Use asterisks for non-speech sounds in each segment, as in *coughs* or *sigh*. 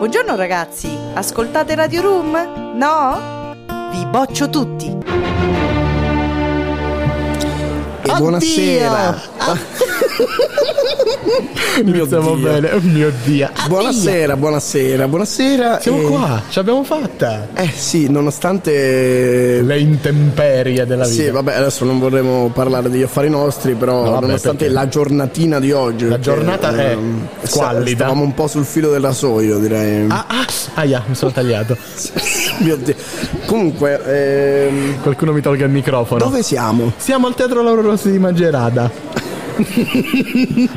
Buongiorno ragazzi, ascoltate Radio Room? No? Vi boccio tutti. E buonasera. *laughs* Iniziamo Dio. bene. Oh mio Dio. Buonasera, buonasera, buonasera. Siamo E- qua, ce l'abbiamo fatta. Eh sì, nonostante Le intemperie della vita. Sì, vabbè, adesso non vorremmo parlare degli affari nostri, però No, vabbè, nonostante perché- la giornatina di oggi. La giornata è ehm, squallida. Stavamo un po' sul filo del rasoio, direi. Ah, ah, aia, mi sono tagliato. *laughs* Mio Dio. Comunque, ehm, Qualcuno mi tolga il microfono. dove siamo? Siamo al Teatro Lauro Rossi di Magerata.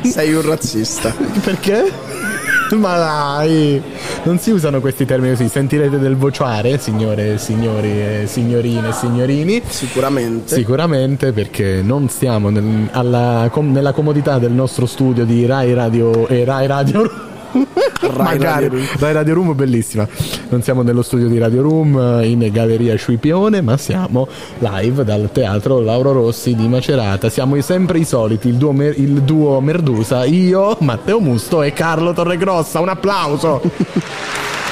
Sei un razzista. Perché? Ma dai, non si usano questi termini così. Sentirete del vociare, signore, signori, signorine e signorini. Sicuramente. Sicuramente perché non stiamo nel- alla- com- nella comodità del nostro studio di Rai Radio e Rai Radio Rai Magari. Radio Room. Rai Radio Room bellissima. Non siamo nello studio di Radio Room in Galleria Sciuipione, ma siamo live dal teatro Lauro Rossi di Macerata. Siamo sempre i soliti, il duo, Mer- il duo Merdusa, io, Matteo Musto e Carlo Torregrossa. Un applauso! *laughs*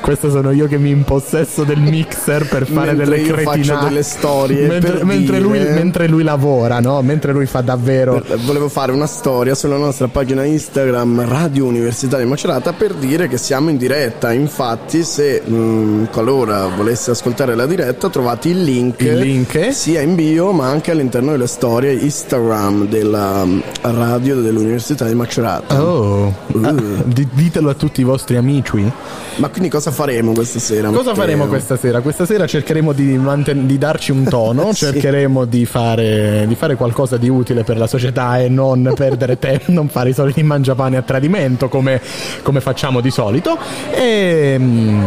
Questo sono io che mi impossesso del mixer per fare Mentre delle cretinate. delle storie mentre, mentre lui, dire- mentre lui lavora, no? Mentre lui fa davvero. Eh, Volevo fare una storia sulla nostra pagina Instagram Radio Università di Macerata per dire che siamo in diretta. Infatti, se mh, qualora volesse ascoltare la diretta, trovate il link, Il link? sia in bio ma anche all'interno delle storie Instagram della mh, radio dell'Università di Macerata. Oh, Ah, di- ditelo a tutti i vostri amici. Ma quindi cosa faremo questa sera? Cosa Matteo? faremo questa sera? Questa sera cercheremo di, manten- di darci un tono, *laughs* Sì. cercheremo di fare, di fare qualcosa di utile per la società e non perdere tempo, non fare i soliti mangiapane a tradimento come, come facciamo di solito. E, mm,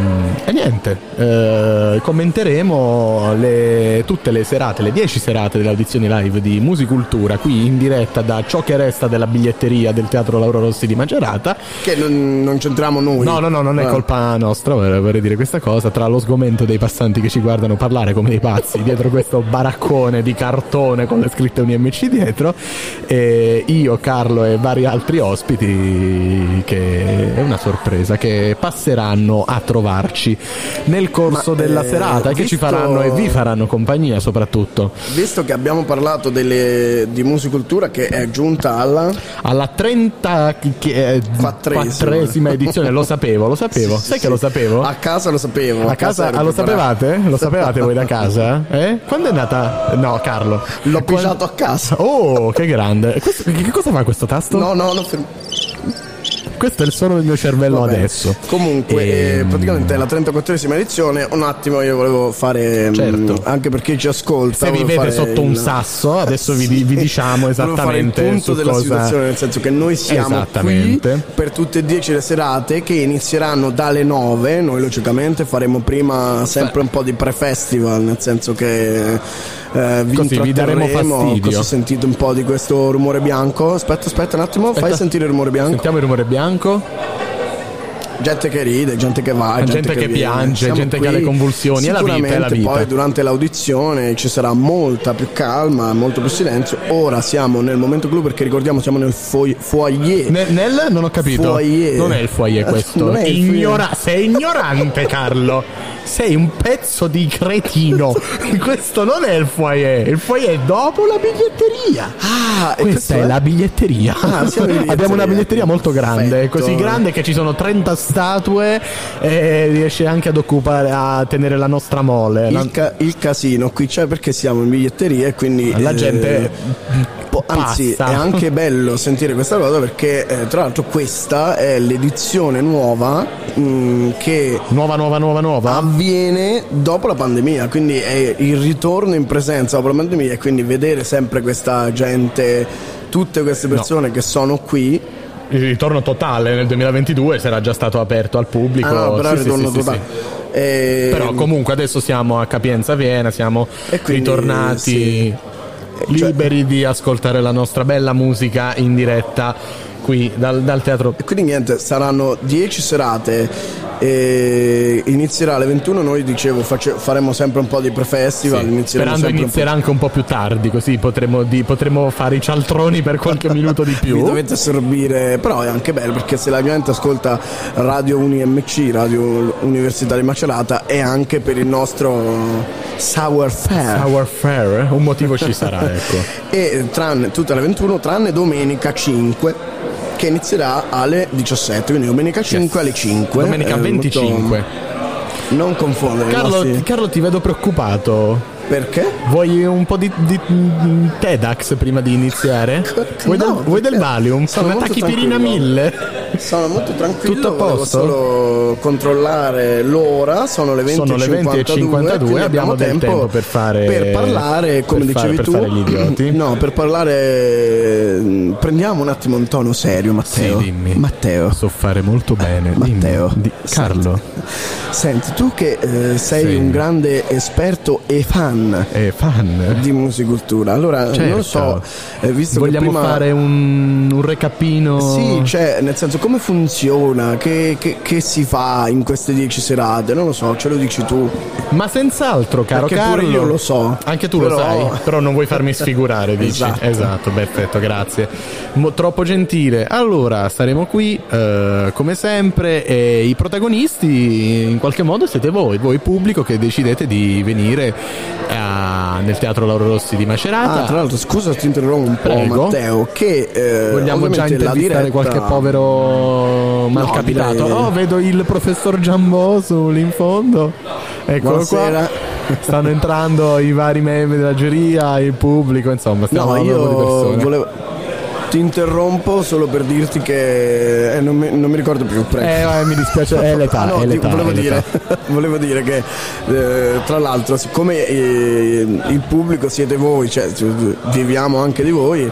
e niente, eh, commenteremo le- tutte le serate, le 10 serate delle audizioni live di Musicultura qui in diretta da ciò che resta della biglietteria del Teatro Lauro Rossi di Magerata. Che non, non c'entriamo noi. No, no, no, non è Ah. colpa nostra, vorrei vorrei dire questa cosa, tra lo sgomento dei passanti che ci guardano parlare come dei pazzi dietro questo baraccone di cartone con le scritte UNMC dietro, e io, Carlo e vari altri ospiti, che è una sorpresa, che passeranno a trovarci nel corso Ma, della eh, serata, che ci visto- faranno e vi faranno compagnia soprattutto. Visto che abbiamo parlato delle- di musicultura che è giunta alla Alla 34esima Quattresima. edizione, lo sapevo, lo sapevo, Sì, sai sì, che lo sì. Sapevo? A casa lo sapevo. A casa, ah, lo sapevate? Lo sapevate voi da casa? Eh? Quando è nata? No, Carlo. L'ho Quan- pigiato a casa. Oh, che grande. Questo- che cosa fa questo tasto? No, no, no. ferm- Questo è il suono del mio cervello vabbè. adesso. Comunque, eh, Ehm, praticamente è la 34esima edizione. Un attimo io volevo fare. mh, Certo. anche per chi ci ascolta. Se vi fare sotto un il- sasso, adesso vi, *laughs* Sì. vi diciamo Volevo fare il esattamente punto della cosa... situazione, nel senso che noi siamo qui Esattamente. per tutte e dieci le serate che inizieranno dalle 9. Noi logicamente faremo prima sempre un po' di pre-festival, nel senso che eh, vi Così, vi daremo fastidio. Così sentite un po' di questo rumore bianco. Aspetta, aspetta un attimo, fai Aspetta. sentire il rumore bianco. Sentiamo il rumore bianco. Gente che ride, gente che va, gente, Gente che viene. piange, gente che ha le convulsioni, è la vita, è la vita. Poi durante l'audizione ci sarà molta più calma, molto più silenzio. Ora siamo nel momento clou perché ricordiamo siamo nel fo- foyer. Ne- nel? Non ho capito. Foyer. Non è il foyer *laughs* questo. È il Ignora- sei ignorante, *laughs* Carlo. Sei un pezzo di cretino. *laughs* questo non è il foyer. Il foyer è dopo la biglietteria. Ah, Questa è la biglietteria. Ah, biglietteria. Abbiamo una biglietteria molto grande, Perfetto. così grande che ci sono 30 statue e riesce anche ad occupare, a tenere la nostra mole. Il, ca- il casino qui c'è perché siamo in biglietteria e quindi La eh, gente po- anzi passa. è anche *laughs* bello sentire questa cosa perché eh, tra l'altro questa è l'edizione nuova mh, che Nuova, nuova, nuova, nuova. avviene dopo la pandemia, quindi è il ritorno in presenza dopo la pandemia e quindi vedere sempre questa gente, tutte queste persone che sono qui. Il ritorno totale nel 2022 sarà già stato aperto al pubblico. Ah, no, però Sì, ritorno sì, sì, totale. sì. E- Però comunque adesso siamo a capienza piena, siamo quindi, ritornati sì. Cioè- liberi di ascoltare la nostra bella musica in diretta qui dal, dal teatro. E quindi niente, saranno 10 serate E inizierà alle 21, noi dicevo face- faremo sempre un po' di pre-festival. Sì, Sperando inizierà anche un po' più tardi, così potremo, di- potremo fare i cialtroni per qualche *laughs* minuto di più. Vi dovete assorbire, però è anche bello perché se la gente ascolta Radio UniMC, Radio Università di Macerata, è anche per il nostro Sour Fair. Our Fair, un motivo ci sarà, *laughs* ecco. e tranne tutte alle 21 tranne domenica 5 che inizierà alle 17 quindi domenica 5 alle 5 Domenica Eh, 25. molto- non confondere Carlo, Carlo, ti vedo preoccupato. Perché? Vuoi un po' di, di TEDx prima di iniziare? *laughs* Vuoi, No, del, vuoi del Valium? sono Una tachipirina tranquillo. 1000? sono molto tranquillo Tutto a posto? solo controllare l'ora sono le 20 Sono le 20 e 52, quindi abbiamo del tempo per fare- per parlare come per fare- dicevi per tu fare gli idioti. no per parlare prendiamo un attimo un tono serio Matteo Sì, dimmi. Matteo So fare molto bene. dimmi. Matteo, Di- Carlo, Senti, tu che eh, sei Sì. un grande esperto e fan è fan. di musicultura, allora non Certo. lo so, eh, visto Vogliamo che prima... fare un, un recapino? Sì, cioè, nel senso, come funziona? Che, che- che si fa in queste dieci serate? Non lo so, ce lo dici tu. Ma senz'altro, caro Perché Carlo. io lo so. Anche tu Però- lo sai, però non vuoi farmi *laughs* sfigurare, dici. Esatto. perfetto, grazie. Mo- troppo gentile. Allora, staremo qui eh, come sempre e i protagonisti in qualche modo siete voi, voi pubblico che decidete di venire a- nel Teatro Lauro Rossi di Macerata. Ah, tra l'altro, scusa, ti interrompo un po', Prego. Matteo. Che eh, Vogliamo già intervistare diretta- qualche povero malcapitato? direi- Oh, vedo il professor Giambosu lì in fondo. Eccolo Buonasera. qua. Stanno entrando i vari membri della giuria, il pubblico, insomma, stiamo No, parlando di io persone. volevo. Ti interrompo solo per dirti che eh, non, mi, non mi ricordo più. Prego. Eh, vai, mi dispiace, è *laughs* l'età, Ah, no, è l'età. volevo, è dire, l'età. *laughs* volevo dire che eh, tra l'altro siccome eh, il pubblico siete voi cioè viviamo anche di voi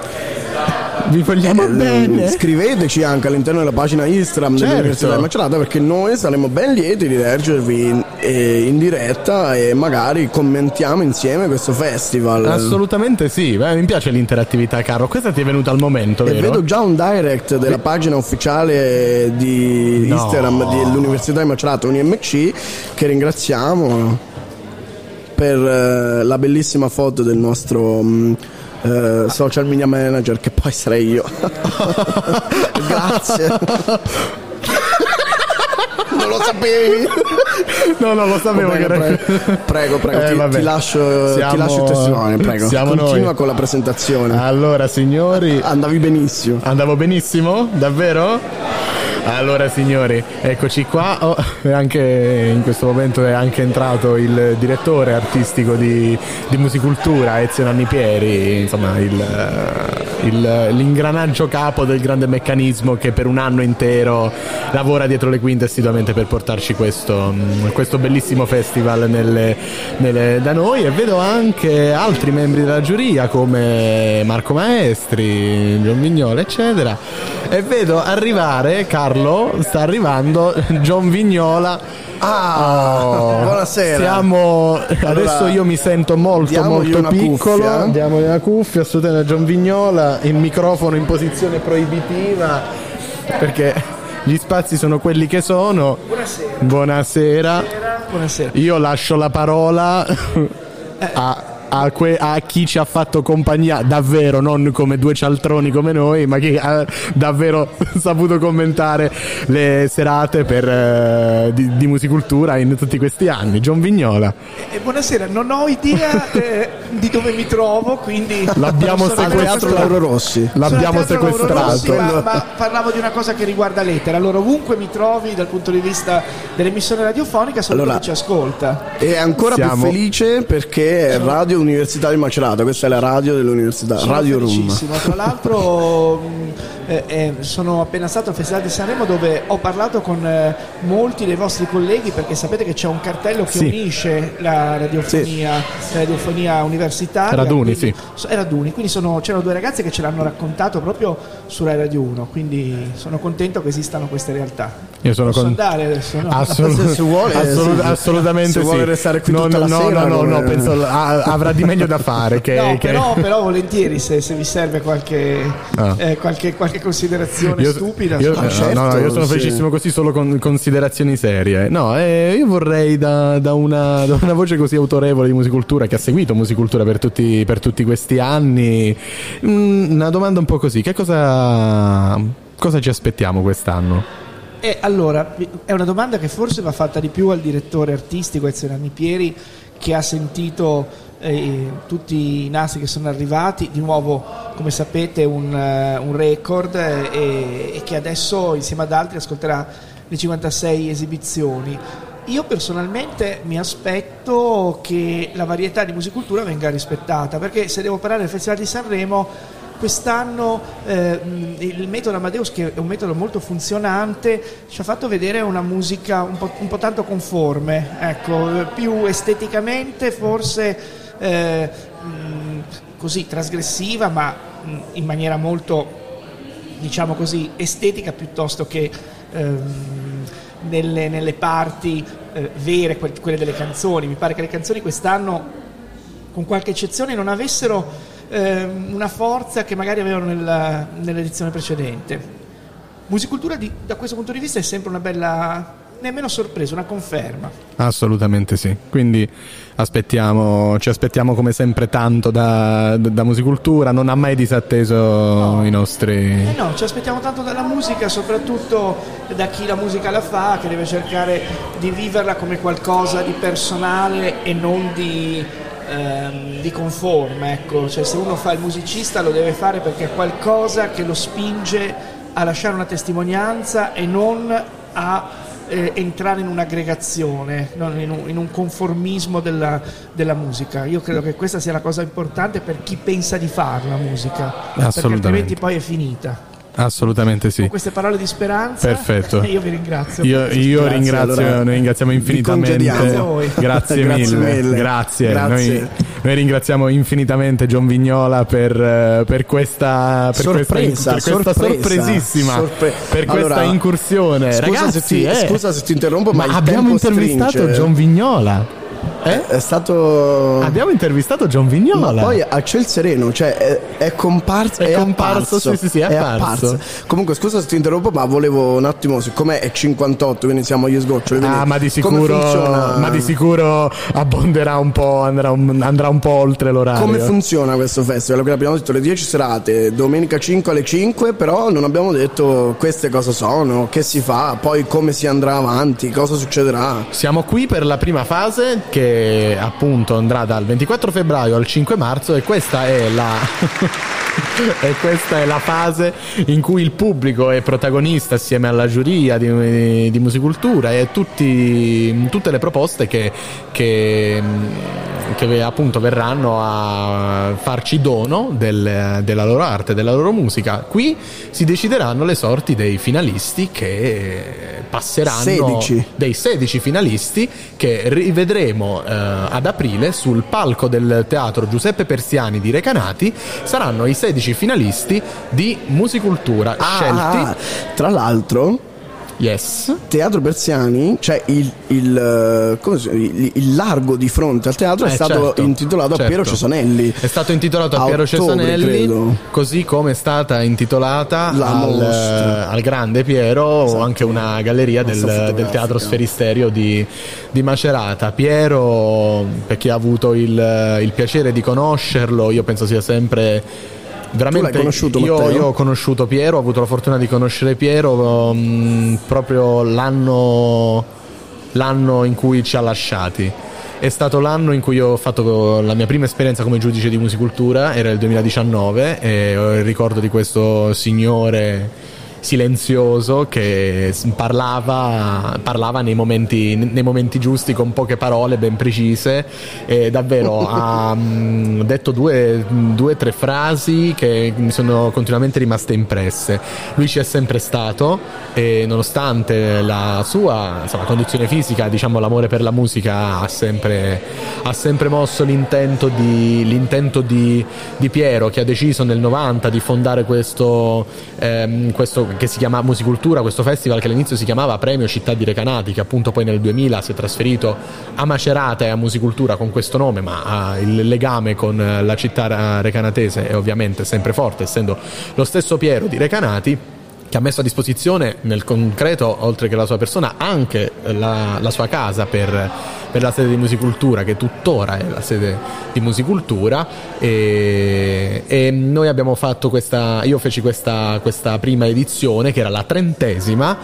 Vi vogliamo eh, bene. scriveteci anche all'interno della pagina Instagram Certo. dell'Università di Macerata perché noi saremo ben lieti di leggervi in, eh, in diretta e magari commentiamo insieme questo festival Assolutamente sì, Beh, mi piace l'interattività, caro. Questa ti è venuta al momento, E vero? vedo già un direct della pagina ufficiale di No. Instagram dell'Università di Macerata UniMC che ringraziamo per eh, la bellissima foto del nostro mm, eh, social media manager che poi sarei io. *laughs* Grazie. non lo sapevi? No, no, lo sapevo Bene, che era... prego, prego, prego, Eh, ti, ti lascio, Siamo- ti lascio il testimone, prego. siamo Continua noi. con la presentazione. Allora, signori, Andavi benissimo. Andavo benissimo? Davvero? Allora signori, eccoci qua. Oh, anche in questo momento è anche entrato il direttore artistico di, di Musicultura, Ezio Nanni Pieri, insomma il, eh, il- l'ingranaggio capo del grande meccanismo che per un anno intero lavora dietro le quinte assiduamente per portarci questo, mm, questo bellissimo festival nelle- nelle- da noi e vedo anche altri membri della giuria come Marco Maestri, John Vignola eccetera e vedo arrivare Carlo sta arrivando John Vignola Ah, Oh, buonasera. Siamo adesso io mi sento molto molto una piccolo. cuffia. Diamogli una cuffia, assolutamente John Vignola, il microfono in posizione proibitiva perché gli spazi sono quelli che sono. Buonasera. Buonasera. Buonasera. Io lascio la parola a, a que- a chi ci ha fatto compagnia, davvero, non come due cialtroni come noi, ma chi ha davvero *laughs* saputo commentare le serate per, eh, di, di musicultura in tutti questi anni. John Vignola. Eh, buonasera, non ho idea eh, di dove mi trovo, quindi L'abbiamo sono Teatro Lauro Rossi. sono L'abbiamo Lauro Rossi, sequestrato. ma, ma parlavo di una cosa che riguarda l'Ether. Allora, ovunque mi trovi dal punto di vista dell'emissione radiofonica, saluto Allora, chi ci ascolta. E ancora Siamo- più felice perché Radio Università di Macerata, questa è la radio dell'università, Sono Radio Room. Tra l'altro, mh, eh, eh, sono appena stato al Festival di Sanremo dove ho parlato con eh, molti dei vostri colleghi perché sapete che c'è un cartello che Sì. unisce la radiofonia, la radiofonia universitaria. Raduni, quindi- sì. Raduni, quindi sono- c'erano due ragazze che ce l'hanno raccontato proprio su Rai Radio 1, quindi sono contento che esistano queste realtà. Io sono Posso con- andare adesso? No? Assolut- Se- vuole, assolut- sì. assolutamente Se sì. vuole restare qui no, tutta no, la no, sera, no, no, come- no, penso a- avrà avrà di meglio da fare. *laughs* Che, no, che... Però, però, volentieri se, se, vi serve qualche, ah. eh, qualche, qualche considerazione io, stupida. Io, ah, certo, no, no, io sono sì. felicissimo così solo con considerazioni serie. No, eh, io vorrei da, da, una, da, una, voce così autorevole di musicultura che ha seguito musicultura per tutti, per tutti questi anni, mm, una domanda un po' così. Che cosa, cosa ci aspettiamo quest'anno? Eh, allora, è una domanda che forse va fatta di più al direttore artistico Ezio Pieri che ha sentito eh, tutti i nastri che sono arrivati, di nuovo come sapete un, uh, un record eh, e che adesso insieme ad altri ascolterà le 56 esibizioni. Io personalmente mi aspetto che la varietà di musicultura venga rispettata, perché se devo parlare del Festival di Sanremo quest'anno eh, il metodo Amadeus, che è un metodo molto funzionante, ci ha fatto vedere una musica un po', un po tanto conforme, ecco, più esteticamente forse eh, così trasgressiva, ma in maniera molto, diciamo così, estetica piuttosto che ehm, nelle, nelle, parti eh, vere, quelle delle canzoni. Mi pare che le canzoni quest'anno, con qualche eccezione, non avessero ehm, una forza che magari avevano nella, nell'edizione precedente. Musicultura di, da questo punto di vista è sempre una bella, nemmeno sorpresa, una conferma. Assolutamente sì. Quindi aspettiamo, ci aspettiamo come sempre tanto da, da Musicultura, non ha mai disatteso no. i nostri. Eh no, ci aspettiamo tanto dalla musica, soprattutto da chi la musica la fa, che deve cercare di viverla come qualcosa di personale e non di ehm, di conforme, ecco. cioè, se uno fa il musicista lo deve fare perché è qualcosa che lo spinge a lasciare una testimonianza e non a eh, entrare in un'aggregazione, non in, un, in, un, conformismo della, della, musica. Io credo che questa sia la cosa importante per chi pensa di fare la musica, perché altrimenti poi è finita. Assolutamente sì. Con queste parole di speranza, Perfetto. *laughs* io vi ringrazio. Io, io grazie, ringrazio, allora, noi ringraziamo infinitamente. *laughs* Grazie, grazie, mille. mille. Grazie. grazie. Noi, noi, ringraziamo infinitamente John Vignola per, per questa, per sorpresa, questa, per questa sorpresa, sorpresissima, sorpre- per allora, questa incursione. Scusa, Ragazzi, se ti, eh, scusa se ti interrompo, ma, ma abbiamo intervistato stringe. John Vignola. Eh? È stato. Abbiamo intervistato John Vignola. Ma poi a ciel sereno, cioè è, è comparso. È, è comparso, apparso, sì, sì, sì, è, è apparso. apparso. Comunque, scusa se ti interrompo, ma volevo un attimo, siccome è 58, quindi siamo agli sgoccioli. Ah, ma di sicuro. Ma di sicuro abbonderà un po', andrà un, andrà un po' oltre l'orario. Come funziona questo festival? Abbiamo detto le 10 serate, domenica 5 alle 5, però non abbiamo detto queste cosa sono, che si fa, poi come si andrà avanti, cosa succederà. Siamo qui per la prima fase che appunto andrà dal 24 febbraio al 5 marzo e questa è la *laughs* e questa è la fase in cui il pubblico è protagonista assieme alla giuria di, di musicultura e tutti, tutte le proposte che, che, che, appunto verranno a farci dono del, della loro arte, della loro musica. Qui si decideranno le sorti dei finalisti che passeranno 16. dei 16 finalisti che rivedremo eh, ad aprile sul palco del teatro Giuseppe Persiani di Recanati saranno i 16 finalisti di Musicultura ah, scelti. Ah, tra l'altro, Yes. Teatro Persiani, cioè il, il, il, il, largo di fronte al teatro eh, è stato certo, intitolato certo. a Piero Cesanelli. È stato intitolato a, a Piero ottobre, Cesanelli, credo. così come è stata intitolata al, al, grande Piero esatto. anche una galleria del, del, Teatro Sferisterio di, di, Macerata. Piero, per chi ha avuto il piacere di conoscerlo, io penso sia sempre veramente conosciuto io, io, ho conosciuto Piero, ho avuto la fortuna di conoscere Piero um, proprio l'anno, l'anno in cui ci ha lasciati. È stato l'anno in cui ho fatto la mia prima esperienza come giudice di musicultura, era il 2019 e ho il ricordo di questo signore silenzioso che parlava, parlava nei, momenti, nei, momenti, giusti con poche parole ben precise e davvero *laughs* ha um, detto due o tre frasi che mi sono continuamente rimaste impresse. Lui ci è sempre stato e nonostante la sua insomma, condizione fisica, diciamo l'amore per la musica ha sempre, ha sempre mosso l'intento, di, l'intento di, di, Piero che ha deciso nel 90 di fondare questo, ehm, questo che si chiama Musicultura, questo festival che all'inizio si chiamava Premio Città di Recanati, che appunto poi nel 2000 si è trasferito a Macerata e a Musicultura con questo nome, ma il legame con la città recanatese è ovviamente sempre forte, essendo lo stesso Piero di Recanati che ha messo a disposizione nel concreto, oltre che la sua persona, anche la, la sua casa per, per, la sede di Musicultura, che tuttora è la sede di Musicultura. E, e noi abbiamo fatto questa, io feci questa, questa prima edizione, che era la trentesima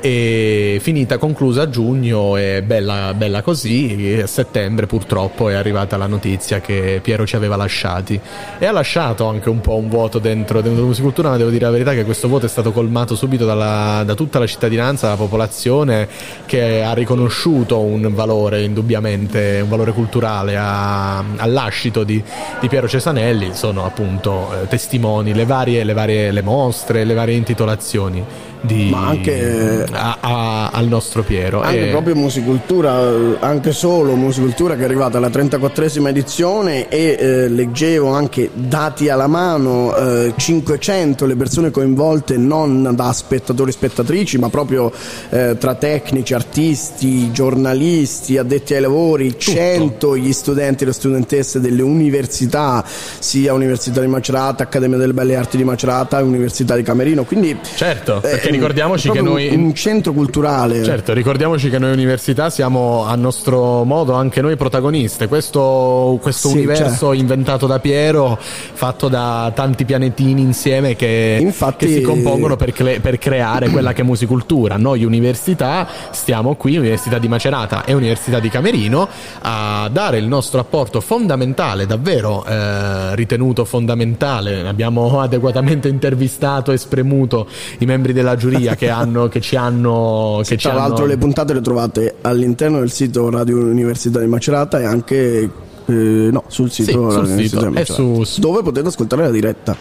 e finita, conclusa a giugno e bella, bella così, a settembre purtroppo è arrivata la notizia che Piero ci aveva lasciati. E ha lasciato anche un po' un vuoto dentro, dentro la musicultura, ma devo dire la verità che questo vuoto è stato colmato subito dalla, da tutta la cittadinanza, la popolazione che ha riconosciuto un valore indubbiamente, un valore culturale a, all'ascito di, di, Piero Cesanelli, sono appunto eh, testimoni, le varie, le varie le mostre, le varie intitolazioni di, Ma anche, a, a, al nostro Piero. Anche e... proprio musicultura, anche solo musicultura che è arrivata alla 34esima edizione e eh, leggevo anche dati alla mano, eh, 500 le persone coinvolte non da spettatori e spettatrici, ma proprio eh, tra tecnici, artisti, giornalisti, addetti ai lavori, Tutto. 100 gli studenti e le studentesse delle università, sia Università di Macerata, Accademia delle Belle Arti di Macerata Università di Camerino. Quindi, certo, perché ricordiamoci che noi. Un, un centro culturale. Certo, ricordiamoci che noi università siamo a nostro modo anche noi protagoniste. Questo, questo sì, universo cioè. inventato da Piero, fatto da tanti pianetini insieme che, Infatti... che si compongono per, cre- per, creare *clears throat* quella che è musicultura. Noi università stiamo qui, Università di Macerata e Università di Camerino, a dare il nostro apporto fondamentale, davvero eh, ritenuto fondamentale. Abbiamo *laughs* adeguatamente intervistato e spremuto i membri della giuria che, hanno, che ci hanno. Che Tra ci l'altro, hanno... le puntate le trovate all'interno del sito Radio Università di Macerata e anche. Eh, no, sul sito, sì, sul sito. Su, su... dove potete ascoltare la diretta.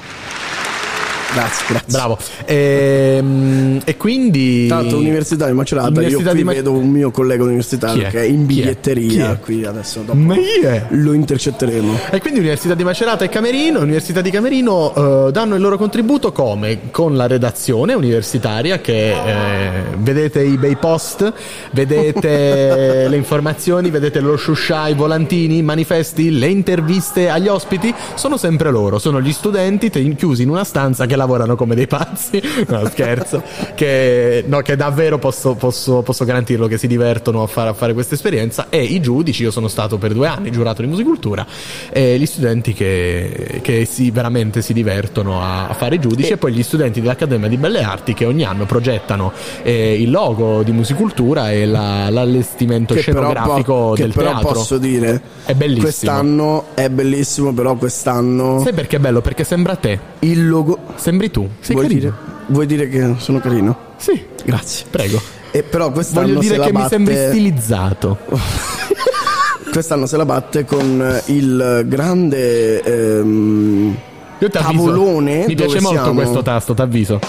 Grazie, grazie. Bravo. E, ehm, e quindi. Tra l'altro, Università di Macerata. Università io qui Ma... vedo un mio collega universitario è? che è in biglietteria. È? Qui adesso dopo Ma è? lo intercetteremo. E quindi Università di Macerata e Camerino. Università di Camerino uh, danno il loro contributo come? Con la redazione universitaria che eh, vedete i bei post, vedete *laughs* le informazioni, vedete lo shusha, i volantini, i manifesti, le interviste agli ospiti. Sono sempre loro, sono gli studenti chiusi in una stanza che lavorano come dei pazzi, *laughs* no scherzo, che, no, che davvero posso, posso, posso, garantirlo che si divertono a fare, a fare questa esperienza e i giudici, io sono stato per due anni giurato di musicultura, e gli studenti che, che si, veramente si divertono a, a fare i giudici e, e poi gli studenti dell'Accademia di Belle Arti che ogni anno progettano eh, il logo di musicultura e la, l'allestimento che scenografico però, del però teatro. posso dire, è bellissimo. Quest'anno è bellissimo, però quest'anno... Sai perché è bello? Perché sembra te. Il logo Sembri tu. Sei vuoi carino. Dire, vuoi dire che sono carino? Sì. Grazie. Prego. E però quest'anno Voglio dire che batte... mi sembri stilizzato. *laughs* quest'anno se la batte con il grande ehm, tavolone. Mi piace molto siamo... questo tasto, t'avviso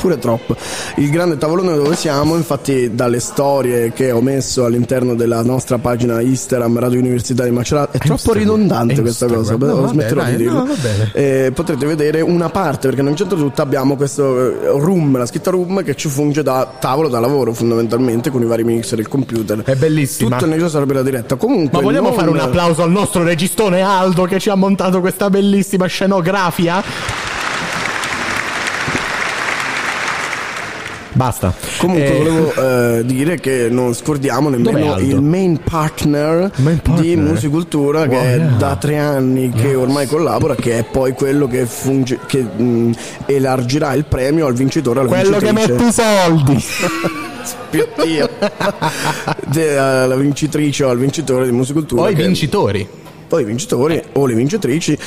pure troppo. Il grande tavolone dove siamo, infatti, dalle storie che ho messo all'interno della nostra pagina Instagram Radio Università di Macerata, è troppo Instagram. ridondante è questa Instagram. cosa, no, smetterò vabbè, di dirlo. No, eh, potrete vedere una parte, perché nel centro tutto abbiamo questo eh, room, la scritta room, che ci funge da tavolo da lavoro fondamentalmente con i vari mixer e il computer. È bellissimo. Tutto il necessario per la diretta. Comunque, Ma vogliamo non... fare un applauso al nostro registone Aldo che ci ha montato questa bellissima scenografia? Basta. Comunque eh, volevo *laughs* eh, dire che non scordiamo nemmeno il main partner, main partner, di Musicultura wow, che è yeah. da tre anni che ormai collabora, che è poi quello che, funge, che mh, elargirà il premio al vincitore. quello che mette i soldi. *laughs* la vincitrice o al vincitore di Musicultura. O i vincitori poi i vincitori o le vincitrici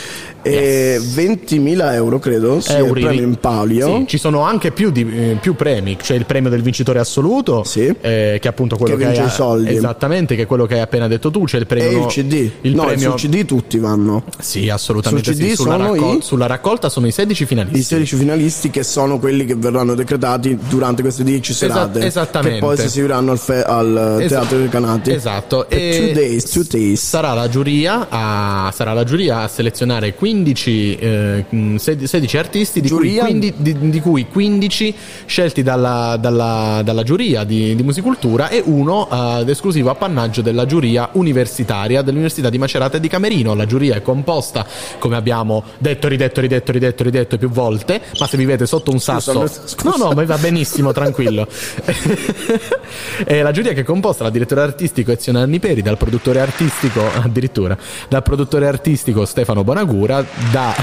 e yes. 20.000 euro credo sia Euri. il premio in palio sì, ci sono anche più, di, eh, più, premi c'è il premio del vincitore assoluto sì. eh, che è appunto quello che, che vince hai, i soldi esattamente che è quello che hai appena detto tu c'è il premio e il CD il no premio... sul CD tutti vanno sì assolutamente sul CD sì. sulla, raccol- i... sulla, raccolta sono i 16 finalisti i 16 finalisti che sono quelli che verranno decretati durante queste 10 serate Esat- esattamente che poi si esibiranno al, fe- al Esat- Teatro dei Canati esatto e two days, two days. sarà la giuria a, sarà la giuria a selezionare 15 15, eh, mh, 16 artisti, di cui, Giuria? 15, di- di cui 15 scelti dalla, dalla- dalla giuria di, di musicultura e uno eh, ad esclusivo appannaggio della giuria universitaria dell'Università di Macerata e di Camerino. La giuria è composta, come abbiamo detto, ridetto, ridetto, ridetto, ridetto più volte, ma se vivete sotto un sasso... lo- scusa. No, no, ma va benissimo, tranquillo. *laughs* la giuria che è composta dal direttore artistico Ezio Nanniperi, dal produttore artistico, addirittura, dal produttore artistico Stefano Bonagura, da,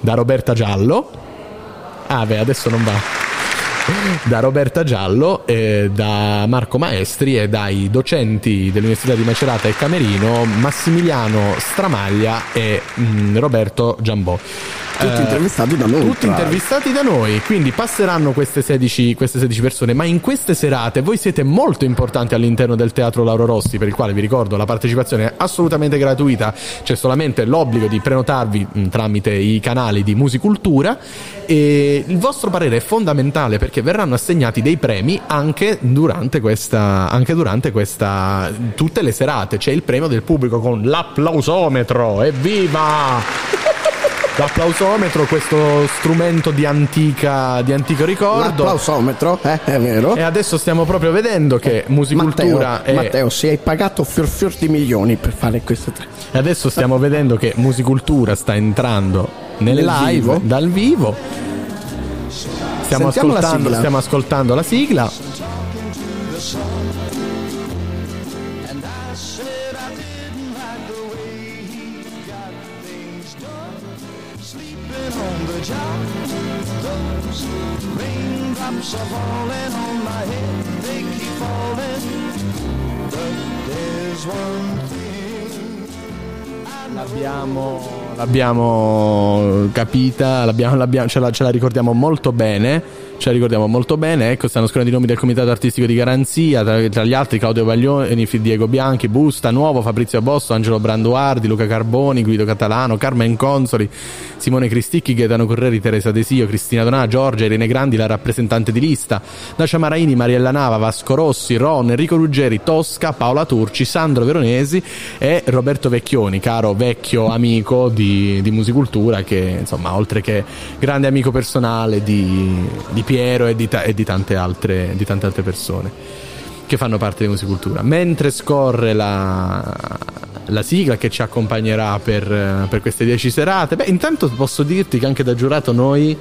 da Roberta Giallo. Ah, beh, adesso non va. Da Roberta Giallo, eh, da Marco Maestri e dai docenti dell'Università di Macerata e Camerino, Massimiliano Stramaglia e mm, Roberto Giambò. Tutti Eh, intervistati da noi. tutti tra- intervistati da noi, quindi passeranno queste 16, queste 16 persone, ma in queste serate voi siete molto importanti all'interno del Teatro Lauro Rossi, per il quale vi ricordo la partecipazione è assolutamente gratuita, c'è solamente l'obbligo di prenotarvi mh, tramite i canali di Musicultura e il vostro parere è fondamentale perché verranno assegnati dei premi anche durante questa, anche durante questa, tutte le serate, c'è il premio del pubblico con l'applausometro, evviva! *laughs* L'applausometro, questo strumento di, antica, di antico ricordo. L'applausometro, eh, è vero. E adesso stiamo proprio vedendo che Musicultura Matteo, è. Matteo, si hai pagato fior fior di milioni per fare queste tre. E adesso stiamo vedendo che Musicultura sta entrando nel Nel live vivo. dal vivo. Stiamo ascoltando, sigla. stiamo ascoltando la sigla. L'abbiamo, l'abbiamo capita, l'abbiamo- l'abbiamo- ce, la, ce la ricordiamo molto bene. Ce la ricordiamo molto bene. Ecco, stanno scrivendo i nomi del comitato artistico di garanzia. Tra, tra gli altri, Claudio Baglioni, Diego Bianchi, Busta, Nuovo, Fabrizio Bosso, Angelo Branduardi, Luca Carboni, Guido Catalano, Carmen Consoli, Simone Cristicchi, Gaetano Correri, Teresa Desio, Cristina Donà, Giorgia, Irene Grandi, la rappresentante di lista, Dacia Maraini, Mariella Nava, Vasco Rossi, Ron, Enrico Ruggeri, Tosca, Paola Turci, Sandro Veronesi e Roberto Vecchioni, caro vecchio amico di, di Musicultura che insomma oltre che grande amico personale di, di Piero e di, ta- e di tante altre, di tante altre persone che fanno parte di Musicultura. Mentre scorre la, la sigla che ci accompagnerà per, per queste 10 serate, beh intanto posso dirti che anche da giurato noi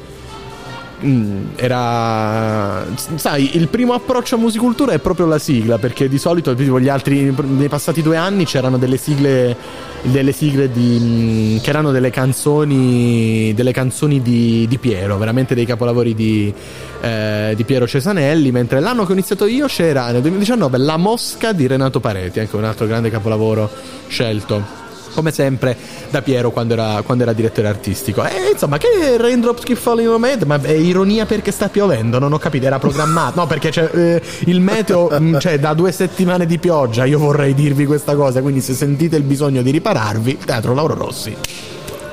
era sai il primo approccio a musicultura è proprio la sigla perché di solito tipo, gli altri nei passati due anni c'erano delle sigle delle sigle di, mm, che erano delle canzoni delle canzoni di, di Piero veramente dei capolavori di, eh, di Piero Cesanelli mentre l'anno che ho iniziato io c'era nel 2019 La Mosca di Renato Pareti anche un altro grande capolavoro scelto come sempre da Piero quando era, quando era direttore artistico. E insomma, che Raindrops Keep Falling on My? Ma è ironia perché sta piovendo? Non ho capito, era programmato. No, perché c'è, eh, il meteo, *laughs* mh, cioè da due settimane di pioggia, io vorrei dirvi questa cosa, quindi se sentite il bisogno di ripararvi, Teatro Lauro Rossi.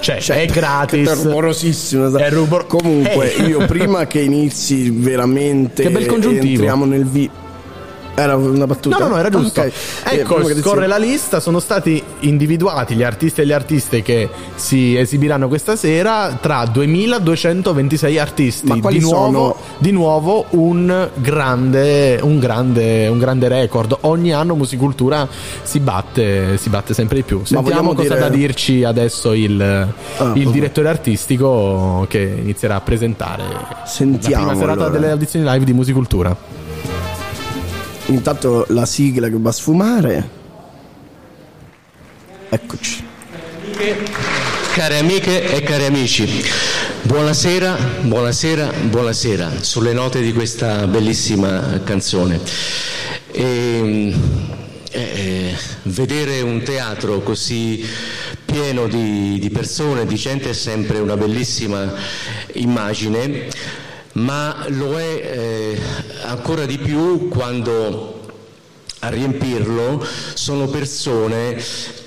Cioè, è gratis. È rumorosissimo. È rubor- Comunque, Eh. io prima *laughs* che inizi veramente. Che bel congiuntivo. Entriamo nel vi. Era una battuta? No, no, no, era giusto. Ok. Eh, Ecco, inizi- scorre la lista, sono stati individuati gli artisti e le artiste che si esibiranno questa sera tra 2226 artisti. Ma quali di nuovo, di nuovo un grande, un grande, un grande record. Ogni anno Musicultura si batte, si batte sempre di più. Sentiamo cosa dire- da dirci adesso il, Ah, il direttore artistico che inizierà a presentare Sentiamo, la prima serata allora. delle audizioni live di Musicultura. Intanto la sigla che va a sfumare. Eccoci. Care amiche e cari amici, buonasera, buonasera, buonasera, sulle note di questa bellissima canzone. E, eh, vedere un teatro così pieno di, di persone, di gente è sempre una bellissima immagine, ma lo è eh, ancora di più quando a riempirlo sono persone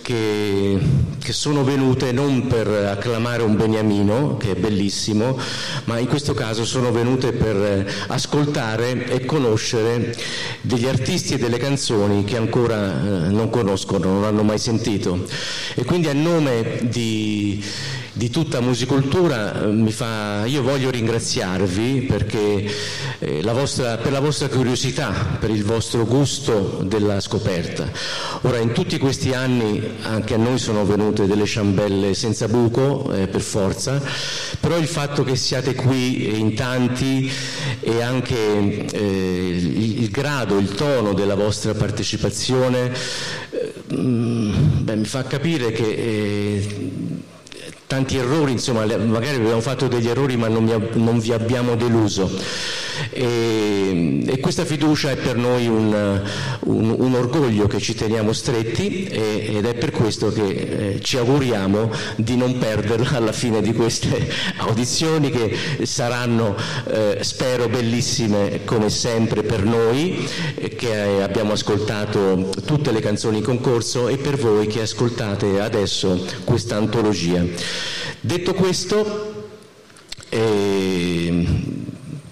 che, che sono venute non per acclamare un beniamino, che è bellissimo, ma in questo caso sono venute per ascoltare e conoscere degli artisti e delle canzoni che ancora eh, non conoscono, non hanno mai sentito. E quindi a nome di di tutta musicultura, mi fa, io voglio ringraziarvi perché eh, la vostra, per la vostra curiosità, per il vostro gusto della scoperta. Ora, in tutti questi anni anche a noi sono venute delle ciambelle senza buco, eh, per forza, però il fatto che siate qui in tanti e anche eh, il, il, grado, il tono della vostra partecipazione eh, beh, mi fa capire che eh, tanti errori, insomma, magari abbiamo fatto degli errori ma non, vi abbiamo deluso. E, e, questa fiducia è per noi un, un, un orgoglio che ci teniamo stretti e, ed è per questo che eh, ci auguriamo di non perderla alla fine di queste audizioni che saranno, eh, spero, bellissime come sempre per noi che abbiamo ascoltato tutte le canzoni in concorso e per voi che ascoltate adesso questa antologia. Detto questo, eh,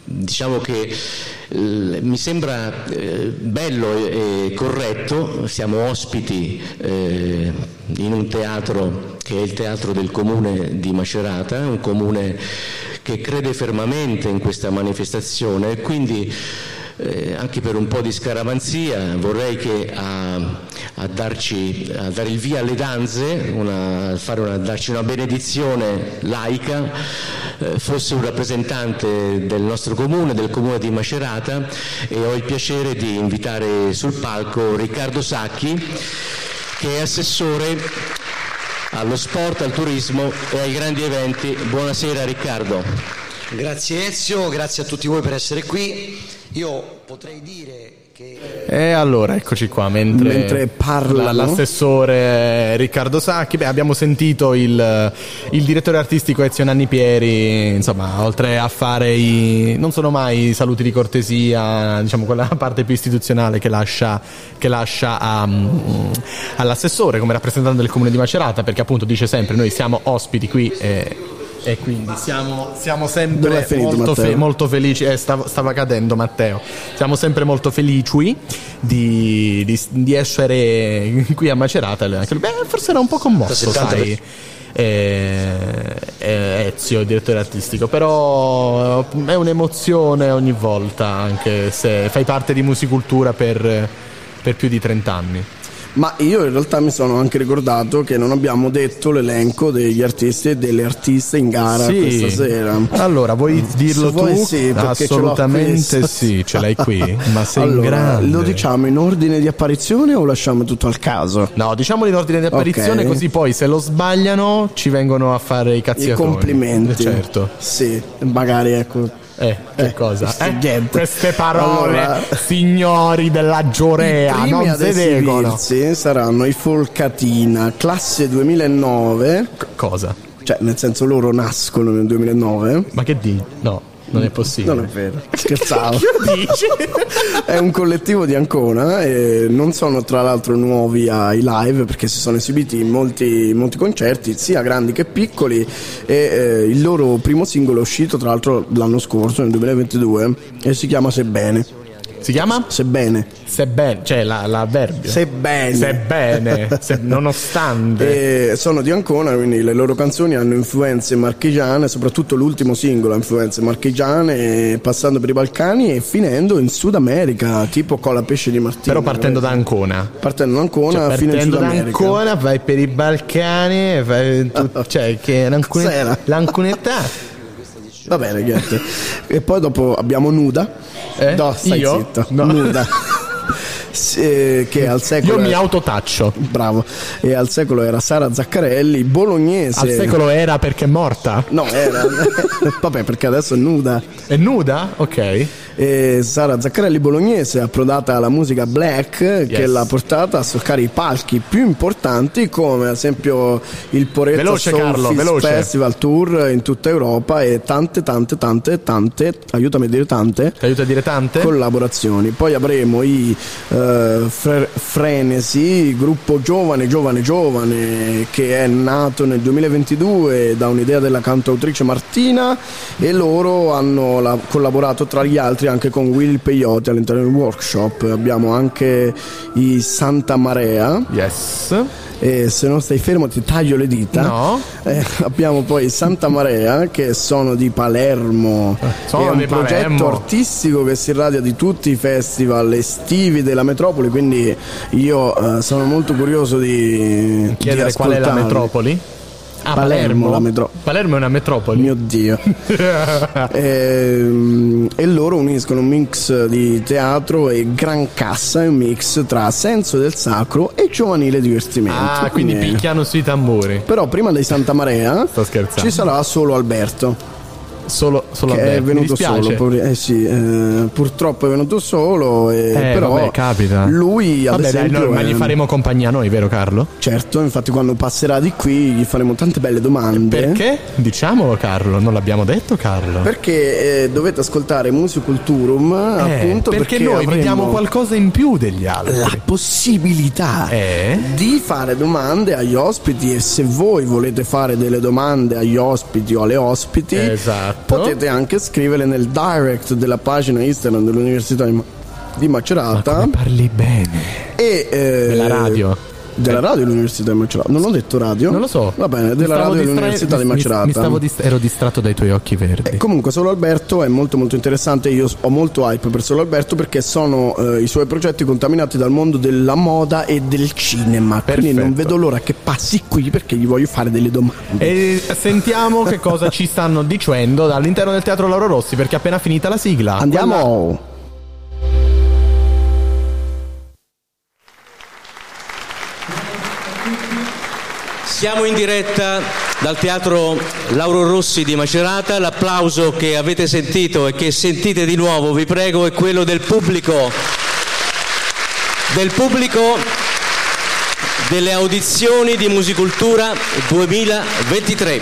diciamo che mi sembra eh, bello e corretto, siamo ospiti eh, in un teatro che è il teatro del comune di Macerata, un comune che crede fermamente in questa manifestazione e quindi eh, anche per un po' di scaramanzia vorrei che a, a, darci, a dare il via alle danze, una, una, darci una benedizione laica, eh, fosse un rappresentante del nostro comune, del comune di Macerata e ho il piacere di invitare sul palco Riccardo Sacchi che è assessore allo sport, al turismo e ai grandi eventi. Buonasera Riccardo. Grazie Ezio, grazie a tutti voi per essere qui. Io potrei dire che... E allora, eccoci qua, mentre, mentre parla l'assessore Riccardo Sacchi, beh, abbiamo sentito il, il, direttore artistico Ezio Nanni Pieri, insomma, oltre a fare i... non sono mai saluti di cortesia, diciamo quella parte più istituzionale che lascia, che lascia a, all'assessore come rappresentante del comune di Macerata, perché appunto dice sempre noi siamo ospiti qui. Eh, e quindi siamo, siamo sempre molto, fe- molto, felici. Eh, stava, stava, cadendo Matteo. Siamo sempre molto felici di, di, di essere qui a Macerata. Beh, forse era un po' commosso, sai. Eh, eh, Ezio, il direttore artistico, però è un'emozione ogni volta, anche se fai parte di musicultura per, per più di 30 anni. Ma io in realtà mi sono anche ricordato che non abbiamo detto l'elenco degli artisti e delle artiste in gara sì. questa sera. Allora, vuoi dirlo Se tu? Vuoi sì, Assolutamente sì, ce l'hai qui. Ma sei allora, grande. Lo diciamo in ordine di apparizione o lasciamo tutto al caso? No, diciamolo in ordine di apparizione, okay. così poi se lo sbagliano ci vengono a fare i cazzi. I complimenti. Certo. Sì, magari ecco eh, che eh, cosa? Eh, queste parole, allora, signori della Giorea, non si dicono. saranno i Folcatina, classe 2009. C- cosa? Cioè, nel senso loro nascono nel 2009. Ma che di? No. Non è possibile. Non è vero. *laughs* Scherzavo. è un collettivo di Ancona e non sono tra l'altro nuovi ai live perché si sono esibiti in molti, molti concerti, sia grandi che piccoli e eh, il loro primo singolo è uscito tra l'altro l'anno scorso, nel 2022 e si chiama Sebbene. Si chiama? Sebbene. Sebbene, cioè la, l'avverbio. Sebbene. Sebbene, se, nonostante. *laughs* E sono di Ancona, quindi le loro canzoni hanno influenze marchigiane, soprattutto l'ultimo singolo ha influenze marchigiane, passando per i Balcani e finendo in Sud America, tipo Cola Pesce di Martino. Però partendo da Ancona. Partendo da Ancona, cioè, fino in Sud America. Da Ancona, vai per i Balcani, vai tu, *laughs* cioè che l'Ancone, l'Anconetà. Va bene, niente. e poi dopo abbiamo Nuda. Eh? No, stai Io? zitto. No. Nuda. *laughs* che al secolo. Io mi autotaccio. Bravo. E al secolo era Sara Zaccarelli, bolognese. Al secolo era perché è morta? No, era. *laughs* Vabbè, perché adesso è nuda. È nuda? Ok e Sara Zaccarelli bolognese approdata alla musica black yes. che l'ha portata a solcare i palchi più importanti come ad esempio il Poretta veloce, Soul Carlo, veloce. Festival Tour in tutta Europa e tante tante tante tante aiutami a dire tante Ti aiuta a dire tante collaborazioni poi avremo i eh, Fre- Frenesi, gruppo giovane, giovane, giovane che è nato nel 2022 da un'idea della cantautrice Martina e loro hanno la- collaborato tra gli altri anche con Will Peyote all'interno del workshop. Abbiamo anche i Santa Marea Yes. e se non stai fermo ti taglio le dita. No. Eh, abbiamo poi Santa Marea che sono di Palermo. sono è un progetto Palermo. artistico che si irradia di tutti i festival estivi della metropoli, quindi io eh, sono molto curioso di Chiedere di qual è la metropoli? Ah, Palermo, la metro- Palermo è una metropoli. Mio Dio. *laughs* Ehm, e loro uniscono un mix di teatro e gran cassa, è un mix tra senso del sacro e giovanile divertimento. Ah, quindi picchiano sui tamburi. Però prima dei Santa Marea ci sarà solo Alberto. Solo, solo che è venuto solo. poveri- Eh sì, eh, purtroppo è venuto solo. E Eh, però vabbè, capita. lui ad Vabbè, dai, esempio. no, ma gli è- faremo compagnia noi, vero Carlo? Certo, infatti quando passerà di qui gli faremo tante belle domande. Perché? Diciamolo Carlo, non l'abbiamo detto Carlo. Perché eh, dovete ascoltare Musiculturum Eh, appunto perché, perché, noi avremo vediamo qualcosa in più degli altri. la possibilità Eh? di fare domande agli ospiti e se voi volete fare delle domande agli ospiti o alle ospiti Esatto. Potete anche scriverle nel direct della pagina Instagram dell'Università di, Ma- Macerata Come parli bene. e eh, Della radio. Della radio dell'Università di Macerata non ho detto radio Non lo so. va bene della radio distra- dell'Università di Macerata Mi stavo dist- ero distratto dai tuoi occhi verdi. Comunque Solo Alberto è molto molto interessante, io ho molto hype per Solo Alberto perché sono eh, i suoi progetti contaminati dal mondo della moda e del cinema, quindi Perfetto. non vedo l'ora che passi qui perché gli voglio fare delle domande. E sentiamo che cosa ci stanno dicendo dall'interno del Teatro Lauro Rossi perché è appena finita la sigla. Andiamo! Siamo in diretta dal teatro Lauro Rossi di Macerata. L'applauso che avete sentito e che sentite di nuovo, vi prego, è quello del pubblico. Del pubblico delle audizioni di Musicultura 2023.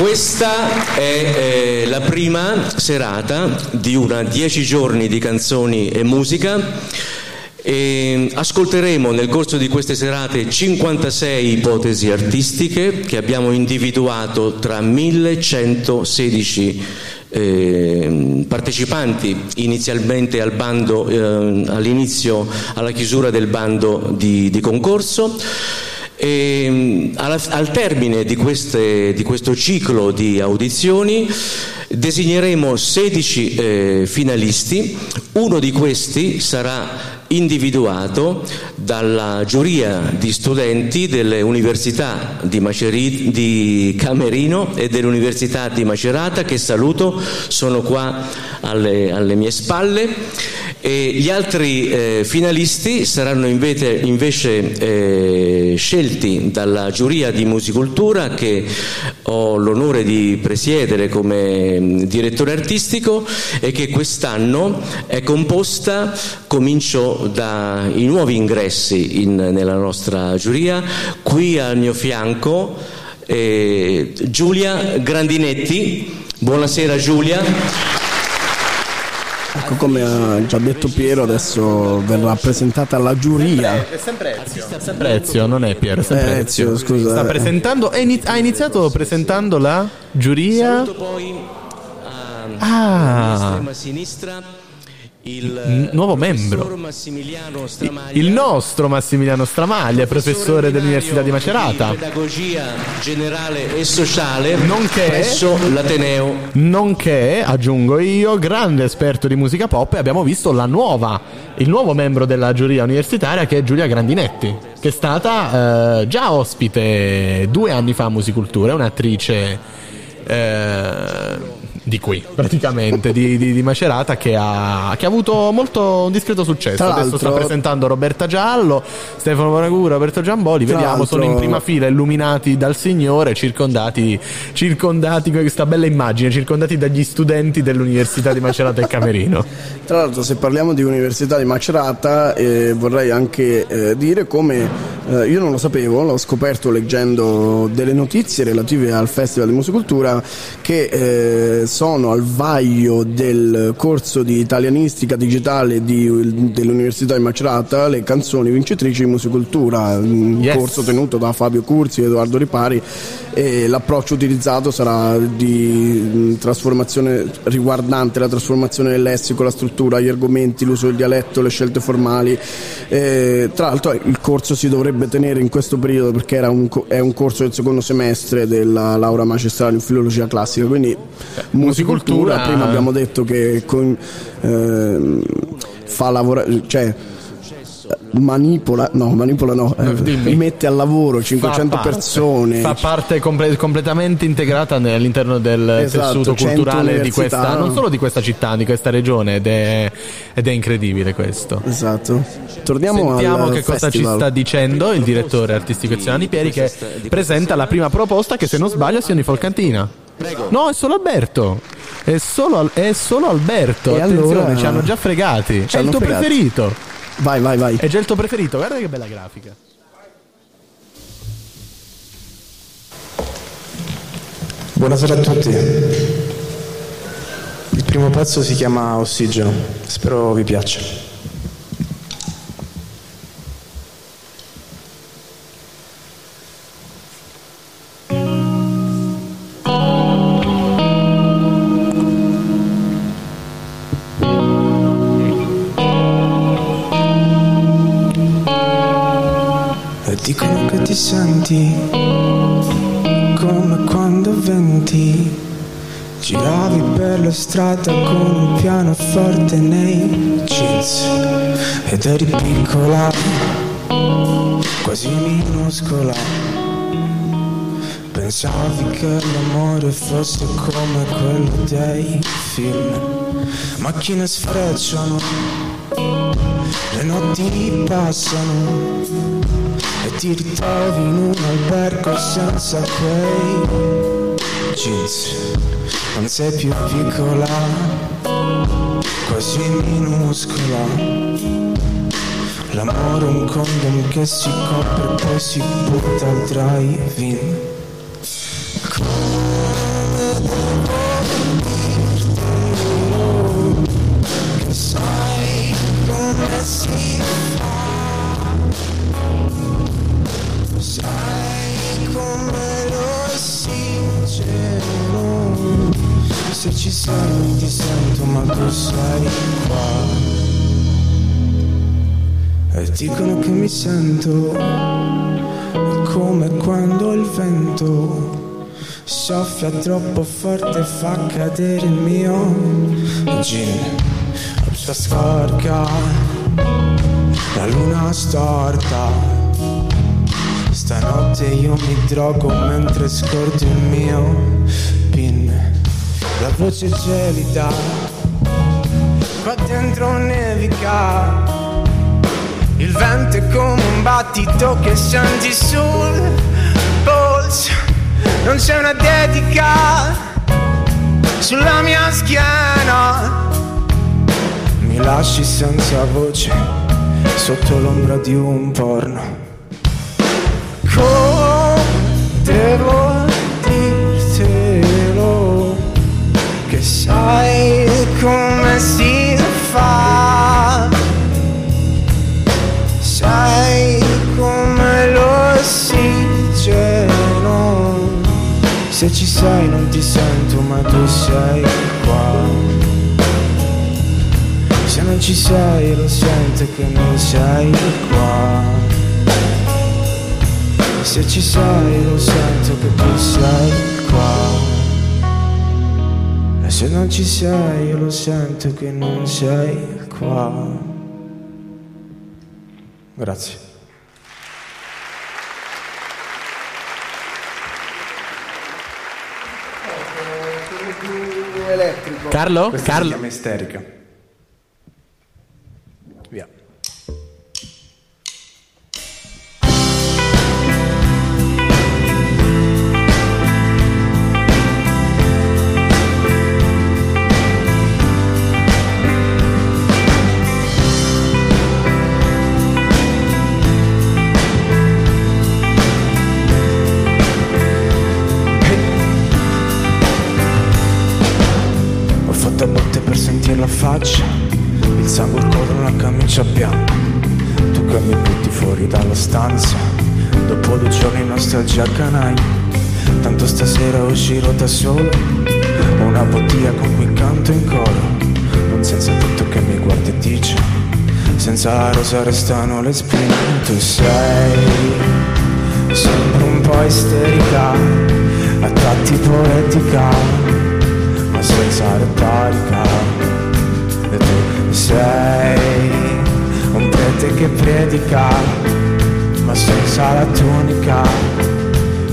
Questa è eh, la prima serata di una dieci giorni di canzoni e musica. E ascolteremo nel corso di queste serate 56 ipotesi artistiche che abbiamo individuato tra 1116 eh, partecipanti inizialmente al bando, eh, all'inizio, alla chiusura del bando di, di concorso. E, alla- al termine di, queste- di questo ciclo di audizioni designeremo 16 eh, finalisti, uno di questi sarà individuato dalla giuria di studenti delle università di, Maceri- di Camerino e dell'Università di Macerata che saluto, sono qua alle, alle mie spalle. E gli altri eh, finalisti saranno invece, invece, eh, scelti dalla giuria di musicultura che ho l'onore di presiedere come mm, direttore artistico e che quest'anno è composta, comincio dai nuovi ingressi in- nella nostra giuria, qui al mio fianco eh, Giulia Grandinetti. Buonasera Giulia. Ecco come ha già detto Piero, adesso verrà presentata la giuria. È sempre Ezio. sempre Ezio, non è Piero, è sempre Eh, Ezio. Ezio, scusa, Sta presentando, è ini- ha iniziato presentando la giuria. Saluto poi a Ah. estrema sinistra il nuovo membro. Massimiliano Stramaglia, Il nostro Massimiliano Stramaglia, professore dell'Università di Macerata. di pedagogia generale e sociale Nonché- presso l'Ateneo Nonché, aggiungo io, grande esperto di musica pop e abbiamo visto la nuova, il nuovo membro della giuria universitaria che è Giulia Grandinetti, che è stata eh, già ospite due anni fa a Musicultura, è un'attrice eh, di qui, praticamente, di, di- di Macerata che ha, che ha avuto molto un discreto successo. Adesso sta presentando Roberta Giallo, Stefano Bonagura, Roberto Giamboli, vediamo, sono in prima fila illuminati dal Signore, circondati, circondati con questa bella immagine, circondati dagli studenti dell'Università di Macerata e Camerino. *laughs* Tra l'altro se parliamo di Università di Macerata eh, vorrei anche eh, dire come eh, io non lo sapevo, l'ho scoperto leggendo delle notizie relative al Festival di Musicultura che eh, sono al vaglio del corso di italianistica digitale di- dell'Università di Macerata le canzoni vincitrici di musicultura, un Yes. corso tenuto da Fabio Curzi e Edoardo Ripari e l'approccio utilizzato sarà di mh, trasformazione riguardante la trasformazione del lessico, la struttura, gli argomenti, l'uso del dialetto, le scelte formali. Eh, tra l'altro il corso si dovrebbe tenere in questo periodo perché era un è un corso del secondo semestre della laurea magistrale in filologia classica, quindi musicultura, musicultura- prima abbiamo detto che con- ehm, fa lavorare, cioè manipola, no, manipola no, eh, mette al lavoro 500 Fa parte- persone. Fa parte comple- completamente integrata all'interno del Esatto, tessuto 100 culturale di questa, non solo di questa città, di questa regione, ed è, ed è incredibile questo. Esatto. Torniamo Sentiamo che cosa ci sta dicendo il direttore artistico Eziani Pieri che presenta la prima proposta che se non sbaglio sia di Folcantina. No, è solo Alberto. È solo, è solo Alberto. E Attenzione, allora- ci hanno già fregati. Ci è il tuo fregati. preferito. Vai, vai, vai. È già il tuo preferito. Guarda che bella grafica. Buonasera a tutti. Il primo pezzo si chiama Ossigeno, spero vi piaccia. Senti come quando venti Giravi per la strada con un pianoforte nei jeans Ed eri piccola, quasi minuscola. Pensavi che l'amore fosse come quello dei film. Macchine sfrecciano, le notti passano e ti ritrovi in un albergo senza quei jeans. Non sei più piccola, quasi minuscola. L'amore è un condom che si copre e poi si butta al drive-in Se ci sei non ti sento ma tu sei qua. E dicono che mi sento Come quando il vento Soffia troppo forte e fa cadere il mio gin. La sua scorca La luna storta. Stanotte io mi drogo mentre scordo il mio pin La voce gelida Qua dentro nevica. Il vento è come un battito che senti sul polso. Non c'è una dedica Sulla mia schiena. Mi lasci senza voce Sotto l'ombra di un porno. Come devo come si fa. Sai come l'ossigeno se ci sei non ti sento ma tu sei qua. Se non ci sei lo sento che non sei qua. Se ci sei lo sento che tu sei qua se non ci sei io lo sento che non sei qua Grazie Carlo? Questa si Carlo? chiama isterica la faccia, il sangue collo, la camicia bianca. Tu che mi butti fuori dalla stanza, dopo due giorni nostalgia canaglia. Tanto stasera uscirò da solo, una bottiglia con cui canto in coro. Non senza tetto che mi guarda e dice, senza rosa restano le spine. Tu sei sempre un po' isterica, a tratti poetica, ma senza retorica. Sei un prete che predica, ma senza la tunica,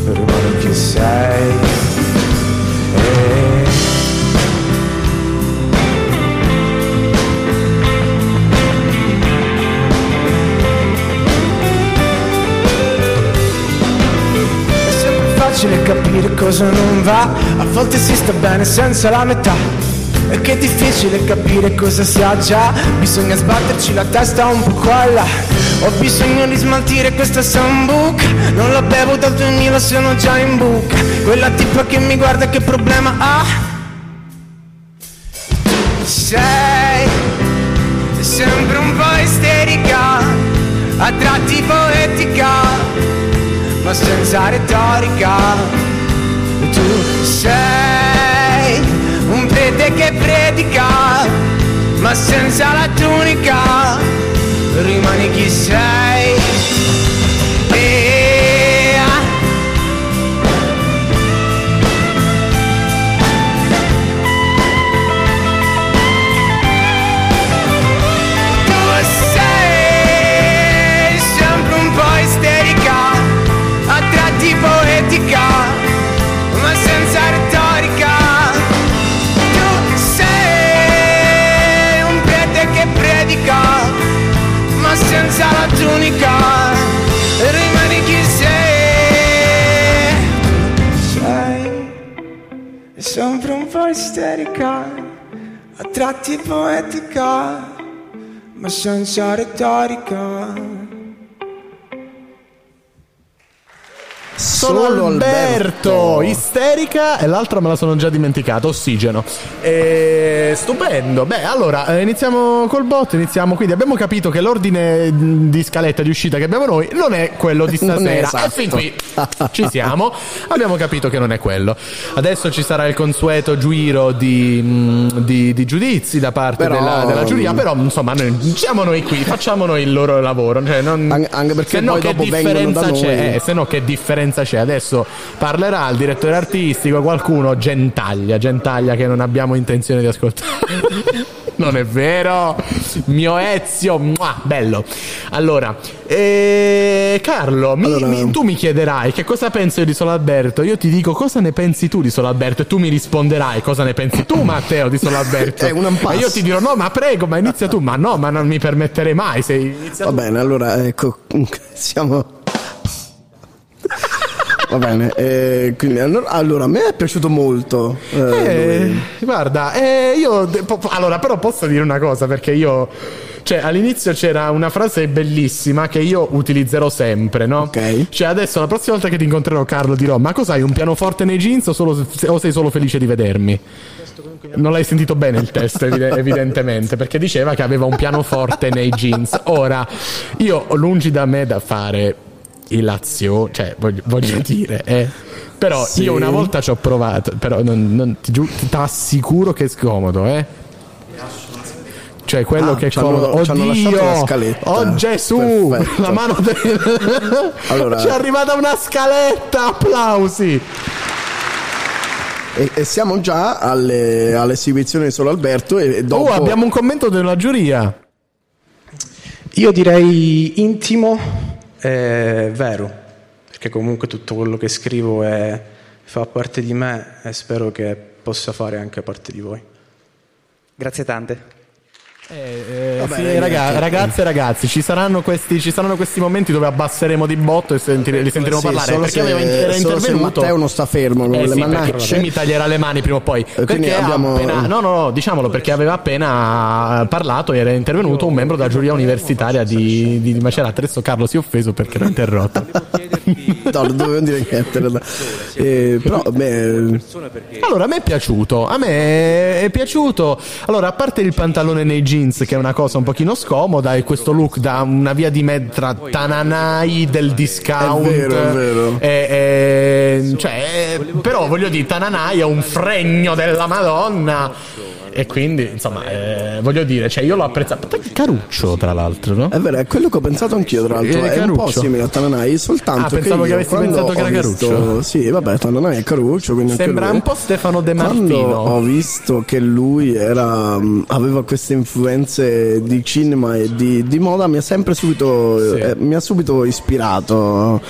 rimane chi sei. È sempre facile capire cosa non va, a volte si sta bene senza la metà. E che è difficile capire cosa si ha già, bisogna sbatterci la testa un po' qua là. Ho bisogno di smaltire questa sambuca, non la bevo dal 2000, sono già in buca. Quella tipa che mi guarda che problema ha. Sei sempre un po' isterica, a tratti poetica ma senza retorica. Tu sei ma senza la tunica, rimani chi sei. Isterica, a tratti poetica ma senza retorica. Solo Solo Alberto, Alberto. isterica e l'altra me la sono già dimenticata, ossigeno. E... Stupendo. Beh, allora eh, iniziamo col bot, iniziamo quindi abbiamo capito che l'ordine mh, di scaletta di uscita che abbiamo noi non è quello di *laughs* stasera. esatto. E fin qui ci siamo. Abbiamo capito che non è quello. Adesso ci sarà il consueto giro di, mh, di- di giudizi da parte Però- della, della giuria, però insomma noi siamo noi qui, facciamo noi il loro lavoro, cioè, non- Anche- anche perché se no poi che dopo differenza c'è? Eh, se no che differenza c'è? Adesso parlerà il direttore artistico, qualcuno, Gentaglia, Gentaglia che non abbiamo intenzione di ascoltare. *laughs* non è vero? Mio Ezio, mua, bello. Allora, eh, Carlo, mi- Allora- mi- tu mi chiederai che cosa penso io di Solo Alberto, io ti dico cosa ne pensi tu di Solo Alberto e tu mi risponderai cosa ne pensi tu Matteo di Solo Alberto. *laughs* È un impasse. e io ti dirò no, ma prego, ma inizia tu, ma no, ma non mi permetterei mai se inizia Va tu. bene, allora ecco, *laughs* siamo... Va bene, eh, quindi allora, allora, a me è piaciuto molto. eh, Eh, guarda, eh, io po- allora però posso dire una cosa perché io cioè all'inizio c'era una frase bellissima che io utilizzerò sempre, no? Ok. Cioè adesso la prossima volta che ti incontrerò Carlo dirò "Ma cos'hai un pianoforte nei jeans o, solo- o sei solo felice di vedermi?" Non l'hai sentito bene il testo, evide- *laughs* evidentemente, perché diceva che aveva un pianoforte nei jeans. Ora, io lungi da me da fare ilazione, cioè voglio, voglio *laughs* dire, eh. Però Sì. io una volta ci ho provato, però non, non- ti, giu- ti assicuro che è scomodo, eh. Cioè quello Ah, che è ci hanno- comodo. hanno lasciato Oddio! la scaletta. Oh Gesù! Perfetto. La mano del... *laughs* Allora- Ci è arrivata una scaletta! Applausi! E, e siamo già alle, all'esibizione di Solo Alberto e, e dopo... Oh, abbiamo un commento della giuria. Io direi intimo e vero, perché comunque tutto quello che scrivo è- fa parte di me e spero che possa fare anche parte di voi. Grazie tante. Eh, Vabbè, sì, ragazzi. raga- ragazze e ragazzi, ci saranno, questi, ci saranno questi momenti dove abbasseremo di botto e sentire- li sentiremo Sì, parlare. solo Perché se- aveva era solo se intervenuto. Matteo non sta fermo con Eh le sì, perché mi taglierà le mani prima o poi. Perché abbiamo- appena- no, no, no, diciamolo perché aveva appena parlato e era intervenuto un membro della giuria universitaria di, di, di Macerata. Adesso Carlo si è offeso perché l'ho interrotta. No, non dovevo dire niente. realtà. Eh, però, beh, Allora, a me è piaciuto. A me è piaciuto. Allora, a parte il pantalone nei jeans, che è una cosa un pochino scomoda, e questo look da una via di mezzo tra Tananai del discount. È vero, è vero. e- e- cioè, però voglio dire, Tananai è un fregno della Madonna. E quindi, insomma, eh, voglio dire, cioè, io l'ho apprezzato. Caruccio, tra l'altro, no? è vero, è quello che ho pensato anch'io, tra l'altro. Eh, È un po' simile a Tananai, soltanto Ah, che pensavo che avessi quando pensato che era visto- Caruccio. Sì, vabbè, Tananai è Caruccio, quindi Sembra un po' Stefano De Quando Martino. ho visto che lui era, mh, aveva queste influenze di cinema e di, di moda, mi ha sempre subito, Sì. eh, mi ha subito ispirato.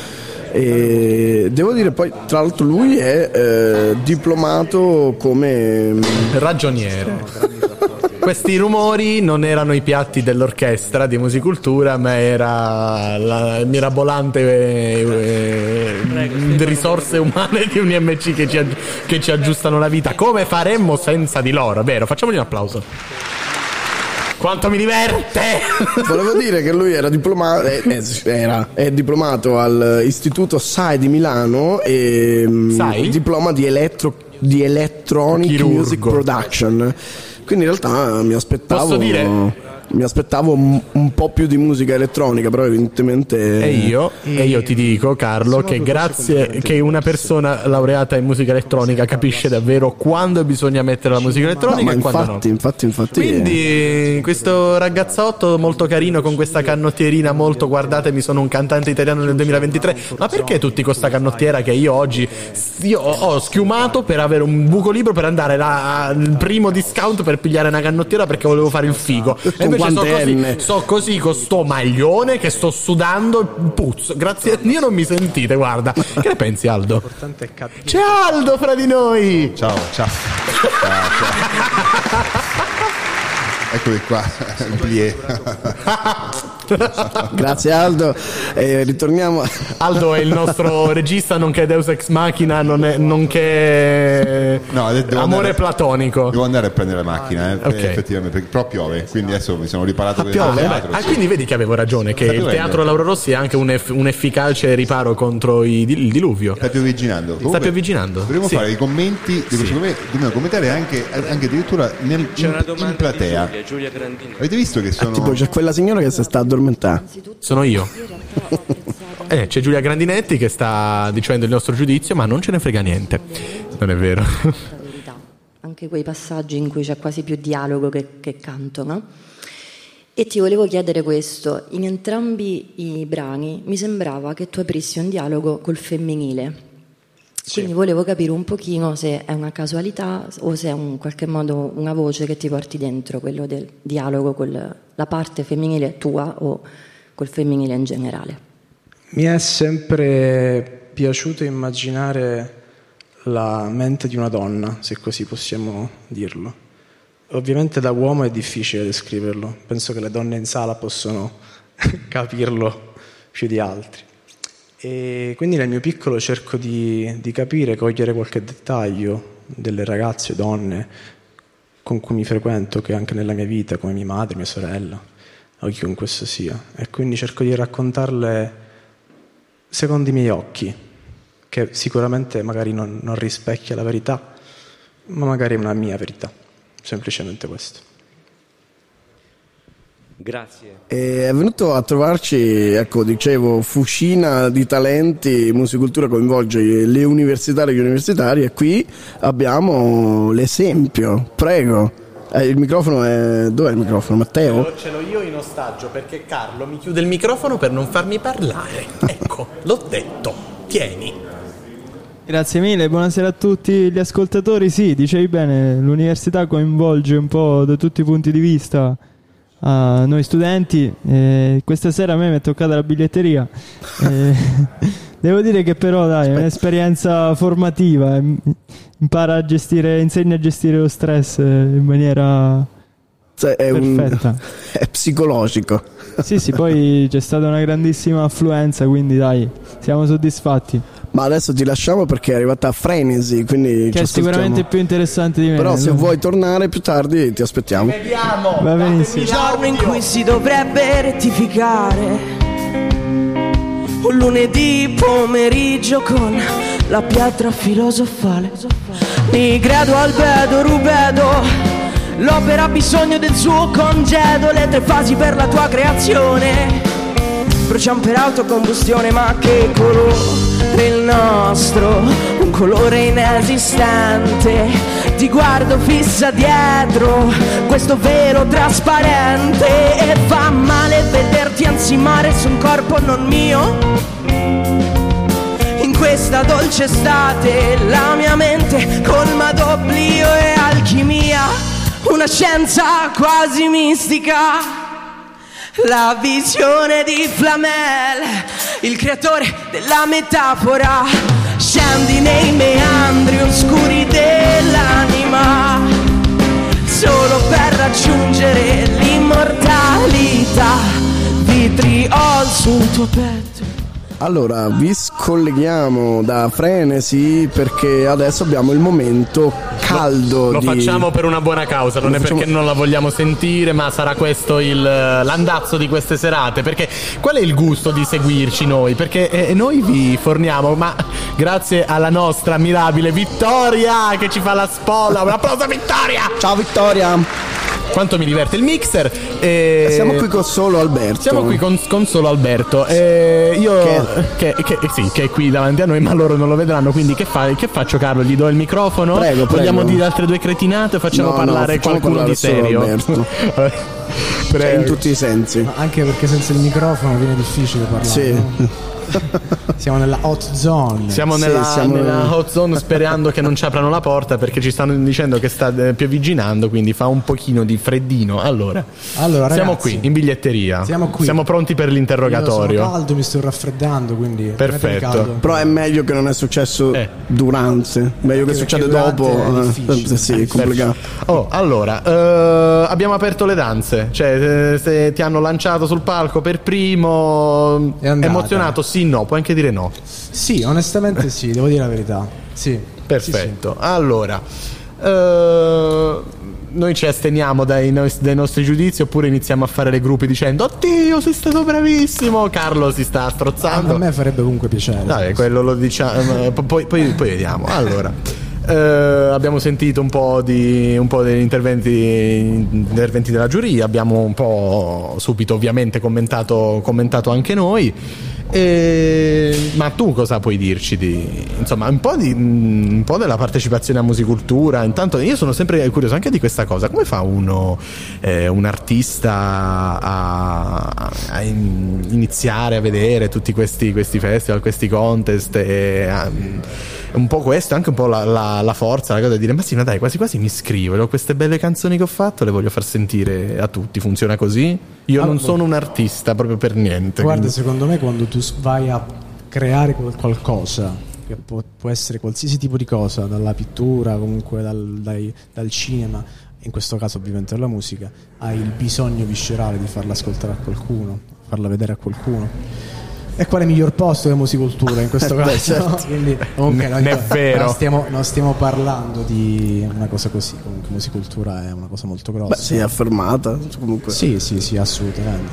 E devo dire poi, tra l'altro, lui è eh, diplomato come. Ragioniere. Questi rumori non erano i piatti dell'orchestra di musicultura, ma era la mirabolante eh, eh, risorse umane di un IMC che ci, che ci aggiustano la vita. Come faremmo senza di loro? Vero? Facciamogli un applauso. Quanto mi diverte! *laughs* Volevo dire che lui era diplomato, eh, eh, era, è diplomato all'Istituto SAI di Milano e mh, SAI? diploma di, elettro, di Electronic Chirurgo. Music Production. Quindi in realtà mi aspettavo. Posso dire- Mi aspettavo un, un po' più di musica elettronica, però evidentemente. E io, e io ti dico, Carlo, che grazie che una persona laureata in musica elettronica capisce davvero quando bisogna mettere la musica No, elettronica ma e quando no. infatti, infatti, infatti. Quindi questo ragazzotto molto carino con questa canottierina molto guardatemi sono un cantante italiano nel 2023 ma perché tutti con questa canottiera che io oggi io ho schiumato per avere un buco libero per andare là al primo discount per pigliare una canottiera perché volevo fare il figo e invece sto quante così, sto così con sto maglione che sto sudando puzzo grazie a Dio non mi sentite guarda che ne pensi Aldo? L'importante è capire. c'è Aldo fra di noi Ciao, ciao. *laughs* Ciao, ciao. Eccomi qua, *laughs* plié. *laughs* Grazie Aldo. E ritorniamo. Aldo è il *laughs* nostro regista, nonché Deus Ex Machina, non è- nonché No, amore andare- platonico. Devo andare a prendere la macchina, eh, Ok. effettivamente, perché però piove, quindi adesso mi sono riparato Ah, per piove? teatro. Ah, sì. quindi vedi che avevo ragione, che Sta il teatro Lauro Rossi è anche un, eff- un efficace riparo contro i- il diluvio. Sta piovigginando. Comunque, piovigginando, Dovremmo sì. fare i commenti, secondo me dobbiamo commentare anche, anche addirittura nel, in, in platea. Avete visto che sono... Tipo, c'è quella signora che si sta addormentando. Sono io. *laughs* Eh, c'è Giulia Grandinetti che sta dicendo il nostro giudizio, ma non ce ne frega niente. Non è vero. Anche quei passaggi in cui c'è quasi più dialogo che, che canto, no? E ti volevo chiedere questo, in entrambi i brani mi sembrava che tu aprissi un dialogo col femminile. Quindi volevo capire un pochino se è una casualità o se è in qualche modo una voce che ti porti dentro, quello del dialogo con la parte femminile tua o col femminile in generale. Mi è sempre piaciuto immaginare la mente di una donna, se così possiamo dirlo. Ovviamente da uomo è difficile descriverlo, penso che le donne in sala possono *laughs* capirlo più di altri. E quindi nel mio piccolo cerco di, di capire, cogliere qualche dettaglio delle ragazze, donne con cui mi frequento, che anche nella mia vita, come mia madre, mia sorella, o chiunque esso sia. E quindi cerco di raccontarle secondo i miei occhi, che sicuramente magari non, non rispecchia la verità, ma magari è una mia verità, semplicemente questo. Grazie. E è venuto a trovarci, ecco, dicevo, fucina di talenti, musicultura coinvolge le universitarie e gli universitari e qui abbiamo l'esempio. Prego. Eh, il microfono è... Dov'è il microfono? Matteo? Ce l'ho io in ostaggio perché Carlo mi chiude il microfono per non farmi parlare. Ecco, *laughs* l'ho detto. Tieni. Grazie mille, buonasera a tutti gli ascoltatori. Sì, dicevi bene, l'università coinvolge un po' da tutti i punti di vista a noi studenti. Eh, questa sera a me mi è toccata la biglietteria. Eh, *laughs* devo dire che però dai, è un'esperienza formativa, im- impara a gestire, insegna a gestire lo stress eh, in maniera Cioè, è, un, *laughs* è psicologico. Sì, sì, poi c'è stata una grandissima affluenza, quindi dai, siamo soddisfatti. Ma adesso ti lasciamo perché è arrivata Frenesi, quindi Che ci è sicuramente più interessante di me. Però se vuoi tornare più tardi ti aspettiamo. Va benissimo. Il giorno in cui si dovrebbe rettificare un lunedì pomeriggio con la pietra filosofale Mi grado albedo rubedo L'opera ha bisogno del suo congedo Le tre fasi per la tua creazione. Bruciamo per autocombustione ma che colore il nostro Un colore inesistente. Ti guardo fissa dietro Questo velo trasparente E fa male vederti ansimare su un corpo non mio. In questa dolce estate la mia mente colma d'oblio e alchimia, una scienza quasi mistica. La visione di Flamel, il creatore della metafora, scendi nei meandri oscuri dell'anima, solo per raggiungere l'immortalità. Vitriol sul tuo petto. Allora, vi scolleghiamo da Frenesi perché adesso abbiamo il momento caldo Lo di... facciamo per una buona causa, non Lo è facciamo- perché non la vogliamo sentire, ma sarà questo il, l'andazzo di queste serate. Perché qual è il gusto di seguirci noi? Perché eh, noi vi forniamo, ma grazie alla nostra ammirabile Vittoria che ci fa la spola. Un applauso a Vittoria! Ciao Vittoria! Quanto mi diverte il mixer. e- Siamo qui con solo Alberto. Siamo qui con, con solo Alberto. E io che, che- sì, che è qui davanti a noi, ma loro non lo vedranno. Quindi che, fa- che faccio, Carlo? Gli do il microfono? Prego, prego. Vogliamo dire altre due cretinate o facciamo No, no, parlare facciamo qualcuno parlare di serio? Alberto. *laughs* Cioè, in tutti i sensi. Ma anche perché senza il microfono viene difficile parlare. Sì. no? *laughs* *laughs* Siamo nella hot zone. Siamo Sì, nella, siamo- nella hot zone sperando che non ci aprano la porta perché ci stanno dicendo che sta eh, piovigginando, quindi fa un pochino di freddino. Allora, Allora, siamo ragazzi, qui in biglietteria. siamo qui. pronti per Io l'interrogatorio. sono caldo, mi sto raffreddando, quindi Perfetto. Però è meglio che non è successo Eh. durante. Meglio che succede durante dopo. è eh, sì, è complicato. Oh, allora, eh, abbiamo aperto le danze. Cioè, eh, se ti hanno lanciato sul palco per primo, È emozionato? Sì, no, puoi anche dire no. Sì, onestamente sì, devo dire la verità. Sì. Perfetto. Allora, eh, noi ci asteniamo dai, dai nostri giudizi oppure iniziamo a fare le gruppi dicendo Oddio, sei stato bravissimo. Carlo si sta A strozzando. me farebbe comunque piacere. Dai, quello lo diciamo. poi, poi- poi vediamo. Allora. eh, abbiamo sentito un po' di un po' degli interventi, interventi della giuria, abbiamo un po' subito ovviamente commentato, commentato anche noi. E- ma tu cosa puoi dirci di insomma un po', di, un po' della partecipazione a musicultura? Intanto io sono sempre curioso anche di questa cosa. Come fa uno, eh, un artista a, a in- iniziare a vedere tutti questi, questi festival, questi contest? E, a- un po' questo, anche un po' la, la- la forza, la cosa di dire: Ma sì, ma dai, quasi quasi mi iscrivo. Queste belle canzoni che ho fatto le voglio far sentire a tutti. Funziona così? Io non Allora- sono un artista proprio per niente. Guarda, quindi- secondo me quando tu vai a creare qual- qualcosa, che può, può essere qualsiasi tipo di cosa, dalla pittura, comunque dal, dai- dal cinema, in questo caso ovviamente dalla musica, hai il bisogno viscerale di farla ascoltare a qualcuno, farla vedere a qualcuno. E quale miglior posto che musicultura in questo *laughs* Beh, caso? certo. *laughs* Quindi, comunque, ne è vero. Non stiamo, non stiamo parlando di una cosa così. Comunque, musicultura è una cosa molto grossa. Beh, sì, affermata. Comunque. Sì, sì, sì, assolutamente.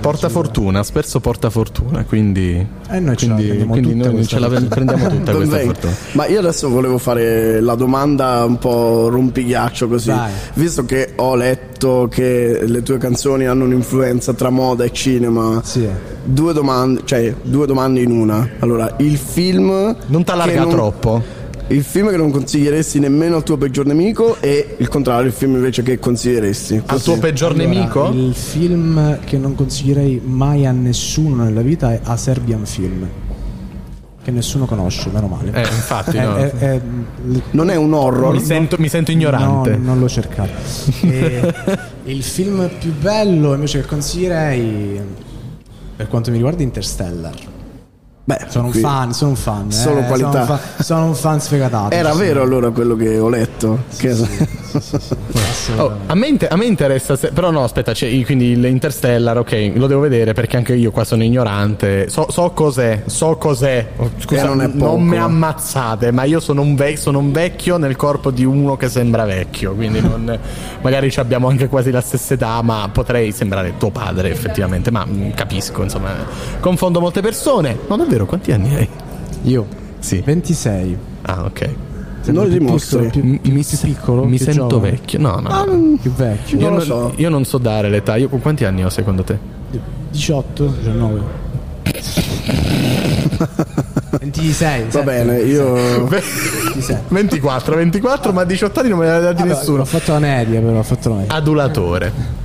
Porta fortuna, spesso porta fortuna, quindi, E noi ce la quindi, prendiamo quindi tutta noi ce la prendiamo tutta *laughs* questa fortuna. Ma io adesso volevo fare la domanda un po' rompighiaccio così. Vai. Visto che ho letto che le tue canzoni hanno un'influenza tra moda e cinema, Sì. Due domande, cioè due domande in una. Allora, il film. Non t'allarga che troppo. Il film che non consiglieresti nemmeno al tuo peggior nemico e il contrario, il film invece che consiglieresti. Al Così. tuo peggior Allora, nemico? Il film che non consiglierei mai a nessuno nella vita è A Serbian Film. Che nessuno conosce, meno male. Eh, infatti, *laughs* È- no. è- è- Non è un horror. mi, sento, mi sento ignorante. No, non lo cercate. *laughs* Il film più bello invece che consiglierei, per quanto mi riguarda, Interstellar. Beh, sono un fan, sono un fan. Solo eh, qualità. Sono un, fa- sono un fan sfegatato. Era sì. vero allora quello che ho letto? Che- Oh, a, me inter- a me interessa, se- però no, aspetta, c'è, quindi l'Interstellar, ok, lo devo vedere perché anche io qua sono ignorante. So, so cos'è, so cos'è. Oh, Scusa, Eh, non è poco. mi ammazzate, ma io sono un, ve- sono un vecchio nel corpo di uno che sembra vecchio, quindi non- *laughs* magari ci abbiamo anche quasi la stessa età, ma potrei sembrare tuo padre effettivamente, ma mm, capisco, insomma, confondo molte persone. Non è vero, quanti anni hai? Io? Sì. 26. Ah, ok. Non lo più dimostri. più, Mi, più mi- piccolo, mi più sento giovane. vecchio. No, no, Ah, no. Più vecchio. Io Non so. io non so dare l'età. Io con quanti anni ho secondo te? 18, 19. *laughs* *laughs* 26. Va bene, io 24, 24, *laughs* ma 18 anni non me ne ha dati Vabbè, nessuno. Ho fatto la media, però ho fatto la media. Adulatore. *laughs*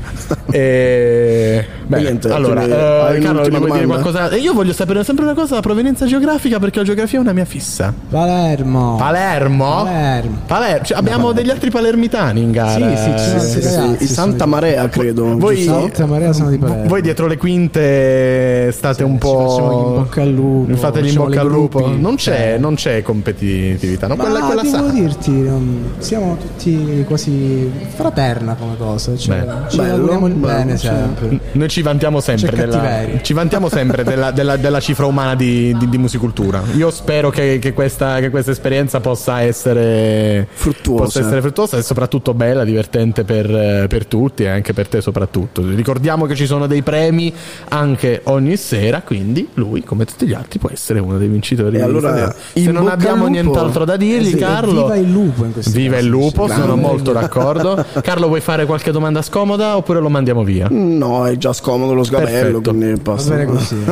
E... Bene, Niente, allora, eh, Carlo, vuoi dire domanda? qualcosa? E Io voglio sapere sempre una cosa, la provenienza geografica, perché la geografia è una mia fissa. Palermo. Palermo? Palermo. Palermo. Cioè, abbiamo degli altri palermitani in gara. Sì, sì, Sì, dei sì, sì, sono Santa Marea credo. Voi-? Santa Maria sono di Palermo. Voi dietro le quinte state un Ci facciamo in po'. bocca al lupo. Fategli in facciamo bocca al lupo. Non c'è, Eh. non c'è competitività, no? Ma quella, quella devo sa. dirti, um, siamo tutti quasi fraterna come cosa. Cioè, Beh. ci Bello, auguriamo il bello, bene sempre. Noi ci vantiamo sempre, della, ci vantiamo sempre della, della- della cifra umana di, di- di musicultura. Io spero che, che questa, che questa esperienza possa essere Fruttuosa. possa essere fruttuosa e soprattutto bella, divertente per, per tutti e anche per te soprattutto. Ricordiamo che ci sono dei premi anche ogni sera, quindi lui, come tutti gli altri, può essere uno dei vincitori. E allora, Se non abbiamo lupo. nient'altro da dirgli, Eh sì, Carlo. Viva il lupo in questo Viva caso, il lupo, sì. sono Grande. molto d'accordo. *laughs* Carlo, vuoi fare qualche domanda scomoda oppure lo mandiamo via? No, è già scomodo lo sgabello, *laughs* Va bene così.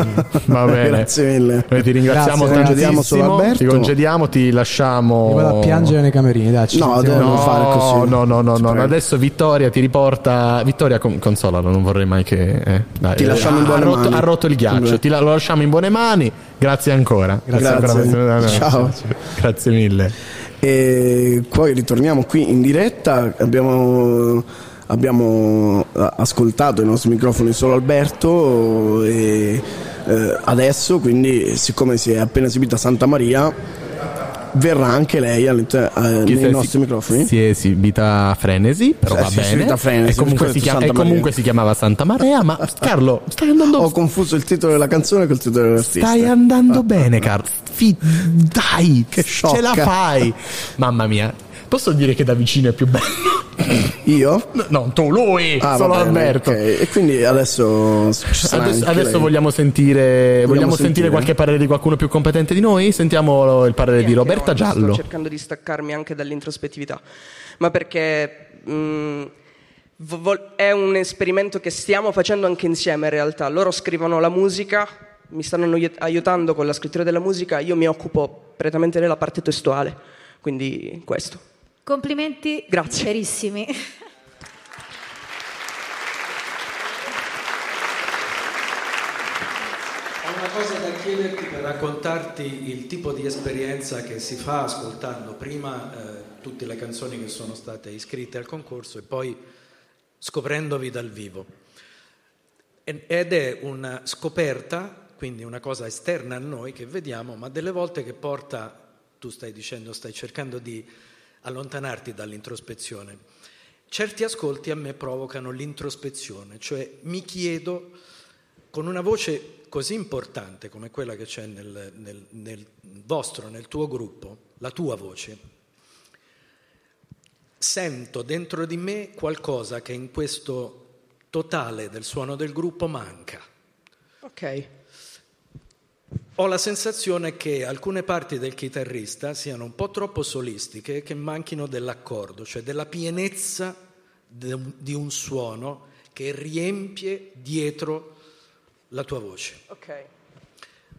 Va bene. Grazie mille. Noi ti ringraziamo Grazie, solo tantissimo. Alberto. Ti congediamo, ti lasciamo. Mi vado a piangere nei camerini, dai. ci No, No, fare così. no, no, no, no. prego. Adesso Vittoria ti riporta. Vittoria, con- consolalo, non vorrei mai che. eh, dai, Ti eh, lasciamo in ha buone rotto, mani. Ha rotto il ghiaccio, ti la- lo lasciamo in buone mani. Grazie ancora. Grazie. ancora. No, no, Ciao. Grazie mille. E poi ritorniamo qui in diretta. Abbiamo, abbiamo eh, ascoltato i nostri microfoni solo Alberto e eh, adesso, quindi, siccome si è appena esibita Santa Maria, verrà anche lei all'inter- eh, si nei è- nostri microfoni. Si è esibita Frenesi, però Eh, va si è bene. Frenesi, e comunque, si, chiama- e comunque si chiamava Santa Maria. Ma Carlo, stai andando Ho confuso il titolo della canzone col titolo dell'artista. Stai andando bene, Carlo. Dai, Che ce la sciocca. fai. Mamma mia. Posso dire che da vicino è più bello? *coughs* Io? No, no, tu, lui, Ah, solo bene, Alberto. ok. E quindi adesso Adesso, adesso vogliamo sentire, vogliamo sentire sentire? qualche parere di qualcuno più competente di noi? Sentiamo il parere di Roberta Sto Giallo. cercando di staccarmi anche dall'introspettività, ma perché mh, vo- vol- è un esperimento che stiamo facendo anche insieme in realtà. Loro scrivono la musica, mi stanno aiut- aiutando con la scrittura della musica, io mi occupo prettamente della parte testuale, quindi questo. Complimenti Grazie. verissimi. Ho una cosa da chiederti per raccontarti il tipo di esperienza che si fa ascoltando prima eh, tutte le canzoni che sono state iscritte al concorso e poi scoprendovi dal vivo. Ed è una scoperta, quindi una cosa esterna a noi che vediamo, ma delle volte che porta, tu stai dicendo, stai cercando di allontanarti dall'introspezione. Certi ascolti a me provocano l'introspezione, cioè mi chiedo con una voce così importante come quella che c'è nel, nel- nel vostro, nel tuo gruppo, la tua voce, sento dentro di me qualcosa che in questo totale del suono del gruppo manca. Ok. Ho la sensazione che alcune parti del chitarrista siano un po' troppo solistiche e che manchino dell'accordo, cioè della pienezza di un suono che riempie dietro la tua voce. Ok.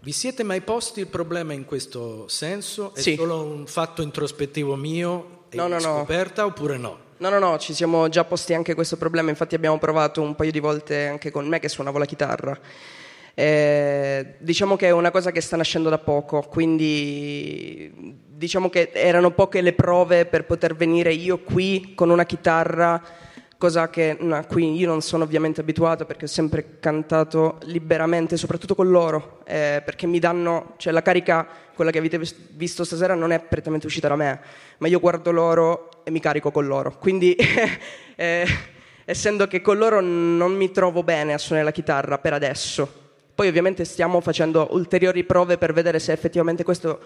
Vi siete mai posti il problema in questo senso? È Sì. solo un fatto introspettivo mio e No, no, di no. scoperta oppure no? No, no, no, ci siamo già posti anche questo problema, infatti abbiamo provato un paio di volte anche con me che suonavo la chitarra. Eh, diciamo che è una cosa che sta nascendo da poco, quindi diciamo che erano poche le prove per poter venire io qui con una chitarra cosa che, no, a cui io non sono ovviamente abituata perché ho sempre cantato liberamente, soprattutto con loro, eh, perché mi danno, cioè la carica, quella che avete vis- visto stasera non è prettamente uscita da me, ma io guardo loro e mi carico con loro. Quindi, *laughs* eh, essendo che con loro non mi trovo bene a suonare la chitarra per adesso, poi ovviamente stiamo facendo ulteriori prove per vedere se effettivamente questo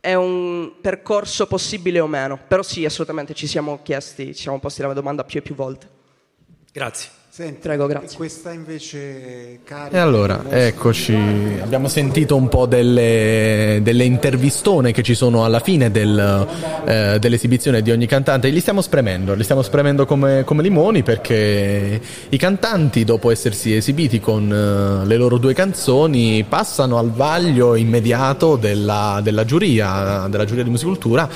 è un percorso possibile o meno. Però sì, assolutamente ci siamo chiesti, ci siamo posti la domanda più e più volte. Grazie. Senti, Prego, grazie. Questa invece carica. E allora, eccoci. Abbiamo sentito un po' delle, delle intervistone che ci sono alla fine del, eh, dell'esibizione di ogni cantante. Li stiamo spremendo, li stiamo spremendo come, come limoni perché i cantanti, dopo essersi esibiti con eh, le loro due canzoni, passano al vaglio immediato della, della giuria, della giuria di musicultura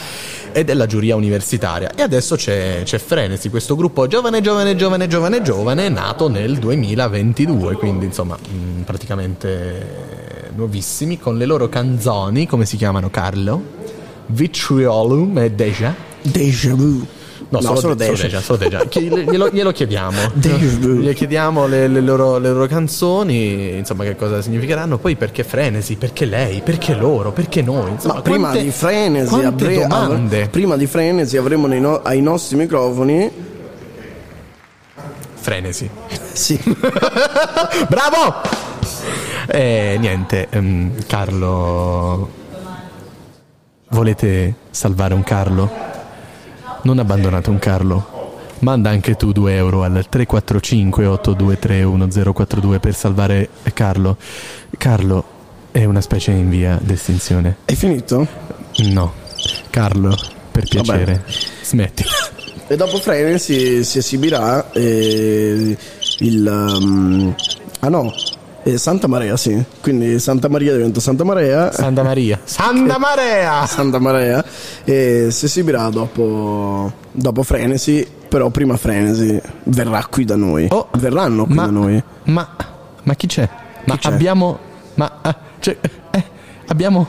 e della giuria universitaria. E adesso c'è, c'è Frenesi, questo gruppo giovane, giovane, giovane, giovane, giovane, nato nel 2022, quindi insomma mh, praticamente nuovissimi, con le loro canzoni, come si chiamano Carlo? Vitriolum e Deja? Deja vu. No, No, solo, solo de- solo Deja. Solo Deja. Glielo, glielo chiediamo. *laughs* Deja vu. Gli chiediamo le, le loro, le loro canzoni, insomma, che cosa significheranno. Poi perché Frenesi, perché lei, perché loro, perché noi. Insomma, Ma prima quante- di Frenesi, quante avre- domande. avre- prima di Frenesi avremo no- ai nostri microfoni Frenesi. Sì. *laughs* Bravo! E niente, ehm, Carlo. Volete salvare un Carlo? Non abbandonate un Carlo. Manda anche tu 2 euro al 345 823 1042 per salvare Carlo. Carlo è una specie in via d'estinzione. È finito? No. Carlo, per piacere, smetti. *laughs* E dopo Frenesi si esibirà eh, il... um, ah no, eh, Santa Maria, sì. Quindi Santa Maria diventa Santa Maria. Santa Maria. *laughs* Santa Maria! Santa Maria. E si esibirà dopo, dopo Frenesi, però prima Frenesi verrà qui da noi. Verranno qui ma- da noi. Ma, ma chi c'è? Ma c'è? abbiamo. Ma. ah, cioè, eh, abbiamo.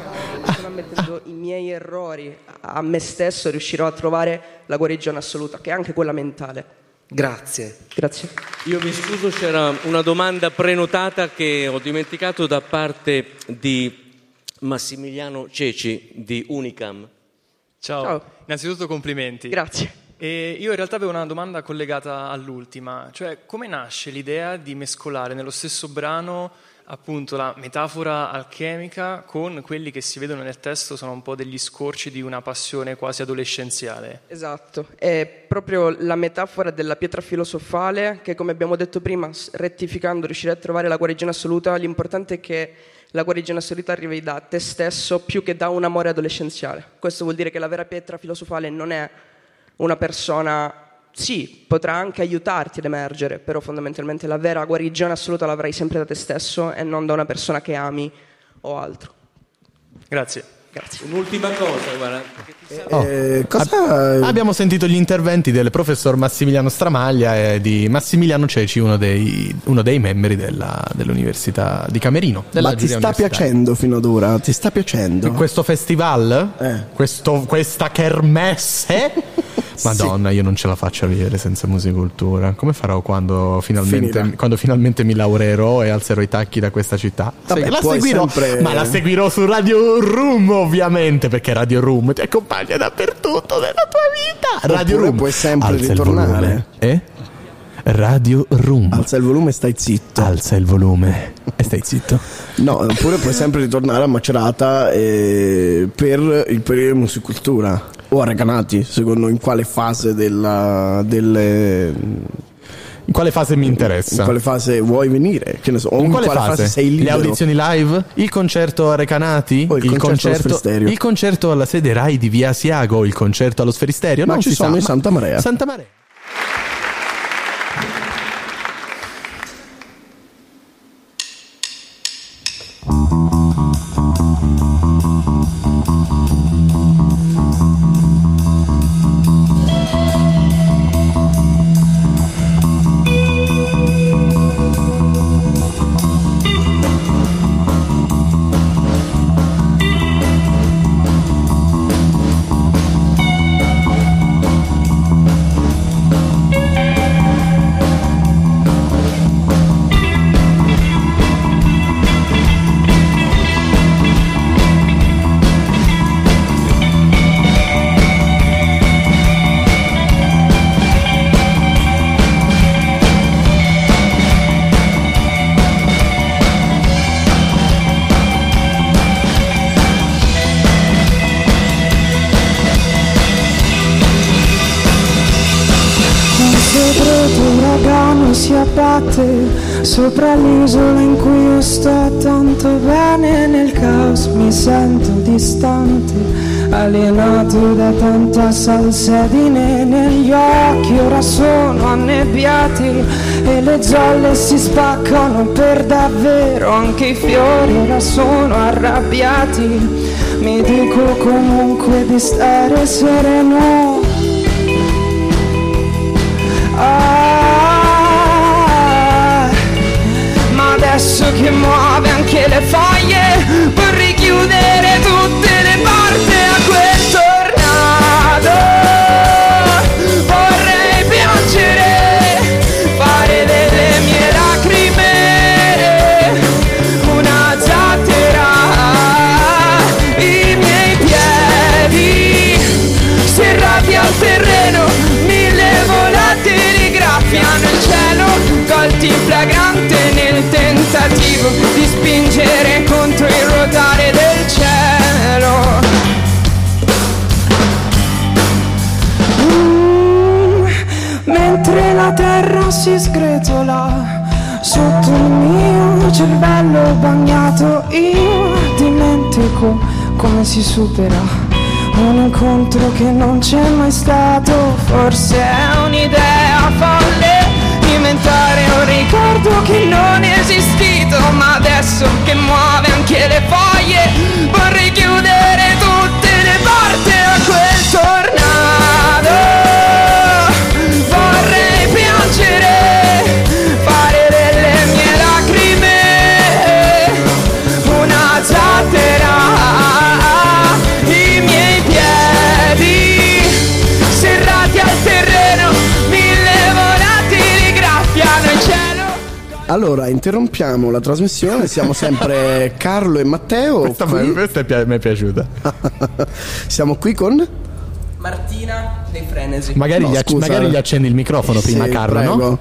Sono ammettendo i miei errori a me stesso riuscirò a trovare la guarigione assoluta, che è anche quella mentale. Grazie. Grazie. Io mi scuso, c'era una domanda prenotata che ho dimenticato da parte di Massimiliano Ceci di Unicam. Ciao. Ciao. innanzitutto complimenti. Grazie. E io in realtà avevo una domanda collegata all'ultima, cioè come nasce l'idea di mescolare nello stesso brano appunto la metafora alchemica con quelli che si vedono nel testo sono un po' degli scorci di una passione quasi adolescenziale. Esatto, è proprio la metafora della pietra filosofale che come abbiamo detto prima, rettificando, riuscire a trovare la guarigione assoluta, l'importante è che la guarigione assoluta arrivi da te stesso più che da un amore adolescenziale. Questo vuol dire che la vera pietra filosofale non è una persona, sì, potrà anche aiutarti ad emergere, però fondamentalmente la vera guarigione assoluta l'avrai sempre da te stesso e non da una persona che ami o altro. Grazie. Grazie. Un'ultima cosa, guarda. ti sa- Oh. Eh, cosa... Abbiamo sentito gli interventi del professor Massimiliano Stramaglia e di Massimiliano Ceci, uno dei, uno dei membri della- dell'Università di Camerino. Della Ma ti sta piacendo fino ad ora? Ti sta piacendo? Questo festival? Eh. Questo- questa kermesse? *laughs* Madonna, io non ce la faccio a vivere senza musicultura. Come farò quando finalmente, quando finalmente mi laureerò e alzerò i tacchi da questa città? Vabbè, la seguirò, sempre- ma la seguirò su Radio Room, ovviamente, perché Radio Room ti accompagna dappertutto nella tua vita. Radio Oppure Room. puoi sempre Alza ritornare. Eh? Radio Room. Alza il volume e stai zitto. Alza il volume e stai zitto. No, oppure puoi sempre ritornare a Macerata eh, per il periodo di musicultura. O a Recanati, secondo in quale fase della, delle... In quale fase mi interessa? In quale fase vuoi venire? Che ne so, o In quale, fase? sei Le libero? audizioni live? Il concerto a Recanati? O il concerto allo Sferisterio? il concerto alla sede Rai di Via Asiago? Il concerto allo Sferisterio? Ma non ci sono sa, in Santa Marea. Santa Marea. Sopra l'isola in cui io sto tanto bene nel caos mi sento distante alienato da tanta salsedine negli occhi ora sono annebbiati e le zolle si spaccano per davvero. Anche i fiori ora sono arrabbiati. Mi dico comunque di stare sereno che muove anche le foglie. Vorrei chiudere tutte le porte a quel tornado. Vorrei piangere fare delle mie lacrime. Una zattera i miei piedi. Serrati al terreno mille volatili graffiano il cielo colti in flagrante nel di spingere contro il ruotare del cielo. Mm, mentre la terra si sgretola sotto il mio cervello bagnato io dimentico come si supera un incontro che non c'è mai stato. Forse è un'idea folle inventare un ricordo che non è esistito ma adesso che muove anche le foglie vorrei chiudere tutte le porte a quel tornado Allora, interrompiamo la trasmissione. Siamo sempre *laughs* Carlo e Matteo. Questa, qui. questa è pi- mi è piaciuta. *laughs* Siamo qui con. Martina dei Frenesi. Magari, No, gli, acc- scusa. magari gli accendi il microfono prima, Sì, Carlo, prego. no?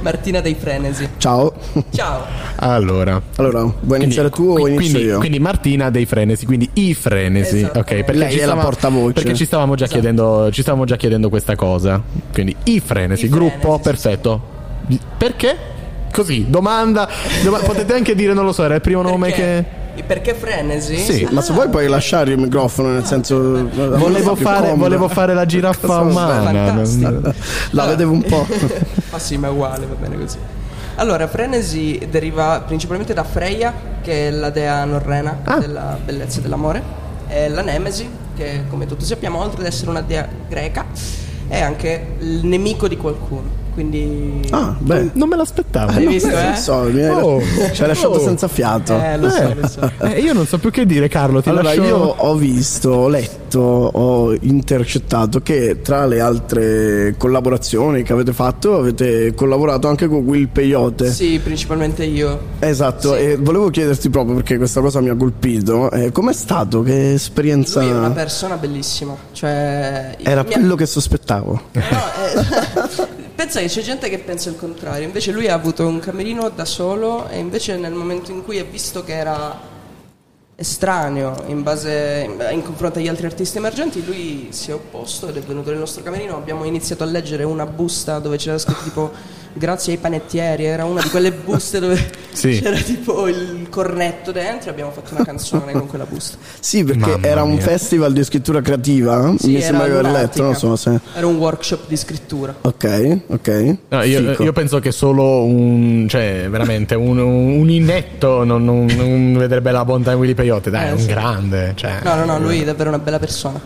Martina dei Frenesi. Ciao. Ciao. Allora. Allora, vuoi iniziare tu o qui- inizio quindi, io? quindi Martina dei frenesi, quindi i frenesi. Esatto. Ok, perché Lei ci è la stava- portavoce. Perché ci stavamo già chiedendo, ci stavamo già chiedendo questa cosa. Quindi i frenesi, I gruppo, Frenesi, sì, perfetto. Perché? Così, domanda, doma- potete anche dire, non lo so, era il primo nome che. Perché? Perché Frenesi? Sì, Ma se vuoi puoi lasciare il microfono, nel senso. Volevo fare, volevo fare la giraffa umana. Fantastico. La vedevo un po'. *laughs* Ma sì, ma è uguale, va bene così. Allora, Frenesi deriva principalmente da Freya, che è la dea norrena Ah. della bellezza e dell'amore, e la Nemesi, che come tutti sappiamo, oltre ad essere una dea greca, è anche il nemico di qualcuno. Quindi... Ah, beh. Non me l'aspettavo. Hai visto, eh? non so, mi hai, Oh. *laughs* ci hai lasciato Oh. senza fiato. Eh, lo so, Eh, lo so. eh, io non so più che dire, Carlo. Ti allora, lascio... io ho visto, ho letto, ho intercettato che tra le altre collaborazioni che avete fatto avete collaborato anche con Will Peyote. Sì, principalmente io. Esatto, Sì. e volevo chiederti proprio perché questa cosa mi ha colpito. eh, com'è stato? Che esperienza? Lui è una persona bellissima. Cioè... Era quello che sospettavo. No, eh, *laughs* pensa che c'è gente che pensa il contrario. Invece lui ha avuto un camerino da solo e invece nel momento in cui ha visto che era estraneo in, base, in confronto agli altri artisti emergenti, lui si è opposto ed è venuto nel nostro camerino. Abbiamo iniziato a leggere una busta dove c'era scritto tipo grazie ai panettieri. Era una di quelle buste dove *laughs* Sì. c'era tipo il cornetto dentro e abbiamo fatto una canzone con quella busta. Sì, perché Mamma era un mia. festival di scrittura creativa. Sì, mi sembra di aver letto, non so se. Era un workshop di scrittura. Ok, ok. No, io, io penso che solo un, cioè, veramente un, un inetto non, non- non vedrebbe la bontà di Willy Peyote. Dai, Eh, è un sì. grande. Cioè, No, no, no, lui è davvero una bella persona.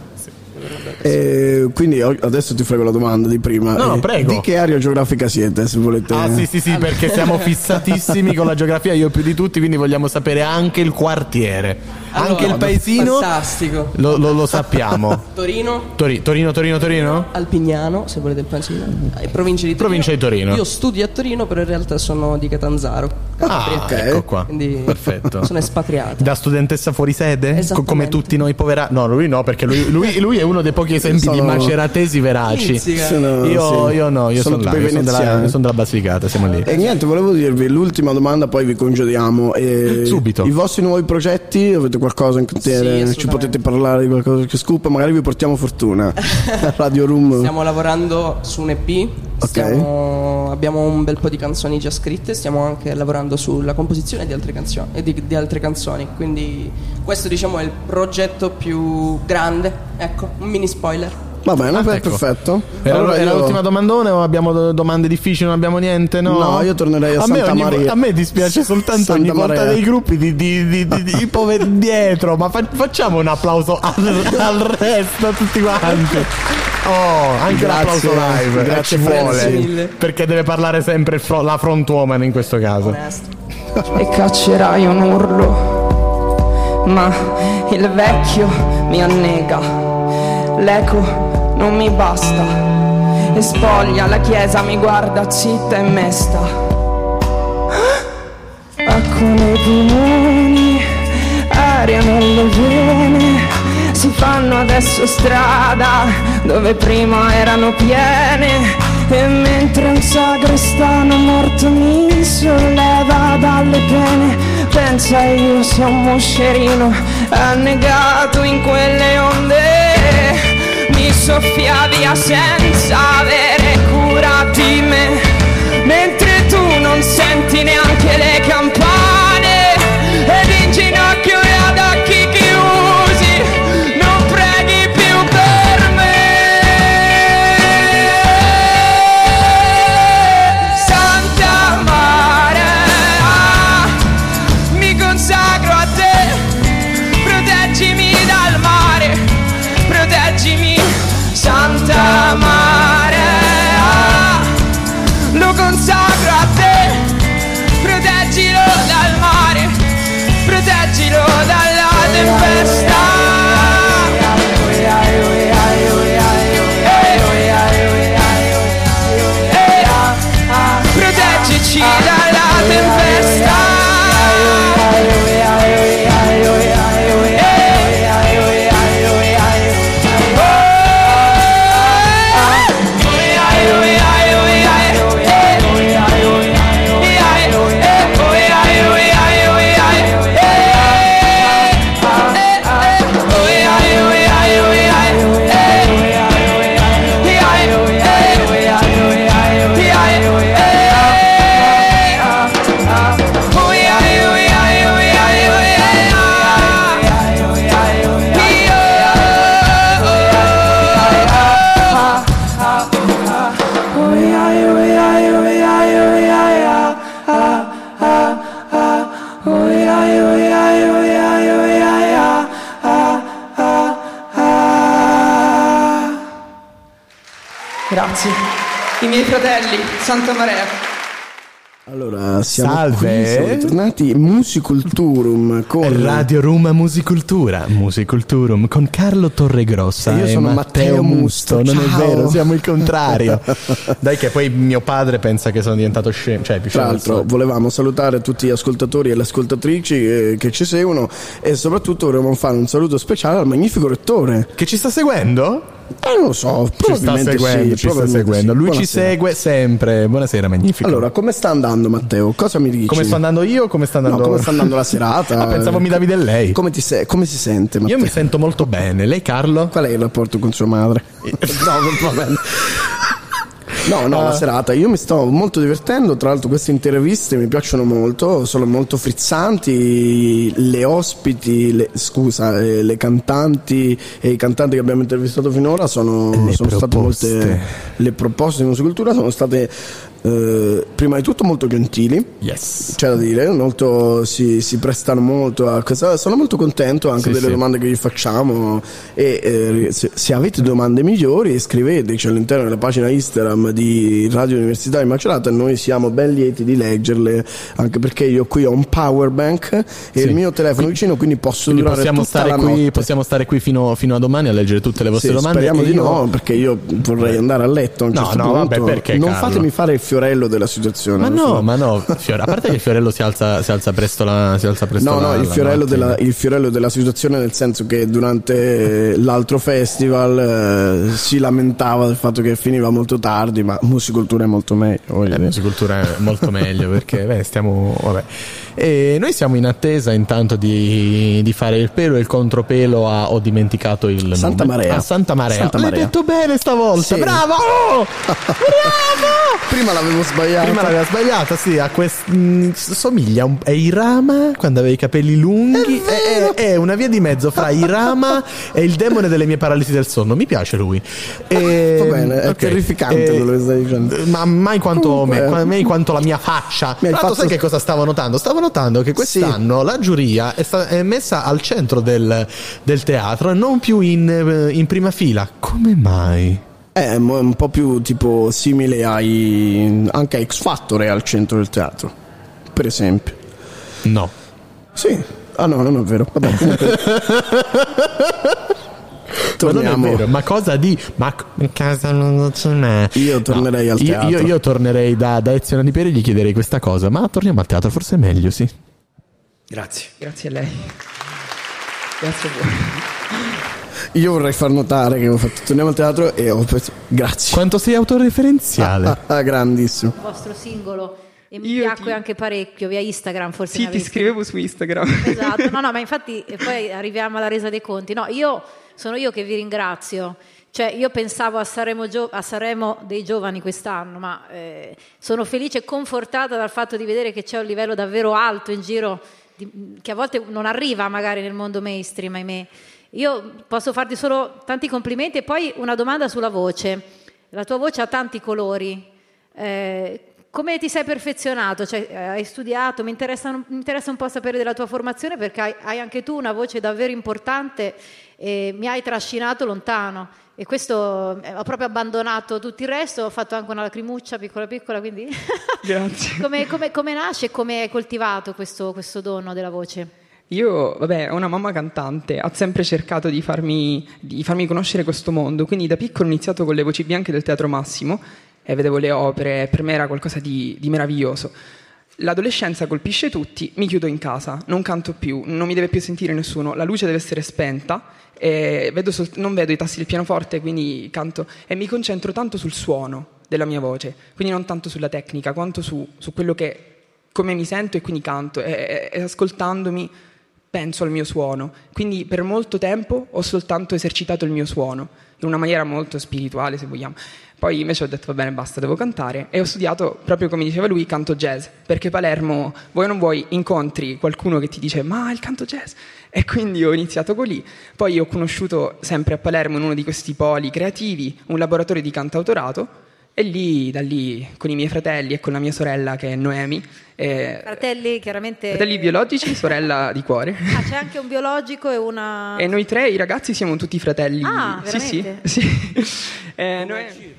E quindi adesso ti frego la domanda di prima. No, no, Eh, prego. Di che area geografica siete, se volete? Ah, sì, sì, sì, perché siamo fissatissimi con la geografia, io più di tutti, quindi vogliamo sapere anche il quartiere. Anche il paesino Fantastico. lo, lo- lo sappiamo. *laughs* Torino, Tori- Torino, Torino, Torino? Alpignano, se volete il paesino. Eh, provincia di Torino. Provincia di Torino. Io studio a Torino, però in realtà sono di Catanzaro. Calabria. Ah, ecco qua. Quindi Perfetto. sono espatriato. Da studentessa fuori sede? Co- come tutti noi poveracci? No, lui no, perché lui, lui- lui è uno dei pochi esempi Sono di maceratesi veraci. Sono- io, sì. io no, io Sono sono, là, io sono della, sono della Basilicata, siamo lì. E niente, volevo dirvi l'ultima domanda, poi vi congediamo. E Subito. I vostri nuovi progetti, avete qualcosa in cantiere? Ci assolutamente. potete parlare di qualcosa che scoop? Magari vi portiamo fortuna. *laughs* Radio Room. Stiamo lavorando su un EP, stiamo- abbiamo un bel po' di canzoni già scritte, stiamo anche lavorando sulla composizione di altre, canzoni, di, di altre canzoni, quindi questo diciamo è il progetto più grande, ecco, un mini spoiler. Va bene, beh, ecco. perfetto. Era, Allora era io- l'ultima domandone o abbiamo do- domande difficili? Non abbiamo niente? No, No, io tornerei a me Santa ogni- Maria. A me dispiace soltanto Santa ogni volta Maria. dei gruppi di, di, di, di, di poveri *laughs* dietro. Ma fa- facciamo un applauso al, al resto, a tutti quanti. Oh, anche Grazie, l'applauso live. eh, grazie, ci Franzi. vuole. Grazie mille. Perché deve parlare sempre fro- la front woman in questo caso. e caccerai un urlo, ma il vecchio mi annega, l'eco non mi basta e spoglia la chiesa mi guarda zitta e mesta. Ecco nei polmoni, aria nelle vene, si fanno adesso strada dove prima erano piene. E mentre un sagrestano morto mi solleva dalle pene, pensa io sia un moscerino annegato in quelle onde. Mi soffia via senza Santa Maria. Allora, siamo Salve. qui, siamo ritornati Musiculturum con Radio Roma Musicultura, Musiculturum con Carlo Torregrossa E io e sono Matteo Matteo Musto. Musto, Non è vero, siamo il contrario. *laughs* Dai, che poi mio padre pensa che sono diventato scemo. Cioè, più Tra scemo del l'altro volevamo salutare tutti gli ascoltatori e le ascoltatrici eh, che ci seguono e soprattutto vorremmo fare un saluto speciale al magnifico rettore. Che ci sta seguendo? Eh, non lo so, Ci sta seguendo, sì, ci sta seguendo. sì. Lui ci Buonasera. segue sempre. Buonasera, magnifico. Allora, come sta andando Matteo? Cosa mi dici? come sto andando io? Come sta andando? No, come sta andando la serata? *laughs* Ah, pensavo mi davi del lei. Come, ti se- come si sente Matteo? Io mi sento molto bene. Lei, Carlo? Qual è il rapporto con sua madre? *laughs* no, va bene. No, no, la Ah. serata. Io mi sto molto divertendo. Tra l'altro, queste interviste mi piacciono molto. Sono molto frizzanti. Le ospiti, le, scusa, eh, le cantanti e i cantanti che abbiamo intervistato finora sono, sono state molte. Le proposte di musicultura sono state. Eh, prima di tutto molto gentili, Yes. c'è da dire, molto, si, si prestano molto a questa. Sono molto contento anche Sì, delle sì. domande che vi facciamo. E eh, se, se avete domande migliori, scriveteci all'interno della pagina Instagram di Radio Università di Macerata. Noi siamo ben lieti di leggerle, anche perché io qui ho un power bank e Sì. il mio telefono vicino, quindi posso Quindi durare possiamo tutta stare, qui, possiamo stare qui fino, fino a domani a leggere tutte le vostre domande. speriamo di io- no, perché io vorrei andare a letto a un No, certo no, punto. vabbè, perché, non Carlo? fatemi fare il fiorello della situazione. Ma no, fine. ma no, Fiore- a parte che il Fiorello si alza, si alza presto la, si alza presto No, la- no, il fiorello, della, il fiorello della situazione nel senso che durante l'altro festival eh, si lamentava del fatto che finiva molto tardi, ma musicultura è molto meglio. Eh, musicultura è molto meglio perché *laughs* beh, stiamo vabbè. E noi siamo in attesa intanto di, di fare il pelo e il contropelo a ho dimenticato il Santa nome. Marea. Ah, Santa Marea. Santa L'hai Marea. detto bene stavolta. Sì. *laughs* Bravo! Prima l'avevo sbagliato. Prima l'aveva sbagliata, sì, a quest... mm, somiglia un... è Irama quando aveva i capelli lunghi, è, è- è una via di mezzo fra Irama e il demone delle mie paralisi del sonno. Mi piace lui. E... Va bene, è ok. terrificante E- quello che stai dicendo. Ma mai quanto, Comunque- me, qua- mai quanto la mia faccia. Mi Tra hai l'altro, fatto- sai che cosa stavo notando? Stavo notando che quest'anno la giuria è, sta- è messa al centro del, del teatro e non più in, eh, in prima fila. Come mai? È mo- un po' più tipo simile ai. anche a X Factor è al centro del teatro. Per esempio. No. Sì. Ah no, non è vero. Vabbè, comunque. *laughs* Ma non è Torniamo. vero, ma cosa di. Ma in casa non ce n'è. Io tornerei al Io- teatro. Io, io tornerei da, da Ezio Di Pieri e gli chiederei questa cosa. Ma torniamo al teatro, forse è meglio, sì. Grazie. Grazie a lei. Grazie a voi. Io vorrei far notare che ho fatto torniamo al teatro e ho pensato grazie. Quanto sei autoreferenziale? Ah, ah, grandissimo. il vostro singolo e mi piacque anche parecchio via Instagram forse Sì, ti scrivevo su Instagram. esatto no no ma *laughs* infatti e poi arriviamo alla resa dei conti no io sono io che vi ringrazio cioè io pensavo a Sanremo, Gio- a Sanremo dei giovani quest'anno ma eh, sono felice e confortata dal fatto di vedere che c'è un livello davvero alto in giro di- che a volte non arriva magari nel mondo mainstream ahimè io posso farti solo tanti complimenti e poi una domanda sulla voce la tua voce ha tanti colori eh, come ti sei perfezionato? Cioè, eh, hai studiato? Mi interessa, mi interessa un po' sapere della tua formazione perché hai, hai anche tu una voce davvero importante e mi hai trascinato lontano. E questo eh, ho proprio abbandonato tutto il resto, ho fatto anche una lacrimuccia piccola piccola, quindi *laughs* Grazie. come, come- come nasce e come hai coltivato questo, questo dono della voce? Io, vabbè, ho una mamma cantante, ha sempre cercato di farmi, di farmi conoscere questo mondo, quindi da piccolo ho iniziato con le voci bianche del Teatro Massimo e vedevo le opere, per me era qualcosa di, di meraviglioso. L'adolescenza colpisce tutti, mi chiudo in casa, non canto più, non mi deve più sentire nessuno, la luce deve essere spenta, vedo sol- non vedo i tassi del pianoforte, quindi canto e mi concentro tanto sul suono della mia voce, quindi non tanto sulla tecnica, quanto su, su quello che come mi sento e quindi canto e- e ascoltandomi penso al mio suono. Quindi per molto tempo ho soltanto esercitato il mio suono, in una maniera molto spirituale se vogliamo. Poi invece ho detto va bene basta, devo cantare e ho studiato, proprio come diceva lui, canto jazz, perché Palermo, vuoi o non vuoi, incontri qualcuno che ti dice ma il canto jazz. E quindi ho iniziato con lì. Poi ho conosciuto sempre a Palermo, in uno di questi poli creativi, un laboratorio di cantautorato e lì, da lì, con i miei fratelli e con la mia sorella che è Noemi, eh, Fratelli, chiaramente. fratelli biologici, sorella di cuore. *laughs* Ah, c'è anche un biologico e una. E noi tre, i ragazzi, siamo tutti fratelli. Ah, sì, sì, veramente? sì. *laughs* Eh, noi-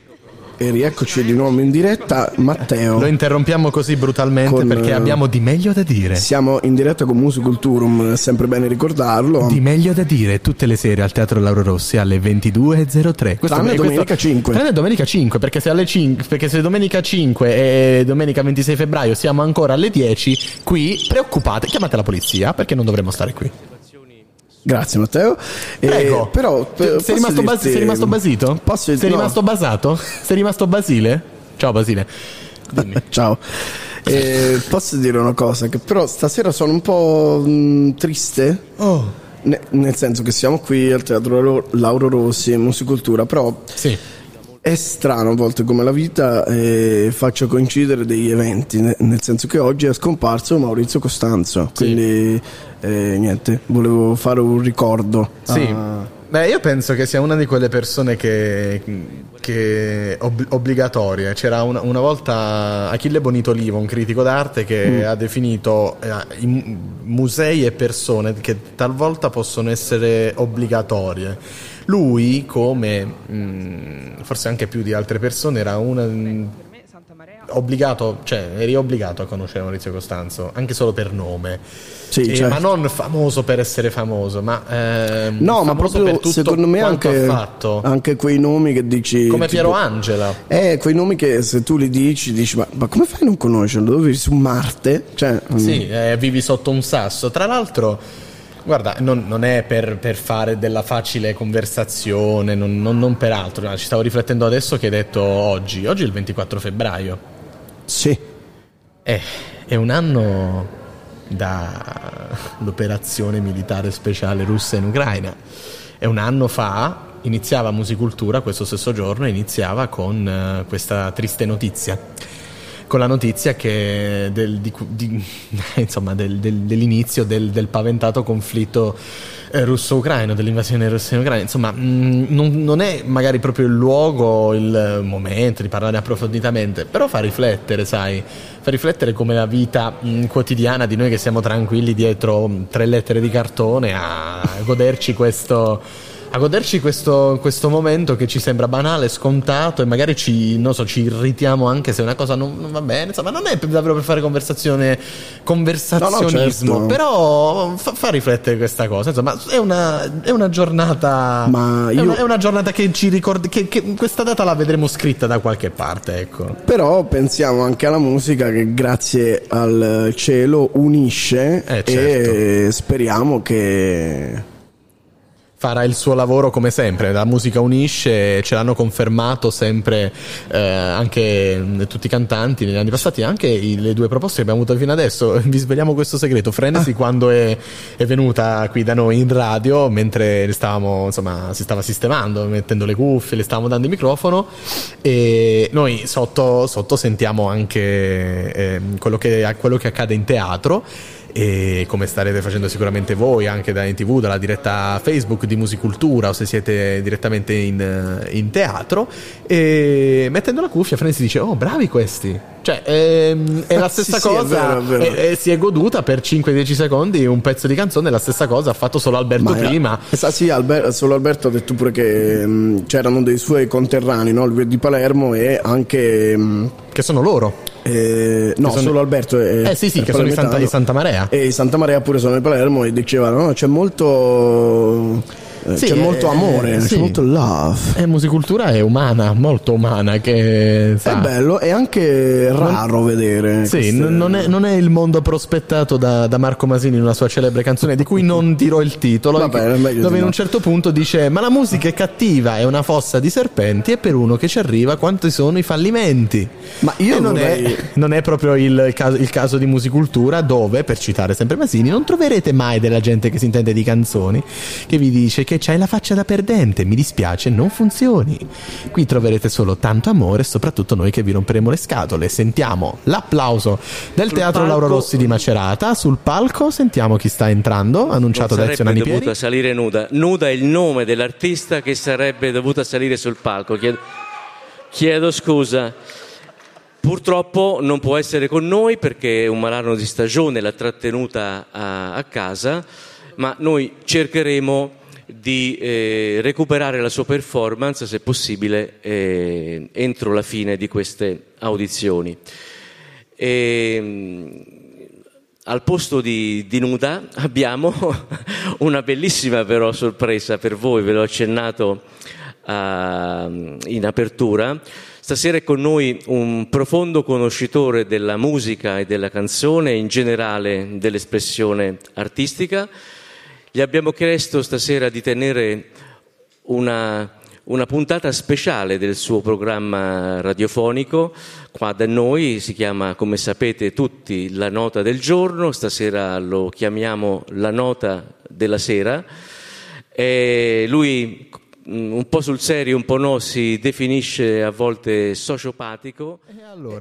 E rieccoci di nuovo in diretta, Matteo. Lo interrompiamo così brutalmente Con, perché eh, abbiamo di meglio da dire. Siamo in diretta con Musiculturum, è sempre bene ricordarlo. Di meglio da dire tutte le sere al Teatro Lauro Rossi alle 22.03. Questo- Tranne domenica 5. Tranne domenica 5, perché se, alle 5, perché se domenica 5 e domenica 26 febbraio siamo ancora alle 10, qui preoccupate, chiamate la polizia perché non dovremmo stare qui. Grazie Matteo. Eh, Prego. però sei, p- posso rimasto dirti- sei rimasto basito? Posso sei no. rimasto basato? Sei rimasto Basile? Ciao Basile. *laughs* Ciao. Eh, posso dire una cosa? Che però stasera sono un po' mh, triste. Ne- nel senso che siamo qui al Teatro Lauro- Rossi, Musicultura, però è strano a volte come la vita eh, faccia coincidere degli eventi, ne- nel senso che oggi è scomparso Maurizio Costanzo, quindi eh, niente, volevo fare un ricordo. Sì. a- Beh, io penso che sia una di quelle persone che, che ob- obbligatorie. C'era una, una volta Achille Bonitolivo, un critico d'arte, che Mm. ha definito eh, i mu- musei e persone che talvolta possono essere obbligatorie. Lui, come mh, forse anche più di altre persone, era una. obbligato, cioè eri obbligato a conoscere Maurizio Costanzo, anche solo per nome. Sì, Eh, certo. Ma non famoso per essere famoso, ma ehm, No, ma proprio per tutto secondo me anche, ha fatto. anche quei nomi che dici. Come tipo- Piero Angela. Eh, quei nomi che se tu li dici, dici, ma, ma come fai a non conoscerlo? Dove vivi su Marte? Cioè, Sì, eh, vivi sotto un sasso. Tra l'altro, guarda, non, non è per, per fare della facile conversazione, non, non- non per altro. no, Ci stavo riflettendo adesso che hai detto oggi. Oggi è il 24 febbraio. Sì. Eh, è un anno dall'operazione militare speciale russa in Ucraina. E un anno fa iniziava Musicultura, questo stesso giorno, iniziava con eh, questa triste notizia. Con la notizia che del- di di- *laughs* insomma, del- del- dell'inizio del, paventato conflitto eh, russo-ucraino, dell'invasione russa in Ucraina. Insomma, mh, non, non è magari proprio il luogo, il momento di parlare approfonditamente, però fa riflettere, sai, fa riflettere come la vita mh, quotidiana di noi che siamo tranquilli dietro mh, tre lettere di cartone a goderci questo a goderci questo, questo momento che ci sembra banale, scontato e magari ci, non so, ci irritiamo anche se una cosa non, non va bene, insomma non è davvero per fare conversazione, conversazionismo, No, no, certo. però fa, fa riflettere questa cosa, insomma è una, è una giornata, Ma è, io- una, è una giornata che ci ricorda, che, che questa data la vedremo scritta da qualche parte, ecco. Però pensiamo anche alla musica che grazie al cielo unisce Eh, e certo. speriamo che farà il suo lavoro come sempre. La musica unisce, ce l'hanno confermato sempre eh, anche mh, tutti i cantanti negli anni passati, anche i- le due proposte che abbiamo avuto fino adesso. *laughs* Vi sveliamo questo segreto: Frenesi, quando è, è venuta qui da noi in radio, mentre stavamo, insomma, si stava sistemando, mettendo le cuffie, le stavamo dando il microfono, e noi sotto, sotto sentiamo anche ehm, quello, che, quello che accade in teatro e come starete facendo sicuramente voi anche da in tv, dalla diretta Facebook di Musicultura o se siete direttamente in, in teatro e mettendo la cuffia Frenzy dice oh bravi questi cioè ehm, è la *laughs* Sì, stessa sì, è cosa vero, è vero. e- si è goduta per 5-10 secondi un pezzo di canzone la stessa cosa ha fatto solo Alberto Ma, prima sa- sì, Alber- solo Alberto ha detto pure che mh, c'erano dei suoi conterranei, no? di Palermo e anche... mh, che sono loro eh, no, sono- solo Alberto è, Eh sì, sì, che sono di Santa- di Santa Marea. E i Santa Maria pure sono di Palermo e dicevano no, c'è molto... eh, Sì, c'è eh, molto amore, sì. c'è molto love. e musicultura è umana molto umana che È sa, bello, è anche raro vedere. Sì, queste- non, è, non è il mondo prospettato da, da Marco Masini in una sua celebre canzone di cui non dirò il titolo, Va bene, meglio dove in no. un certo punto dice ma la musica è cattiva, è una fossa di serpenti e per uno che ci arriva quanti sono i fallimenti. Ma io non, vorrei- è, non è proprio il caso, il caso di musicultura dove, per citare sempre Masini, non troverete mai della gente che si intende di canzoni che vi dice che c'hai la faccia da perdente, mi dispiace, non funzioni. Qui troverete solo tanto amore e soprattutto noi che vi romperemo le scatole. Sentiamo l'applauso del Sul Teatro palco- Lauro Rossi di Macerata. Sul palco sentiamo chi sta entrando, annunciato da Ezio sarebbe Nani Pieri. dovuta salire nuda. Nuda è il nome dell'artista che sarebbe dovuta salire sul palco. Chiedo, chiedo scusa. Purtroppo non può essere con noi perché è un malanno di stagione, l'ha trattenuta a, a casa, ma noi cercheremo di eh, recuperare la sua performance, se possibile, eh, entro la fine di queste audizioni. E, mh, al posto di, di nuda *laughs* abbiamo *laughs* una bellissima però sorpresa per voi, ve l'ho accennato ah, in apertura. Stasera è con noi un profondo conoscitore della musica e della canzone, in generale dell'espressione artistica. Gli abbiamo chiesto stasera di tenere una, una puntata speciale del suo programma radiofonico qua da noi, si chiama come sapete tutti La Nota del Giorno, stasera lo chiamiamo La Nota della Sera. E lui un po' sul serio, un po' no, si definisce a volte sociopatico.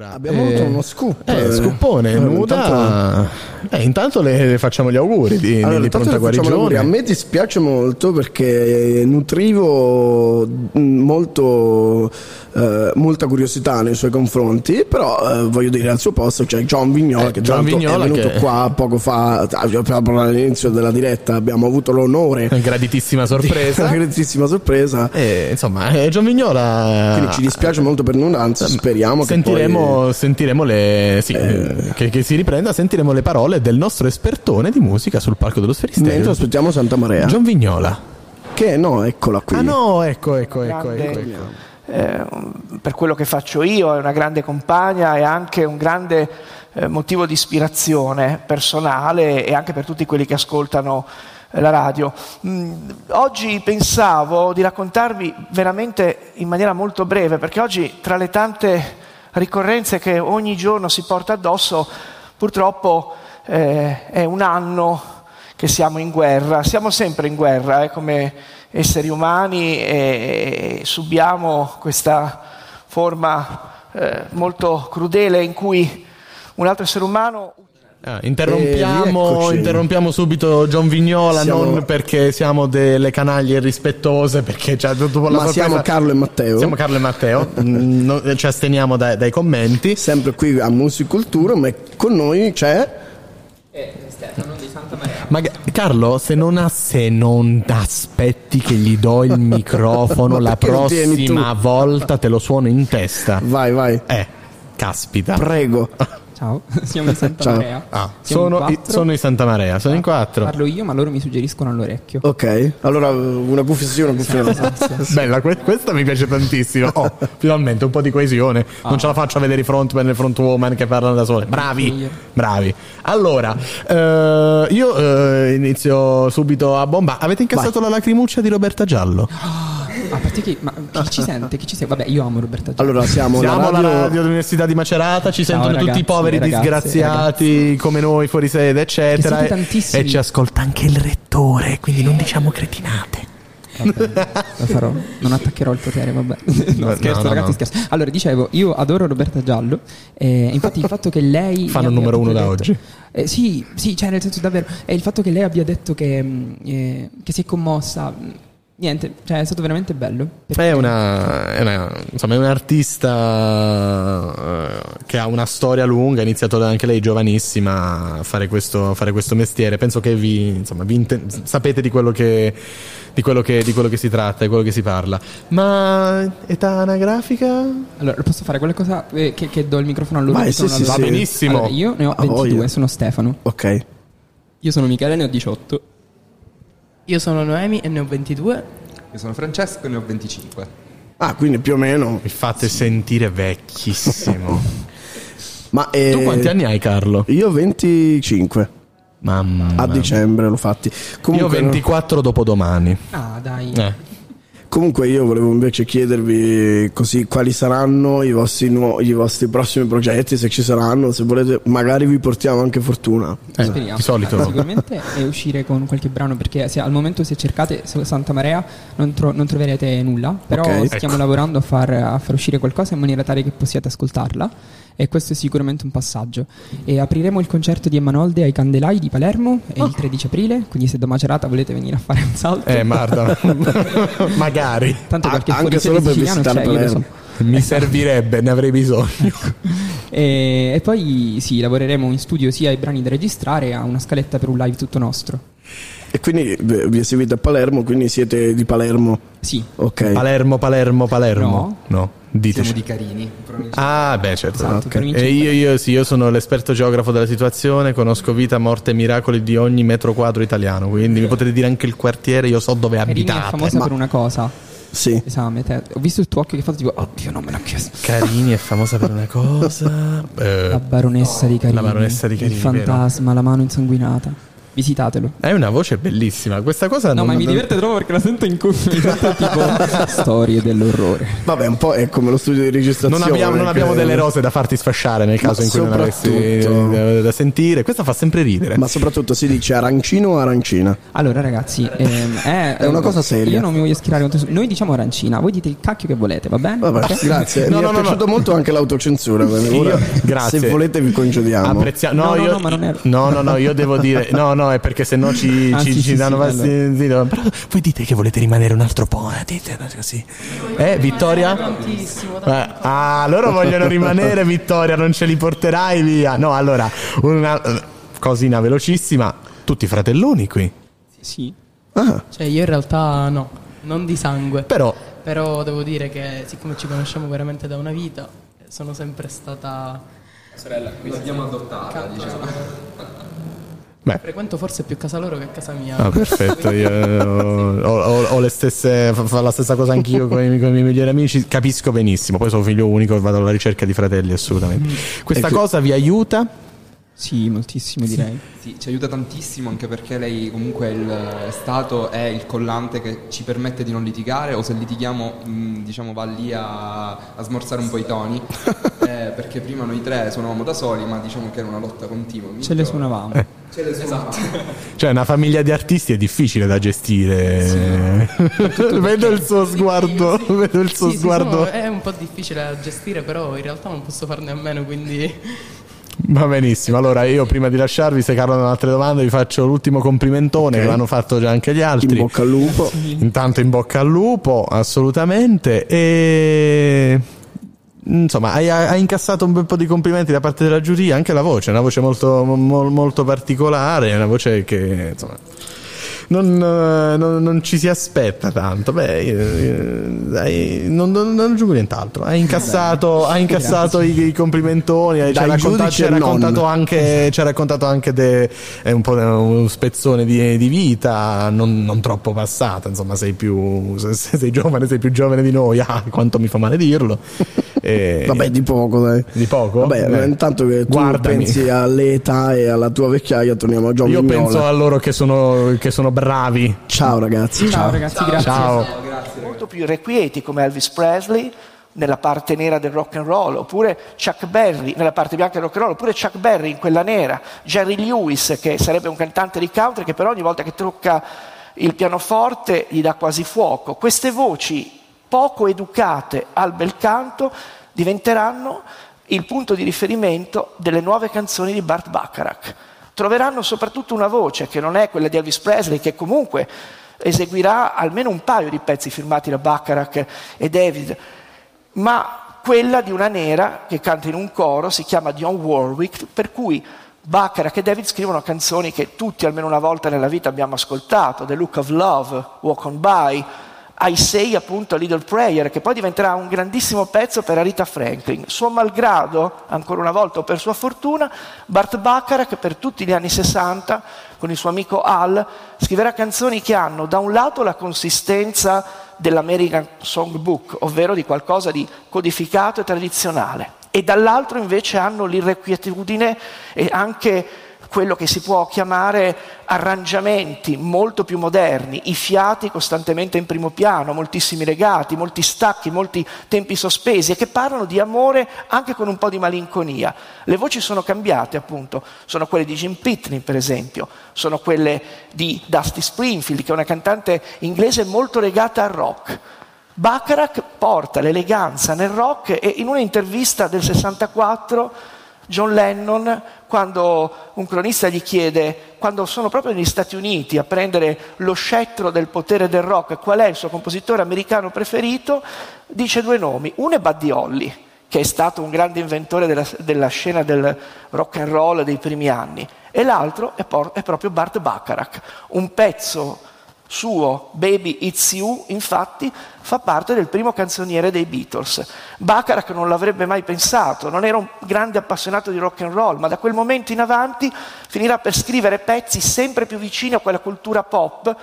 Abbiamo avuto uno scoop. Eh, scoopone, Eh, nuda. intanto- Eh, intanto le, le facciamo gli auguri di, Allora, di pronta guarigione. A me dispiace molto perché nutrivo mh, molto, eh, molta curiosità nei suoi confronti, però eh, voglio dire al suo posto c'è John Vignola che tra John Vignola è venuto che- qua poco fa, proprio all'inizio della diretta abbiamo avuto l'onore Graditissima sorpresa. una *laughs* graditissima sorpresa sorpresa. E, insomma, eh, John Vignola. Quindi ci dispiace molto per nulla, anzi speriamo che sentiremo, poi... sentiremo le. Sì, eh, che, che si riprenda, sentiremo le parole del nostro espertone di musica sul palco dello Sferisterio. Mentre aspettiamo Santa Marea. John Vignola. Che no, eccola qui. Ah no, ecco, ecco, ecco, ecco, ecco. eh, per quello che faccio io, è una grande compagna e anche un grande eh, motivo di ispirazione personale e anche per tutti quelli che ascoltano eh, la radio. Mm, oggi pensavo di raccontarvi veramente in maniera molto breve, perché oggi tra le tante ricorrenze che ogni giorno si porta addosso, purtroppo eh, è un anno che siamo in guerra, siamo sempre in guerra eh, come esseri umani e subiamo questa forma eh, molto crudele in cui un altro essere umano Ah, interrompiamo, Eh, interrompiamo subito John Vignola, Siamo- non perché siamo delle canaglie rispettose, perché già dopo la Ma sorpresa- siamo Carlo e Matteo. Siamo Carlo e Matteo, *laughs* mm, non- ci asteniamo dai, dai commenti. Sempre qui a Musicultura, ma con noi c'è... Stefano di Santa Maria. Ma Carlo, se non, ha, se non aspetti che gli do il *laughs* microfono, la prossima volta te lo suono in testa. Vai, vai. Eh, caspita. Prego. *laughs* Ciao, *laughs* siamo in Santa Ciao. Marea. Ah, Siamo in sono, i- sono in Santa Maria, sono in quattro. Parlo io, ma loro mi suggeriscono all'orecchio. Ok, allora una cuffia sì, una cuffia no. *laughs* Bella, que- questa mi piace tantissimo. Oh, finalmente un po' di coesione. Non ce la faccio a vedere i frontman e le front woman che parlano da sole. Bravi, bravi. Allora, eh, io eh, inizio subito a bomba. Avete incassato la lacrimuccia di Roberta Giallo? A parte che, ma chi ci sente? Chi ci segue? Vabbè, io amo Roberta Giallo. Allora siamo, Siamo la radio... radio dell'Università di Macerata, ci Ciao, sentono tutti ragazzi, i poveri ragazze, disgraziati come noi fuori sede, eccetera. E, e ci ascolta anche il rettore, quindi non diciamo cretinate. Lo farò, non attaccherò il potere, vabbè. No, *laughs* No, scherzo, no, ragazzi, no. scherzo. Allora, dicevo, io adoro Roberta Giallo. eh, infatti, il fatto che lei. *laughs* Fanno il numero uno da detto- oggi. Eh, sì, sì, cioè, nel senso davvero. E il fatto che lei abbia detto che, mh, eh, che si è commossa. Niente, cioè, è stato veramente bello. È, una, è, una- insomma, è un artista eh, che ha una storia lunga, ha iniziato anche lei giovanissima a fare questo, fare questo mestiere. Penso che vi, insomma, vi inte- sapete di quello, che, di, quello che, di quello che si tratta, di quello che si parla. Ma età anagrafica? Allora, posso fare qualcosa eh, che, che do il microfono a loro? Vai, sì, sì, alla- sì. Va benissimo. Allora, io ne ho Ah, 22, voglia. sono Stefano. Ok. Io sono Michele, ne ho 18. Io sono Noemi e ne ho 22. Io sono Francesco e ne ho 25. Ah, quindi più o meno. Mi fate sentire vecchissimo. Ma eh, tu quanti anni hai, Carlo? Io 25. Mamma. A dicembre l'ho fatti. Io Comunque, 24 dopodomani. Ah, dai. Eh. Comunque io volevo invece chiedervi così quali saranno i vostri, nuo- i vostri prossimi progetti, se ci saranno, se volete magari vi portiamo anche fortuna. Speriamo. di solito. Sicuramente è uscire con qualche brano perché se al momento se cercate Santa Marea non, tro- non troverete nulla, però Ok. stiamo Ecco. lavorando a far, a far uscire qualcosa in maniera tale che possiate ascoltarla e questo è sicuramente un passaggio. E apriremo il concerto di Emmanolde ai Candelai di Palermo è il 13 aprile, quindi se da Macerata volete venire a fare un salto. Eh, guarda, *laughs* magari. Tanto qualche Ah, anche solo per visitare so. Palermo. Mi servirebbe, ne avrei bisogno. E, e poi sì, lavoreremo in studio sia ai brani da registrare a una scaletta per un live tutto nostro. E quindi vi vi seguite a Palermo, quindi siete di Palermo? Sì. Ok. Palermo, Palermo, Palermo. No. Diteci. Siamo di Carini. Ah, beh, certo. Esatto, Ok. provincia E io, io, sì, io sono l'esperto geografo della situazione, conosco vita, morte e miracoli di ogni metro quadro italiano, quindi mi potete dire anche il quartiere, io so dove Carini è abitate. famosa Ma per una cosa. Sì. Esame, te- ho visto il tuo occhio che ha fatto tipo, oddio, non me l'ha chiesto. Carini è famosa per una cosa. eh, La baronessa di Carini. La baronessa di Carini, Il vero. fantasma, la mano insanguinata. Visitatelo. È una voce bellissima. Questa cosa No, non ma mi diverte troppo perché la sento in cuffia. tipo *laughs* storie dell'orrore. Vabbè, un po' è come lo studio di registrazione. Non abbiamo, non abbiamo delle rose da farti sfasciare nel Ma caso in cui non avessi da sentire. Questa fa sempre ridere. Ma soprattutto si dice arancino o arancina? Allora, ragazzi, ehm, è, *laughs* È una cosa seria. Io non mi voglio schierare contro Noi diciamo arancina, voi dite il cacchio che volete, va bene? Vabbè, Ok? grazie. No, Mi no, è no, piaciuto no. molto anche l'autocensura. ora, grazie. Se volete vi concediamo. No, No, no, io, no, ma non è- no, no, no, io devo dire, no, no, è perché se no ci, Ah, ci, sì, ci sì, danno sì, fastidio. Però voi dite che volete rimanere un altro po', eh, dite così. Eh, Vittoria? Eh, ah, loro vogliono rimanere, Vittoria, non ce li porterai via. No, allora, una cosina velocissima. Tutti fratelloni qui. Sì. Ah, Cioè, io in realtà no. non di sangue. Però, Però devo dire che siccome ci conosciamo veramente da una vita, sono sempre stata... Sorella, l'abbiamo adottata, diciamo. *laughs* Beh. Frequento forse più casa loro che casa mia. Ah, perfetto, io eh, ho, ho- ho le stesse, fa fa la stessa cosa anch'io con i, con i miei migliori amici, capisco benissimo, poi sono figlio unico e vado alla ricerca di fratelli assolutamente. Questa E qui- cosa vi aiuta? Sì, moltissimo direi. Sì, ci aiuta tantissimo anche perché lei comunque il è stato è il collante che ci permette di non litigare o se litighiamo mh, diciamo va lì a, a smorzare un po' i toni *laughs* Eh, perché prima noi tre suonavamo da soli ma diciamo che era una lotta continua. Ce le suonavamo. Ce le suonavamo. *laughs* Cioè, una famiglia di artisti è difficile da gestire. vedo il suo sguardo, vedo il suo Sì, sì, sguardo. sono- è un po' difficile da gestire, però in realtà non posso farne a meno, quindi... Va benissimo, allora io prima di lasciarvi, se Carlo non ha altre domande, vi faccio l'ultimo complimentone che l'hanno fatto già anche gli altri. In bocca al lupo. Intanto in bocca al lupo, assolutamente. E insomma, hai, hai incassato un bel po' di complimenti da parte della giuria, anche la voce, è una voce molto, mo- molto particolare, è una voce che insomma. Non, eh, non- non ci si aspetta tanto. Beh, eh, hai- non, non- non aggiungo nient'altro. Hai incassato, hai incassato i, i complimentoni, hai, ci hai Dai raccontato, ci hai raccontato anche, ci hai raccontato anche de- eh, un po' uno spezzone di, di vita non, non troppo passata. Insomma, sei più se- se sei giovane, sei più giovane di noi. Ah, quanto mi fa male dirlo. *laughs* E- Vabbè, di poco, dai. Di poco? Vabbè, Eh. intanto che tu Guardami. pensi all'età e alla tua vecchiaia, torniamo a John Io Vignola. penso a loro che sono, che sono bravi. Ciao ragazzi. Ciao, ragazzi, grazie. Ciao. molto più irrequieti come Elvis Presley nella parte nera del rock and roll, oppure Chuck Berry nella parte bianca del rock and roll, oppure Chuck Berry in quella nera, Jerry Lewis che sarebbe un cantante di country che però ogni volta che tocca il pianoforte gli dà quasi fuoco. Queste voci poco educate al bel canto diventeranno il punto di riferimento delle nuove canzoni di Bart Bacharach. Troveranno soprattutto una voce che non è quella di Elvis Presley, che comunque eseguirà almeno un paio di pezzi firmati da Bacharach e David, ma quella di una nera che canta in un coro, si chiama Dionne Warwick, per cui Bacharach e David scrivono canzoni che tutti almeno una volta nella vita abbiamo ascoltato, The Look of Love, Walk on By, I Say appunto Little Prayer, che poi diventerà un grandissimo pezzo per Arita Franklin. Suo malgrado, ancora una volta o per sua fortuna, Bart Bacharach per tutti gli anni 60, con il suo amico Al, scriverà canzoni che hanno da un lato la consistenza dell'American Songbook, ovvero di qualcosa di codificato e tradizionale, e dall'altro invece hanno l'irrequietudine e anche quello che si può chiamare arrangiamenti molto più moderni, i fiati costantemente in primo piano, moltissimi legati, molti stacchi, molti tempi sospesi e che parlano di amore anche con un po' di malinconia. Le voci sono cambiate appunto, sono quelle di Jim Pitney per esempio, sono quelle di Dusty Springfield che è una cantante inglese molto legata al rock. Bacharach porta l'eleganza nel rock e in un'intervista del 64 John Lennon, quando un cronista gli chiede, quando sono proprio negli Stati Uniti a prendere lo scettro del potere del rock, qual è il suo compositore americano preferito, dice due nomi. Uno è Buddy Holly, che è stato un grande inventore della, della scena del rock and roll dei primi anni, e l'altro è, por- è proprio Bart Bacharach, un pezzo suo, Baby It's You, infatti, fa parte del primo canzoniere dei Beatles. Bacharach non l'avrebbe mai pensato, non era un grande appassionato di rock and roll, ma da quel momento in avanti finirà per scrivere pezzi sempre più vicini a quella cultura pop.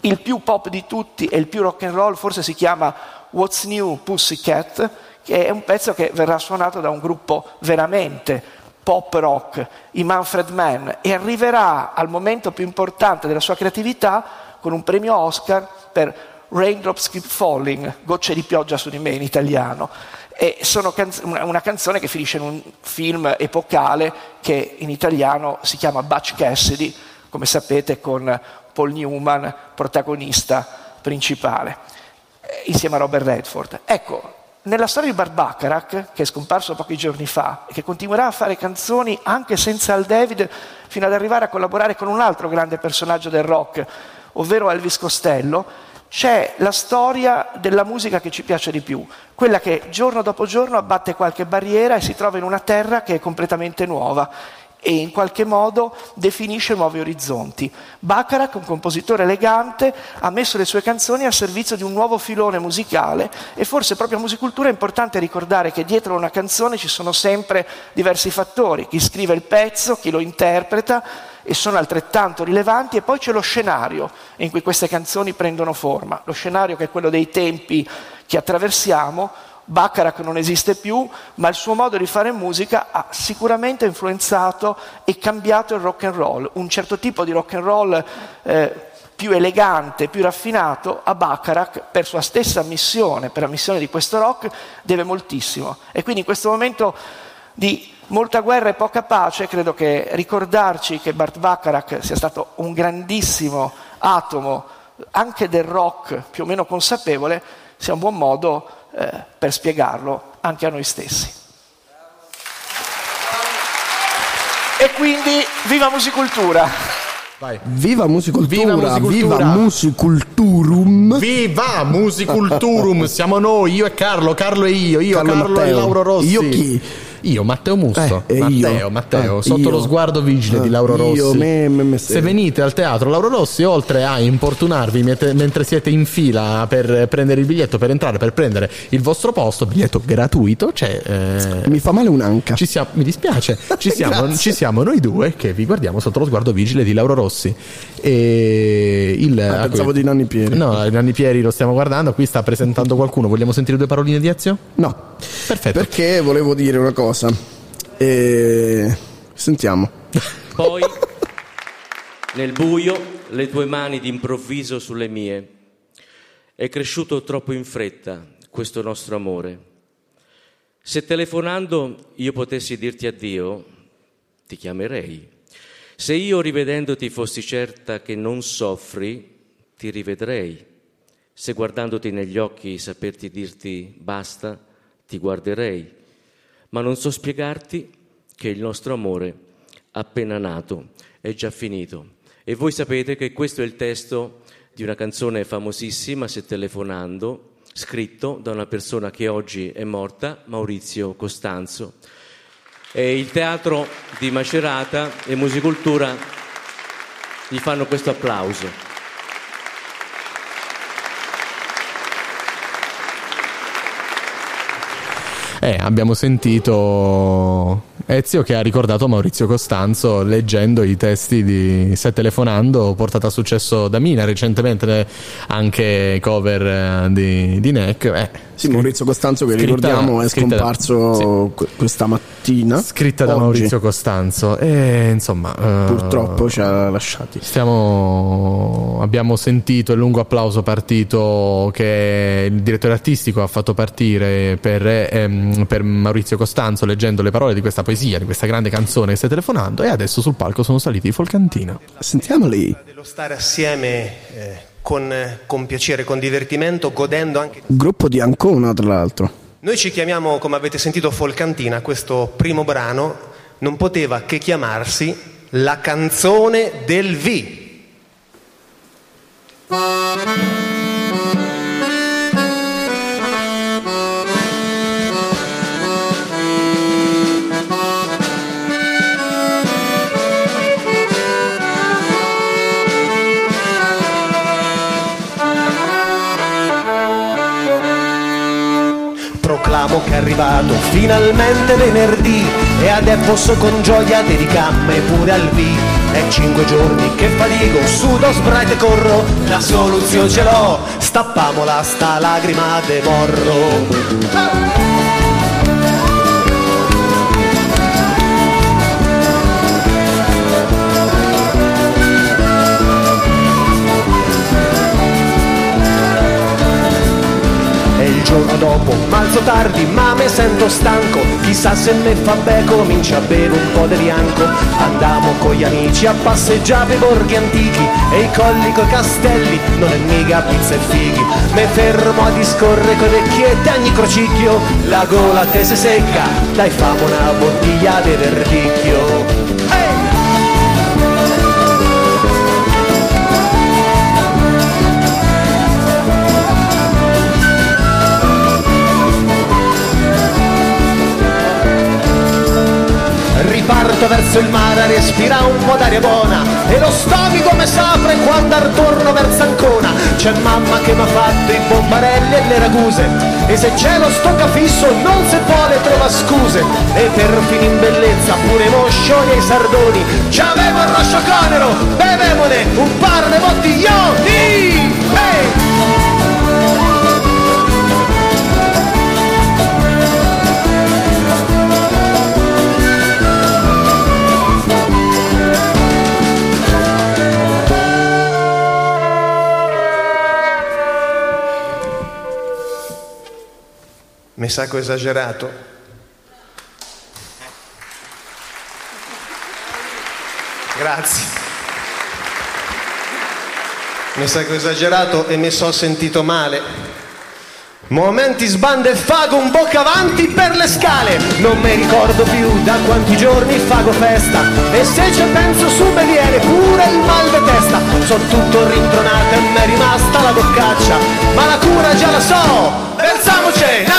Il più pop di tutti e il più rock and roll forse si chiama What's New Pussycat, che è un pezzo che verrà suonato da un gruppo veramente pop rock, i Manfred Mann, e arriverà al momento più importante della sua creatività con un premio Oscar per Raindrops Keep Falling, gocce di pioggia su di me in italiano. E sono canz- una, canzone che finisce in un film epocale che in italiano si chiama Butch Cassidy, come sapete con Paul Newman, protagonista principale, eh, insieme a Robert Redford. Ecco, nella storia di Bart Bacharach, che è scomparso pochi giorni fa e che continuerà a fare canzoni anche senza Al David, fino ad arrivare a collaborare con un altro grande personaggio del rock, ovvero Elvis Costello, c'è la storia della musica che ci piace di più, quella che giorno dopo giorno abbatte qualche barriera e si trova in una terra che è completamente nuova. e in qualche modo definisce nuovi orizzonti. Bacharach, un compositore elegante, ha messo le sue canzoni a servizio di un nuovo filone musicale e forse proprio a musicultura è importante ricordare che dietro una canzone ci sono sempre diversi fattori, chi scrive il pezzo, chi lo interpreta e sono altrettanto rilevanti e poi c'è lo scenario in cui queste canzoni prendono forma, lo scenario che è quello dei tempi che attraversiamo Bacharach non esiste più, ma il suo modo di fare musica ha sicuramente influenzato e cambiato il rock and roll. Un certo tipo di rock and roll eh, più elegante, più raffinato, a Bacharach, per sua stessa missione, per la missione di questo rock, deve moltissimo. E quindi in questo momento di molta guerra e poca pace, credo che ricordarci che Bart Bacharach sia stato un grandissimo atomo anche del rock più o meno consapevole, sia un buon modo eh, per spiegarlo anche a noi stessi. E quindi viva musicultura! Viva musicultura, Viva musiculturum. Viva Musiculturum! Siamo noi, io e Carlo, Carlo e io, io, Carlo Carlo, e. Lauro Rossi. Io chi? Io, Matteo Musso. Eh, Matteo, io? Matteo, Ah, sotto io. lo sguardo vigile di Lauro Rossi. io, me, me, me Se venite al teatro Lauro Rossi, oltre a importunarvi mentre siete in fila per prendere il biglietto, per entrare, per prendere il vostro posto, biglietto gratuito, c'è... eh, Mi fa male un'anca. Ci siamo, mi dispiace, *laughs* ci siamo, ci siamo noi due che vi guardiamo sotto lo sguardo vigile di Lauro Rossi. E il, Ah, pensavo di Nanni Pieri. No, Nanni Pieri lo stiamo guardando, qui sta presentando qualcuno. Vogliamo sentire due paroline di Ezio? No. Perfetto. Perché volevo dire una cosa. E... Sentiamo. *laughs* Poi, nel buio, le tue mani d'improvviso sulle mie. È cresciuto troppo in fretta questo nostro amore. Se telefonando io potessi dirti addio, ti chiamerei. Se io rivedendoti fossi certa che non soffri, ti rivedrei. Se guardandoti negli occhi saperti dirti basta, ti guarderei. Ma non so spiegarti che il nostro amore, appena nato, è già finito. E voi sapete che questo è il testo di una canzone famosissima, Se telefonando, scritto da una persona che oggi è morta, Maurizio Costanzo. E il teatro di Macerata e Musicultura gli fanno questo applauso. Eh, abbiamo sentito Ezio che ha ricordato Maurizio Costanzo leggendo i testi di Se telefonando, portata a successo da Mina recentemente, anche cover eh, di, di Neck. Eh, Sì, Maurizio Costanzo che scritta- ricordiamo è da- scomparso que- questa mattina. scritta da Oggi. Maurizio Costanzo. E insomma, eh, Purtroppo ci ha lasciati. Stiamo, abbiamo sentito il lungo applauso partito che il direttore artistico ha fatto partire per, ehm, per Maurizio Costanzo leggendo le parole di questa poesia, di questa grande canzone che stai telefonando e adesso sul palco sono saliti i Folcantina. Sentiamoli. dello stare assieme eh, con, con piacere, con divertimento, godendo anche. Gruppo di Ancona, tra l'altro. Noi ci chiamiamo, come avete sentito, Folcantina. Questo primo brano non poteva che chiamarsi La canzone del V. Proclamo che è arrivato finalmente venerdì e adesso posso con gioia dedicarmi pure al V. È cinque giorni che fatico, sudo, sbraito e corro, la soluzione ce l'ho, stappamola sta lacrima de morro. Il giorno dopo. M'alzo tardi ma me sento stanco. Chissà se me fa bene comincio a bere un po' di bianco. Andiamo con gli amici a passeggiare i borghi antichi E i colli coi castelli. Non è mica pizza e fighi. Me fermo a discorrere coi vecchietti ogni crocicchio. La gola te se secca dai famo una bottiglia di verdicchio Volto verso il mare respira un po' d'aria buona. E lo stomaco come s'apre quando attorno verso Ancona c'è mamma che mi ha fatto i bombarelli e le raguse. E se c'è lo stocca fisso non se vuole trova scuse. E per fine in bellezza pure moscioni e i sardoni. C'avevo il roscio conero bevevole un par di bottiglioni Mi ho esagerato. Grazie. Mi ho esagerato e mi sono sentito male. Momenti sbande e fago un bocca avanti per le scale Non mi ricordo più da quanti giorni fago festa E se ci penso su mi viene pure il mal di testa Sono tutto rintronato e mi è rimasta la boccaccia Ma la cura già la so Versamoci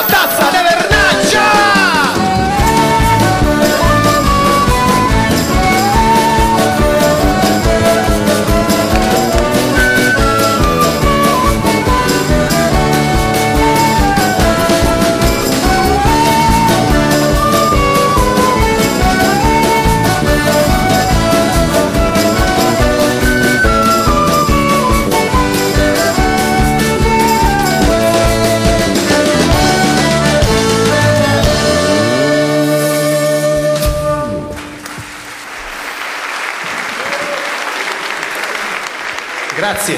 Grazie.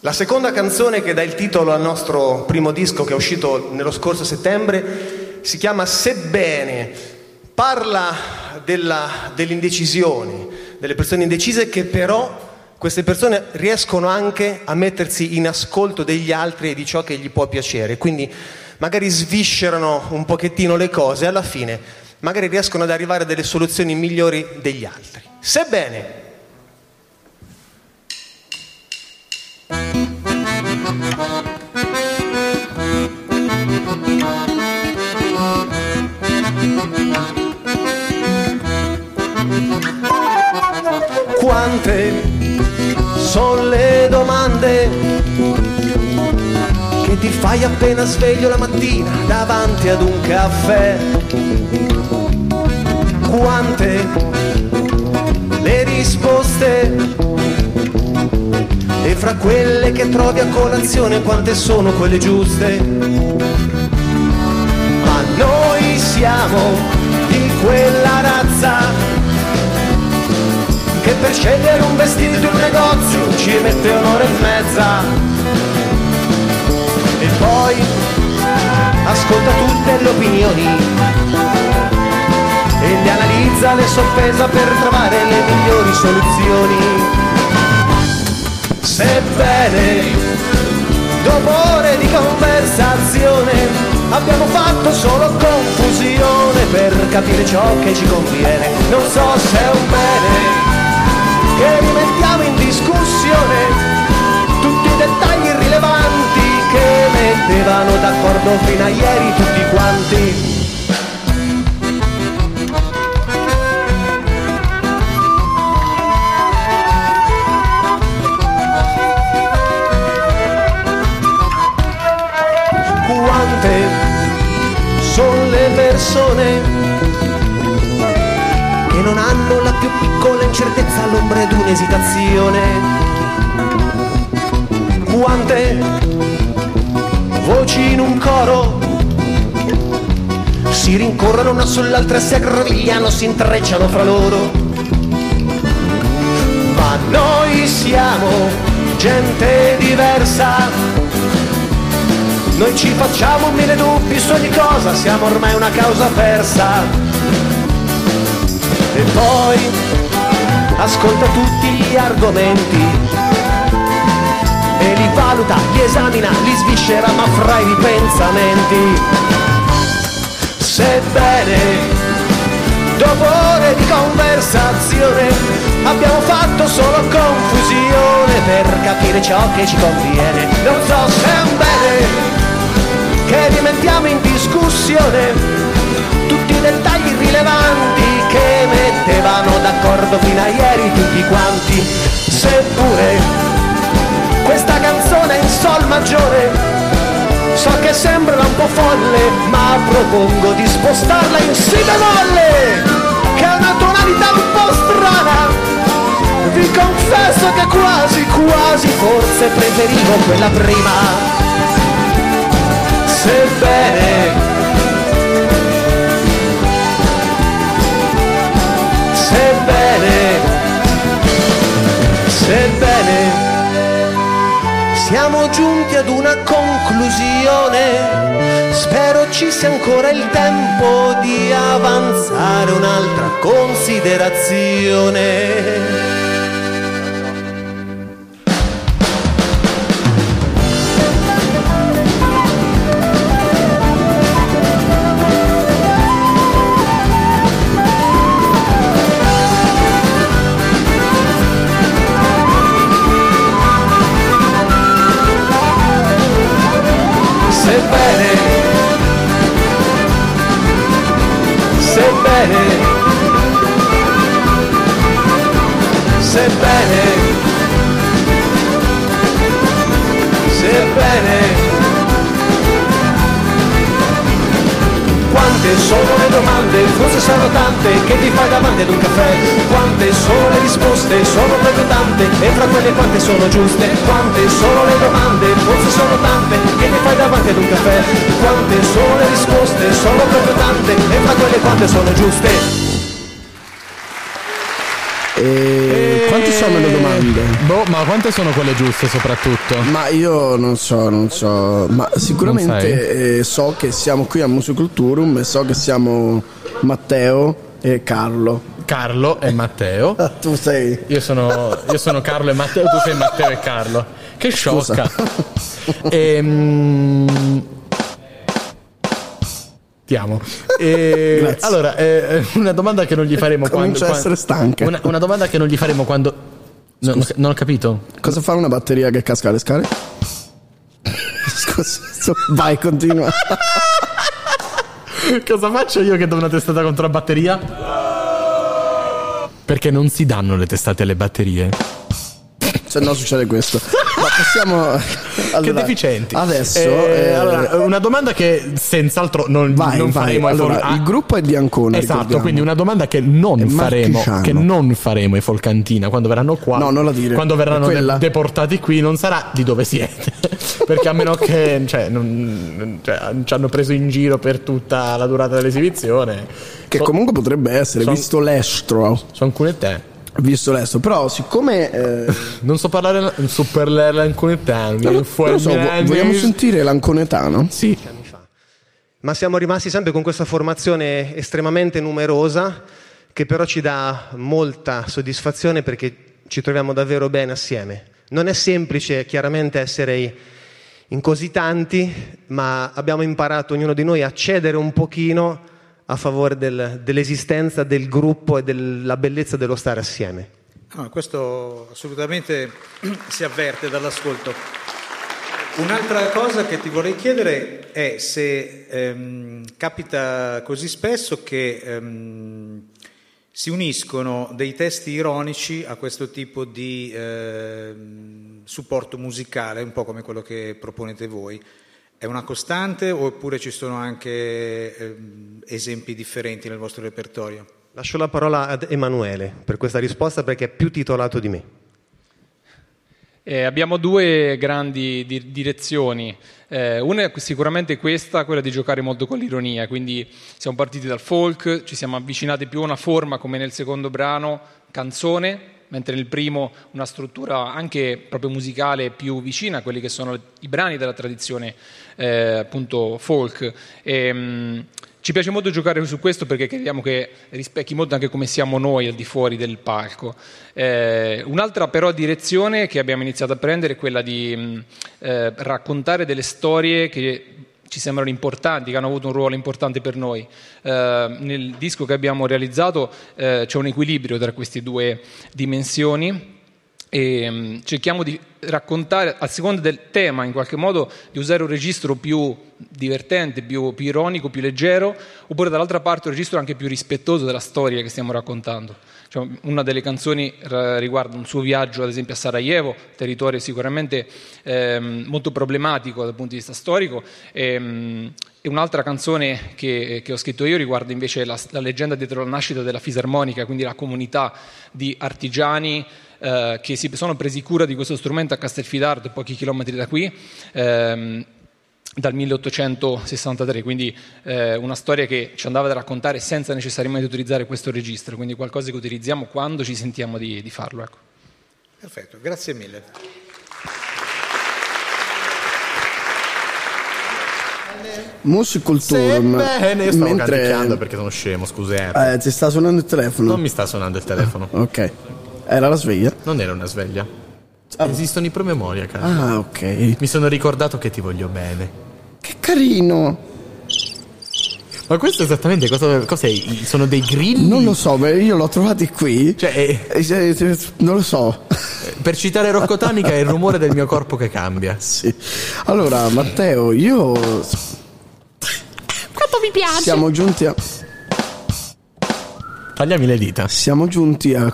La seconda canzone che dà il titolo al nostro primo disco che è uscito nello scorso settembre si chiama Sebbene. Parla della- dell'indecisione, delle persone indecise che però queste persone riescono anche a mettersi in ascolto degli altri e di ciò che gli può piacere. Quindi magari sviscerano un pochettino le cose e alla fine magari riescono ad arrivare a delle soluzioni migliori degli altri. Sebbene Quante sono le domande che ti fai appena sveglio la mattina davanti ad un caffè? Quante le risposte e fra quelle che trovi a colazione quante sono quelle giuste? Ma noi siamo di quella razza che per scegliere un vestito in un negozio ci mette un'ora e mezza poi ascolta tutte le opinioni e le analizza, le soppesa per trovare le migliori soluzioni. Sebbene dopo ore di conversazione abbiamo fatto solo confusione per capire ciò che ci conviene, non so se è un bene che rimettiamo in discussione mettevano d'accordo fino a ieri tutti quanti. Quante sono le persone che non hanno la più piccola incertezza all'ombra un'esitazione. Quante voci in un coro si rincorrono una sull'altra, si aggrovigliano, si intrecciano fra loro. Ma noi siamo gente diversa. Noi ci facciamo mille dubbi su ogni cosa, siamo ormai una causa persa e poi ascolta tutti gli argomenti e li valuta, li esamina, li sviscera ma fra i ripensamenti. Sebbene dopo ore di conversazione abbiamo fatto solo confusione per capire ciò che ci conviene, non so se è un bene che rimettiamo in discussione tutti i dettagli rilevanti che mettevano d'accordo fino a ieri tutti quanti, seppure questa canzone in sol maggiore So che sembra un po' folle, ma propongo di spostarla in si bemolle, che è una tonalità un po' strana. Vi confesso che quasi, quasi forse preferivo quella prima. Sebbene, sebbene, sebbene siamo giunti ad una conclusione, spero ci sia ancora il tempo di avanzare un'altra considerazione. Le domande? Boh, ma quante sono quelle giuste soprattutto? Ma io non so, non so, ma sicuramente eh, so che siamo qui a Musiculturum e so che siamo Matteo e Carlo. Carlo e Matteo. *laughs* tu sei. Io sono, io sono Carlo e Matteo, tu sei Matteo e Carlo. Che sciocca. *laughs* Ehm, Ti amo. E, allora, eh, una domanda che non gli faremo quando. Comincia a essere stanca. Una, una domanda che non gli faremo quando. No, non, non ho capito. Cosa fa una batteria che casca le scale? *laughs* Scusa, so- vai, continua. *laughs* Cosa faccio io che do una testata contro la batteria? Perché non si danno le testate alle batterie. Se no succede questo. Ma possiamo. che allora, deficienti. Adesso. Eh, eh, allora, una domanda che senz'altro non, vai, non vai. faremo ai Allora, Fol- il gruppo è di Ancona. Esatto, ricordiamo. quindi una domanda che non faremo, che non faremo ai Folcantina quando verranno qua. No, non la dire. Quando verranno de- deportati qui non sarà di dove siete. *laughs* Perché a meno che cioè, non- cioè, ci hanno preso in giro per tutta la durata dell'esibizione. Che comunque potrebbe essere, son- visto l'estro. Sono alcune te. Visto l'estro. Però, siccome. eh, Non so parlare non so parlare mi viene fuori so, vogliamo sentire l'anconetano? Sì. Ma siamo rimasti sempre con questa formazione estremamente numerosa che però ci dà molta soddisfazione perché ci troviamo davvero bene assieme. Non è semplice chiaramente essere in così tanti, ma abbiamo imparato ognuno di noi a cedere un pochino a favore del- dell'esistenza del gruppo e della bellezza dello stare assieme. No, questo assolutamente *clears throat* si avverte dall'ascolto. Un'altra cosa che ti vorrei chiedere è se ehm, capita così spesso che ehm, si uniscono dei testi ironici a questo tipo di ehm, supporto musicale, un po' come quello che proponete voi. È una costante oppure ci sono anche ehm, esempi differenti nel vostro repertorio? Lascio la parola ad Emanuele per questa risposta perché è più titolato di me. Eh, abbiamo due grandi di- direzioni. Eh, una è sicuramente questa, quella di giocare molto con l'ironia, quindi siamo partiti dal folk, ci siamo avvicinati più a una forma come nel secondo brano, canzone, mentre nel primo una struttura anche proprio musicale più vicina a quelli che sono i brani della tradizione eh, appunto folk. E, mh, ci piace molto giocare su questo perché crediamo che rispecchi molto anche come siamo noi al di fuori del palco. Eh, un'altra però direzione che abbiamo iniziato a prendere è quella di mh, eh, raccontare delle storie che ci sembrano importanti, che hanno avuto un ruolo importante per noi. Eh, nel disco che abbiamo realizzato eh, c'è un equilibrio tra queste due dimensioni e mm, cerchiamo di raccontare, a seconda del tema, in qualche modo, di usare un registro più divertente, più, più ironico, più leggero, oppure dall'altra parte un registro anche più rispettoso della storia che stiamo raccontando. Cioè, una delle canzoni riguarda un suo viaggio, ad esempio, a Sarajevo, territorio sicuramente ehm, molto problematico dal punto di vista storico. E, e un'altra canzone che, che, ho scritto io riguarda invece la, la, leggenda dietro la nascita della fisarmonica, quindi la comunità di artigiani eh, che si sono presi cura di questo strumento a Castelfidardo, pochi chilometri da qui. Ehm, dal 1863, quindi eh, una storia che ci andava da raccontare senza necessariamente utilizzare questo registro, quindi qualcosa che utilizziamo quando ci sentiamo di, di farlo. Ecco. Perfetto, grazie mille. Musiculturum. Sebbene, io stavo mentre perché sono scemo, scusate. eh, ti sta suonando il telefono. Non mi sta suonando il telefono. Ok. Era la sveglia? Non era una sveglia. Esistono i promemoria, cara. Ah, ok. Mi sono ricordato che ti voglio bene. Che carino. Ma questo esattamente cosa, cos'è? Sono dei grilli? Non lo so, beh, io l'ho trovati qui. Cioè, eh, Eh, eh, non lo so. per citare Rocco Tanica è il rumore del mio corpo che cambia. Sì. Allora, Matteo, io Quanto mi piace. siamo giunti a Tagliami le dita. siamo giunti a,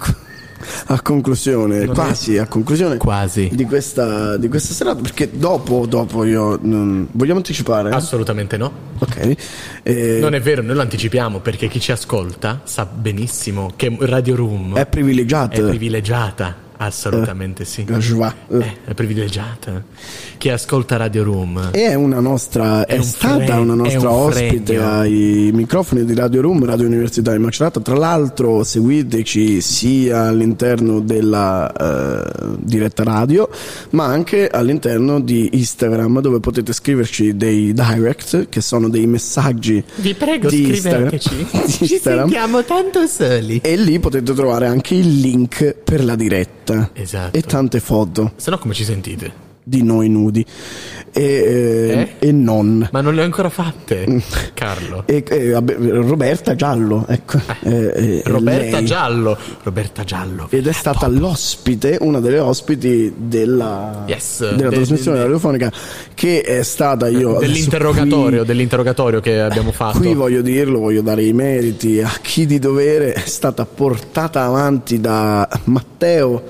a conclusione, Non è- quasi a conclusione Quasi. di questa, di questa serata perché dopo, dopo io non- vogliamo anticipare? Assolutamente no. Ok. Eh, Non è vero, noi lo anticipiamo perché chi ci ascolta sa benissimo che Radio Room è privilegiato. è privilegiata. Assolutamente sì. La joie. Eh, è privilegiata. Chi ascolta Radio Room E è una nostra, è, È un stata fre- una nostra un ospite fregno. ai microfoni di Radio Room, Radio Università di Macerata. Tra l'altro seguiteci sia all'interno della eh, diretta radio, ma anche all'interno di Instagram dove potete scriverci dei direct, che sono dei messaggi Vi prego, di scriveteci. Instagram. *laughs* Ci Instagram. sentiamo tanto soli. E lì potete trovare anche il link per la diretta Esatto. e tante foto Se no come ci sentite? di noi nudi e, eh, e non. Ma non le ho ancora fatte, Carlo. E, e, vabbè, Roberta Giallo, ecco. Eh, eh, Roberta. Giallo. Roberta Giallo. Ed è stata l'ospite, una delle ospiti della, Yes, della de- trasmissione de- radiofonica che è stata io Dell'interrogatorio, qui- dell'interrogatorio che abbiamo fatto. Qui voglio dirlo, voglio dare i meriti a chi di dovere è stata portata avanti da Matteo,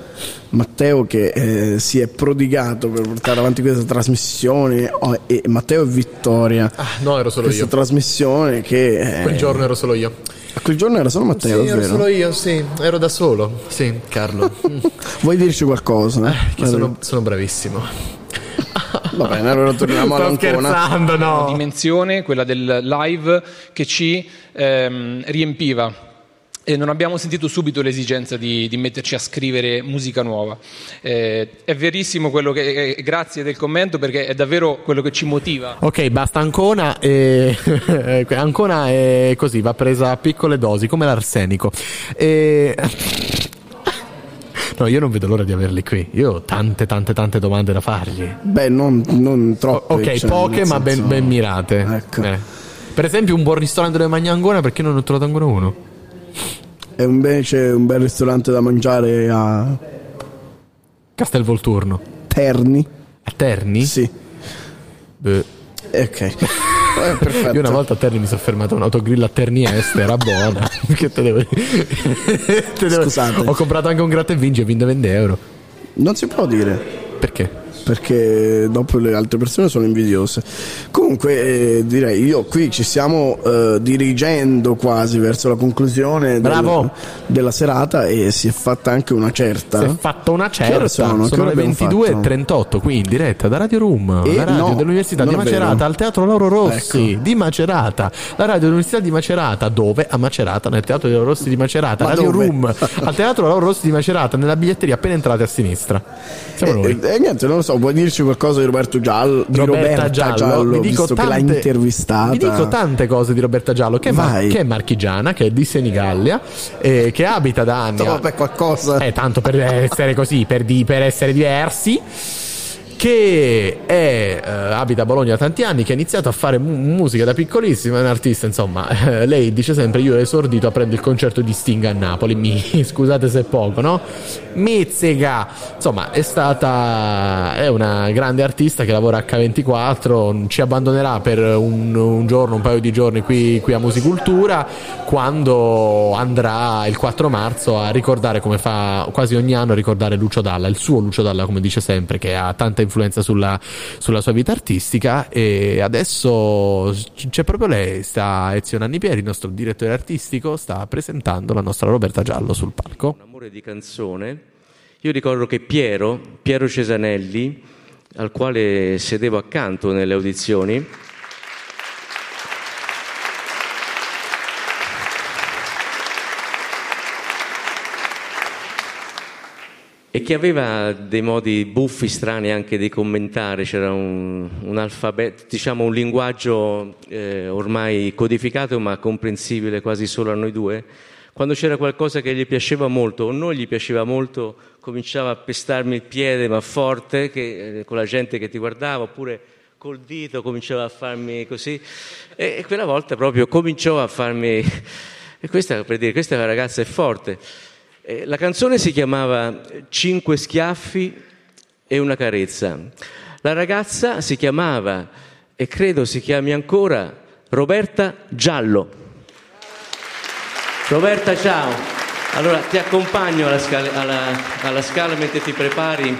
Matteo che eh, si è prodigato per portare avanti questa trasmissione oh, e Matteo e Vittoria. Ah, no, ero solo questa io. trasmissione che... eh, Quel giorno ero solo io. a quel giorno era solo Matteo, sì, ero vero? solo io, sì. Ero da solo. Sì, Carlo. *laughs* Vuoi dirci qualcosa? Che sono, sono bravissimo. Va bene, allora torniamo Sto all'Ancona. scherzando, una no. dimensione, quella del live, che ci ehm, riempiva. E non abbiamo sentito subito l'esigenza di, di metterci a scrivere musica nuova. Eh, è verissimo quello che. eh, grazie del commento perché è davvero quello che ci motiva. Ok, basta Ancona. E... *laughs* Ancona è così, va presa a piccole dosi, come l'arsenico. E... *laughs* No, io non vedo l'ora di averli qui. Io ho tante, tante, tante domande da fargli. Beh, non, non troppe. Ok, cioè, poche ma ben, ben mirate. Ecco. Eh. Per esempio un buon ristorante dove mangia Ancona perché non ne ho trovato ancora uno. E invece un bel ristorante da mangiare a Castelvolturno. Terni. A Terni? Sì. Beh. Ok. Eh, *laughs* perfetto. Io una volta a Terni mi sono fermato a un autogrill a Terni Est, era buona. *laughs* *laughs* che te devo... devo- Scusate. Ho comprato anche un gratta e vinci e vinto 20 euro. Non si può dire. Perché? Perché dopo le altre persone sono invidiose. Comunque, eh, direi io qui ci stiamo eh, dirigendo quasi verso la conclusione del- della serata e si è fatta anche una certa. Si è fatta una certa. sono? Sono le abbiamo 22.38 qui in diretta da Radio Room, E la radio no, dell'Università di Macerata, al Teatro Lauro Rossi Ecco. di Macerata. La radio dell'Università di Macerata, dove? A Macerata, nel Teatro Lauro Rossi di Macerata. Ma Radio dove? Room, *laughs* al Teatro Lauro Rossi di Macerata, nella biglietteria appena entrate a sinistra. Siamo noi. E, e niente, non lo so, vuoi dirci qualcosa di Roberto Giallo? Di Roberta, Giallo, vi dico visto che l'ha tante- intervistata. Vi dico tante cose di Roberta Giallo, che è, mar- che è marchigiana, che è di Senigallia, eh, che abita da anni. a- Vabbè, qualcosa. Eh, tanto per essere così, per, di- per essere diversi. Che è, eh, abita a Bologna da tanti anni, che ha iniziato a fare mu- musica da piccolissima, è un artista, insomma, eh, *laughs* lei dice sempre io ho esordito aprendo il concerto di Sting a Napoli, mi, *laughs* scusate se è poco, no? Mizzica, insomma, è stata, è una grande artista che lavora a H24, ci abbandonerà per un, un giorno, un paio di giorni qui, qui a Musicultura, quando andrà il 4 marzo a ricordare come fa quasi ogni anno, a ricordare Lucio Dalla, il suo Lucio Dalla, come dice sempre, che ha tanta influenza sulla, sulla sua vita artistica e adesso c'è proprio lei, sta Ezio Nannipieri, il nostro direttore artistico, sta presentando la nostra Roberta Giallo sul palco. Un amore di canzone. Io ricordo che Piero, Piero Cesanelli, al quale sedevo accanto nelle audizioni, e che aveva dei modi buffi, strani anche di commentare, c'era un, un alfabeto, diciamo un linguaggio eh, ormai codificato ma comprensibile quasi solo a noi due. Quando c'era qualcosa che gli piaceva molto o non gli piaceva molto, cominciava a pestarmi il piede ma forte che, eh, con la gente che ti guardava oppure col dito cominciava a farmi così e, e quella volta proprio cominciò a farmi e questa per dire questa ragazza è forte eh, la canzone si chiamava Cinque schiaffi e una carezza. La ragazza si chiamava, e credo si chiami ancora, Roberta Giallo. Roberta, ciao. Allora ti accompagno alla scala, alla, alla scala mentre ti prepari.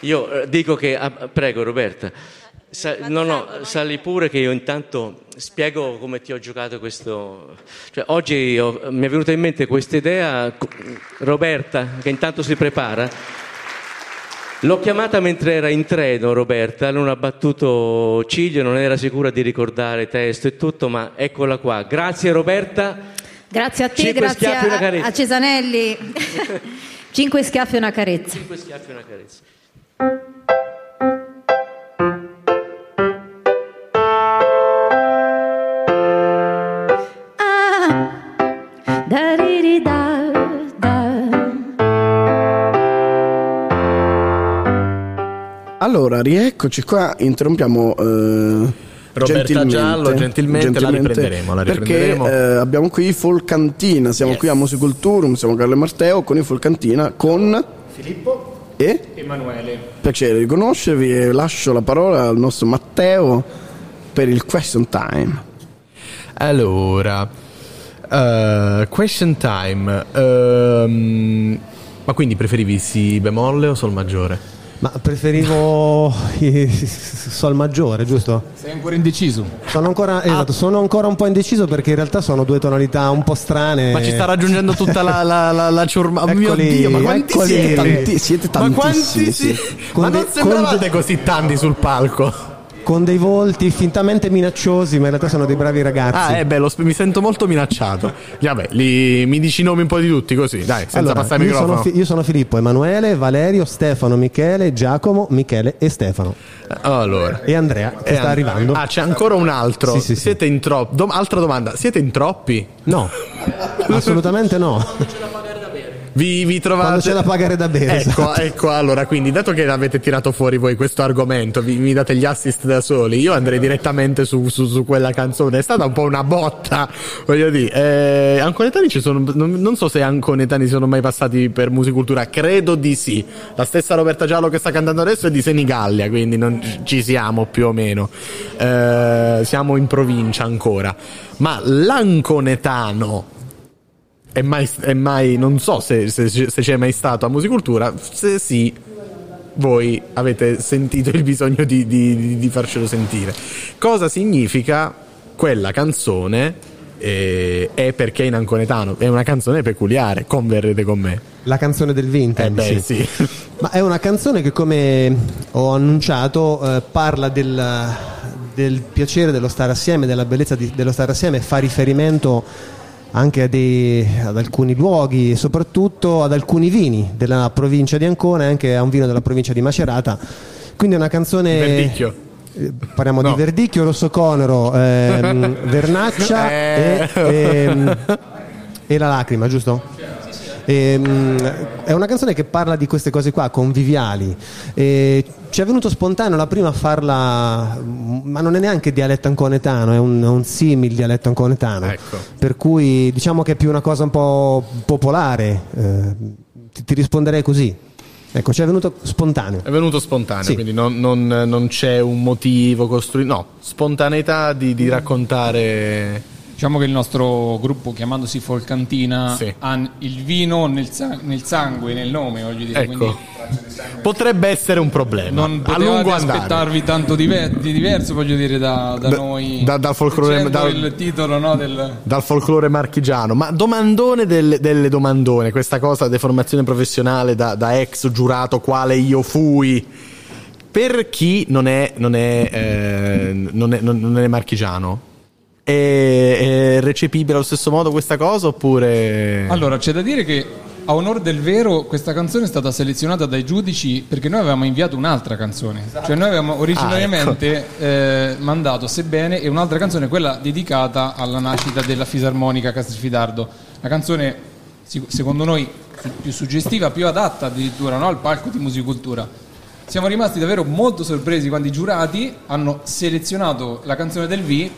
Io eh, dico che, ah, prego Roberta, sa, no, no, sali pure che io intanto spiego come ti ho giocato questo. Cioè, oggi ho- mi è venuta in mente questa idea, Roberta, che intanto si prepara. L'ho chiamata mentre era in treno, Roberta, non ha battuto ciglio, non era sicura di ricordare testo e tutto, ma eccola qua. Grazie Roberta. Grazie a te, Cinque grazie a, a Cesanelli. *laughs* Cinque schiaffi e una carezza. Cinque schiaffi e una carezza. Allora, rieccoci qua, interrompiamo eh, Roberta Giallo, gentilmente la riprenderemo, la riprenderemo. Perché eh, abbiamo qui Folcantina, siamo qui a Musiculturum, siamo Carlo e Matteo con i Folcantina, con Filippo e Emanuele. piacere di conoscervi e lascio la parola al nostro Matteo per il question time. Allora, eh, question time. Ehm, ma quindi preferivi si bemolle o sol maggiore? Ma preferivo *laughs* i- Sol maggiore, giusto? Sei ancora indeciso? Sono ancora, esatto, sono ancora un po' indeciso perché in realtà sono due tonalità un po' strane. Ma ci sta raggiungendo tutta la, la, la, la ciurma. Oh mio Dio, ma quanti eccoli. siete? Tanti- siete Ma quanti tantissimi, si- sì. Ma non dei- sembravate con così tanti sul palco? Con dei volti fintamente minacciosi, ma in realtà sono dei bravi ragazzi. Ah, eh beh, lo sp- mi sento molto minacciato. Vabbè, li- mi dici i nomi un po' di tutti così, dai, senza Allora, passare il io, sono microfono. Fi- io sono Filippo, Emanuele, Valerio, Stefano, Michele, Giacomo, Michele e Stefano. Allora. E Andrea che E sta And- arrivando. Ah, c'è ancora un altro. Sì, sì, sì. Siete in troppi. altra domanda, siete in troppi? No, *laughs* assolutamente no. Vi, vi trovate... Quando c'è da pagare da bere. Ecco, esatto. ecco, allora, quindi, dato che avete tirato fuori voi questo argomento, vi, mi date gli assist da soli, io andrei direttamente su, su- su quella canzone. È stata un po' una botta, voglio dire. Eh, anconetani ci sono, non, non so se anconetani sono mai passati per musicultura, credo di sì. La stessa Roberta Giallo che sta cantando adesso è di Senigallia, quindi non ci siamo più o meno. Eh, siamo in provincia ancora. Ma l'anconetano è mai, è mai- non so se, se- se c'è mai stato a Musicultura, se sì, voi avete sentito il bisogno di, di- di- farcelo sentire. Cosa significa quella canzone? eh, è perché in anconetano è una canzone peculiare, converrete con me. La canzone del vintage. Eh beh, sì. *laughs* Ma è una canzone che, come ho annunciato, eh, parla del, del piacere dello stare assieme, della bellezza di- dello stare assieme, fa riferimento anche a dei- ad alcuni luoghi e soprattutto ad alcuni vini della provincia di Ancona e anche a un vino della provincia di Macerata. Quindi è una canzone. Verdicchio. Eh, Parliamo No. di Verdicchio, Rosso Conero, ehm, *laughs* Vernaccia Eh. e, ehm, e la lacrima, giusto? Ehm, è una canzone che parla di queste cose qua, conviviali. E ci è venuto spontaneo la prima a farla, ma non è neanche dialetto anconetano, è un, un simil dialetto anconetano. Ecco. Per cui diciamo che è più una cosa un po' popolare. Eh, ti, ti risponderei così. Ecco, ci è venuto spontaneo. È venuto spontaneo, Sì. quindi non, non- non c'è un motivo costruito, no, spontaneità di, di raccontare. Diciamo che il nostro gruppo, chiamandosi Folcantina, ha il vino nel, sa- nel sangue, nel nome, voglio dire. Ecco. Quindi Potrebbe essere un problema. non a lungo andare. aspettarvi tanto diver- di diverso, voglio dire, da, da Da- noi. da- dal folklore- dal- titolo no, del... Dal folklore marchigiano, ma domandone delle, delle domandone, questa cosa di formazione professionale da, da ex giurato quale io fui. Per chi non è, non è, eh, non è, non è marchigiano, è, è recepibile allo stesso modo questa cosa oppure... Allora, c'è da dire che a onore del vero questa canzone è stata selezionata dai giudici perché noi avevamo inviato un'altra canzone. Cioè noi avevamo originariamente eh, mandato Sebbene e un'altra canzone, quella dedicata alla nascita della fisarmonica Castelfidardo. La canzone, secondo noi, più suggestiva, più adatta addirittura no, al palco di musicultura. Siamo rimasti davvero molto sorpresi quando i giurati hanno selezionato la canzone del V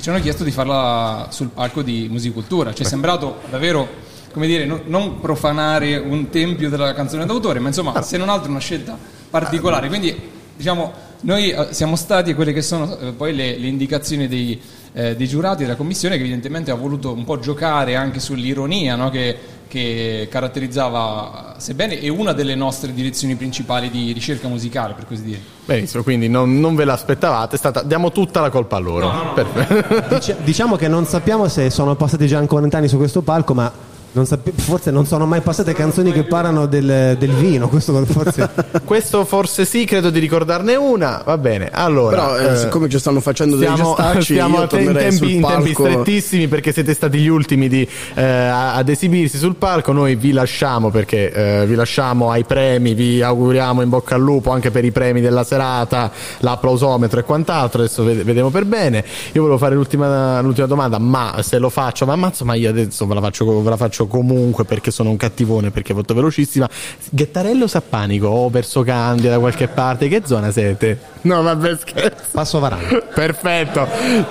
ci hanno chiesto di farla sul palco di musicultura. Ci è sembrato davvero, come dire, no- non profanare un tempio della canzone d'autore, ma insomma, se non altro una scelta particolare. Quindi, diciamo, noi eh, siamo stati quelle che sono eh, poi le, le indicazioni dei, eh, dei giurati della commissione, che evidentemente ha voluto un po' giocare anche sull'ironia no? che, che caratterizzava, sebbene è una delle nostre direzioni principali di ricerca musicale, per così dire. Benissimo, quindi non, non ve l'aspettavate, è stata, diamo tutta la colpa a loro. Perfetto. Dici- diciamo che non sappiamo se sono passati già ancora anni su questo palco, ma non sappi- forse non sono mai passate canzoni che parlano del, del vino. Questo forse. *laughs* Questo forse sì, credo di ricordarne una. Va bene, allora. Però, eh, siccome ci stanno facendo dei stiamo, gestacci, te- in, tempi, sul in tempi strettissimi perché siete stati gli ultimi di, eh, ad esibirsi sul palco. Noi vi lasciamo perché eh, vi lasciamo ai premi, vi auguriamo in bocca al lupo anche per i premi della serata, l'applausometro e quant'altro. Adesso ved- vedremo per bene. Io volevo fare l'ultima, l'ultima domanda, ma se lo faccio, ma ammazzo, ma io adesso ve la faccio, ve la faccio comunque perché sono un cattivone, perché molto velocissima. Ghettarello Sappanico o verso Candia da qualche parte, che zona siete? No, vabbè, scherzo. Passo Varano. Perfetto,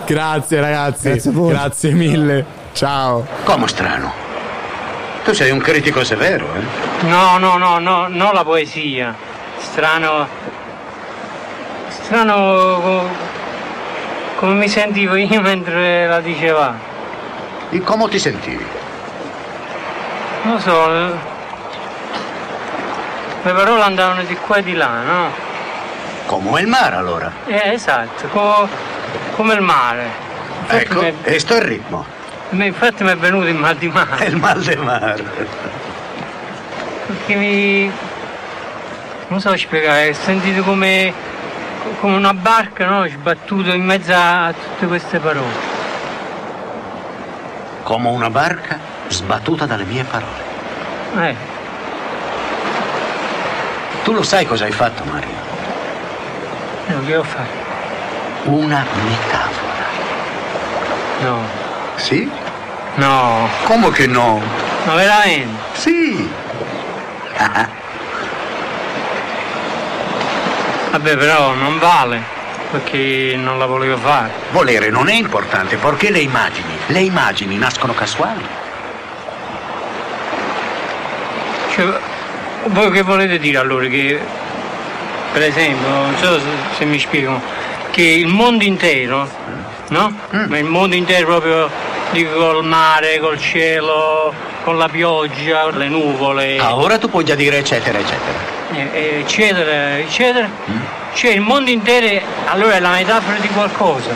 grazie ragazzi, Grazie a voi. grazie mille. Ciao. Come strano? Tu sei un critico severo, eh? No, no, no, no, non la poesia. Strano. Strano co- come mi sentivo io *laughs* mentre la diceva. E come ti sentivi? Non lo so. le- Le parole andavano di qua e di là, no? Come il mare allora? Eh, esatto, co- come il mare. Infatti Ecco, e sto il ritmo. infatti mi è venuto il mal di mare. È *laughs* il mal di mare. Perché mi. non so spiegare, ho sentito come, come una barca no? sbattuto in mezzo a tutte queste parole. Come una barca sbattuta dalle mie parole. Eh, Tu lo sai cosa hai fatto, Mario? no, che ho fatto? Una metafora. No. Sì? No. Come che no? Ma veramente? Sì. Vabbè però non vale, perché non la volevo fare. Volere non è importante, perché le immagini, le immagini nascono casuali. Cioè, voi che volete dire allora? Che per esempio, non so se, se mi spiego, che il mondo intero, no? Ma il mondo intero proprio dico col mare, col cielo, con la pioggia, le nuvole, Ah, ora tu puoi già dire eccetera, eccetera. eh, eccetera, eccetera. Cioè il mondo intero allora è la metafora di qualcosa.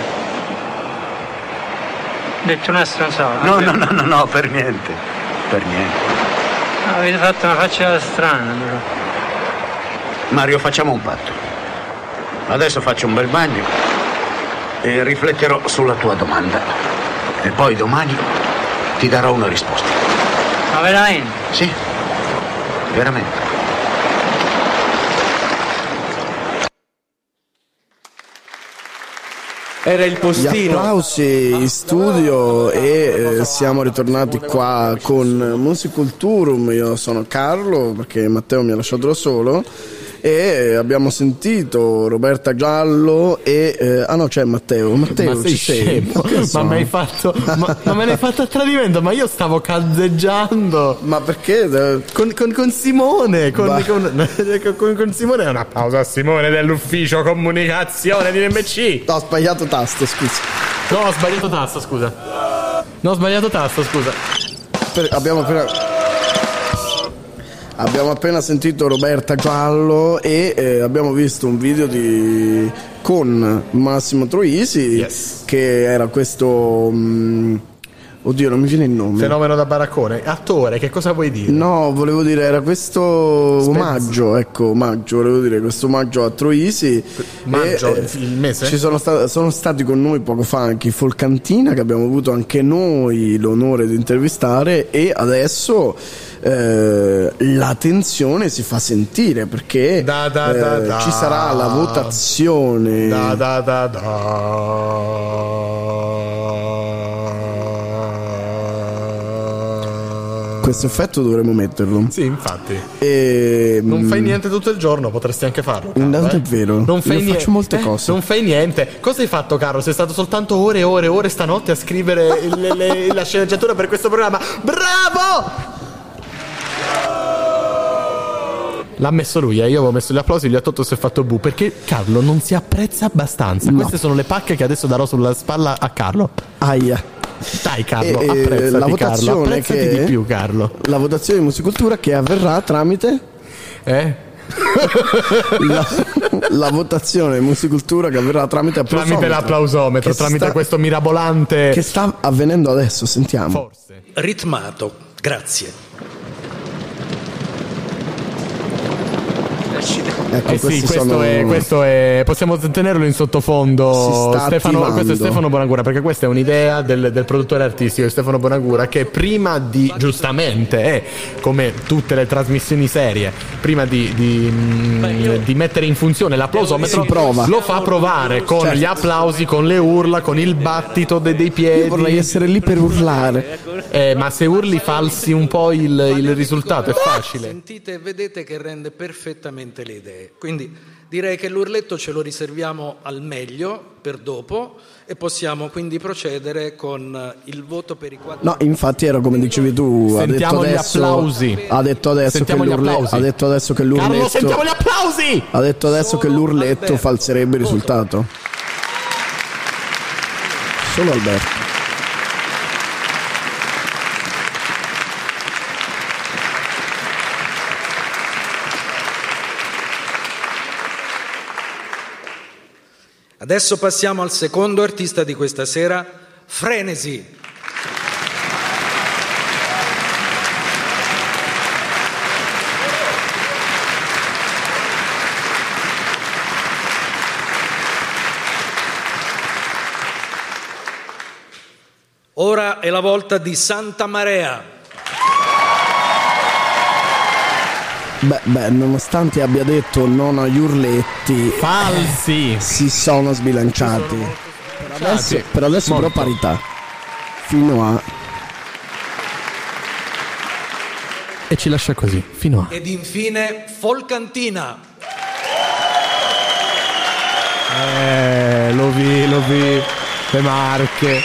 Detto una stronzata. No, no, no, no, no, per niente. Per niente. Avete fatto una faccia strana però. Mario, facciamo un patto. Adesso faccio un bel bagno e rifletterò sulla tua domanda. E poi domani ti darò una risposta. Ma veramente? Sì, veramente. Era il Gli postino. applausi in studio e eh, siamo ritornati qua con Musiculturum. Io sono Carlo perché Matteo mi ha lasciato da solo e abbiamo sentito Roberta Giallo e eh, ah no c'è Matteo. Matteo ma sei scemo? Ma mi hai fatto. Ma, ma me l'hai fatto a tradimento, ma io stavo cazzeggiando. Ma perché? Con, con- con Simone. *laughs* Con, con- Simone. Un applauso a Simone dell'ufficio comunicazione di NMC. No, ho sbagliato tasto, scusa. No, ho sbagliato tasto, scusa. No, ho sbagliato tasto, scusa. Per- abbiamo appena Abbiamo appena sentito Roberta Giallo e eh, abbiamo visto un video di con Massimo Troisi che era questo mm, oddio non mi viene il nome Fenomeno da baraccone. Attore, che cosa vuoi dire? No, volevo dire, era questo omaggio, ecco, omaggio, volevo dire, questo omaggio a Troisi. Maggio, E, eh, il mese? Ci sono, sta- sono stati con noi poco fa anche i Folcantina, che abbiamo avuto anche noi l'onore di intervistare, e adesso eh, la tensione si fa sentire perché Da, da, da, eh, da. ci sarà la votazione. Da da da. Questo effetto dovremmo metterlo. Sì, infatti. E, Non mm, fai niente tutto il giorno, potresti anche farlo. Intanto eh. è vero, Non fai io niente. faccio molte eh, cose. Non fai niente. Cosa hai fatto, Carlo? Sei stato soltanto ore e ore e ore stanotte a scrivere le- le- la sceneggiatura per questo programma. Bravo! L'ha messo lui, eh. io avevo messo gli applausi, gli ho tolto si è fatto bu perché Carlo non si apprezza abbastanza. No. Queste sono le pacche che adesso darò sulla spalla a Carlo. Aia. Dai Carlo, E- e apprezzati la Carlo, votazione apprezzati che- di più Carlo. La votazione di musicultura che avverrà tramite Eh? *laughs* la, la votazione di musicultura che avverrà tramite applausometro. Tramite l'applausometro, Che tramite sta- questo mirabolante che sta avvenendo adesso, sentiamo. Ritmato, grazie. shit. Ecco, Eh sì, questi questo, sono- è, questo è. Possiamo tenerlo in sottofondo. Stefano, attivando. questo è Stefano Bonagura, perché questa è un'idea del, del produttore artistico di Stefano Bonagura che prima di, giustamente, è come tutte le trasmissioni serie, prima di, di, mm, di mettere in funzione prova. lo fa provare con Certo. gli applausi, con le urla, con il battito de- dei piedi. Io vorrei essere lì per urlare. Eh, ma se urli falsi un po' il, il risultato, è facile. Sentite e vedete che rende perfettamente le idee. Quindi direi che l'urletto ce lo riserviamo al meglio per dopo e possiamo quindi procedere con eh, il voto per i quattro. No, infatti era come dicevi tu, ha detto Sentiamo gli adesso, applausi. Ha detto adesso, che Sentiamo gli l'urle- applausi. ha detto adesso che l'urletto Carlo, sentiamo gli applausi! Ha detto adesso che l'urletto falserebbe il risultato. Solo Alberto. Adesso passiamo al secondo artista di questa sera, Frenesi. Ora è la volta di Santa Marea. Beh, beh, nonostante abbia detto non agli urletti, falsi, si sono sbilanciati. Per adesso, per adesso però parità. Fino a E ci lascia così, fino a. Ed infine Folcantina. Eh, lo vi, lo vi. Le marche.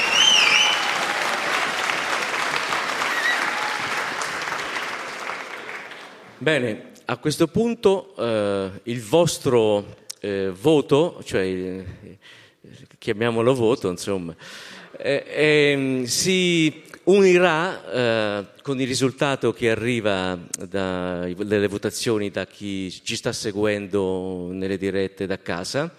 Bene, a questo punto eh, il vostro eh, voto, cioè eh, chiamiamolo voto, insomma, eh, ehm, si unirà eh, con il risultato che arriva dalle votazioni da chi ci sta seguendo nelle dirette da casa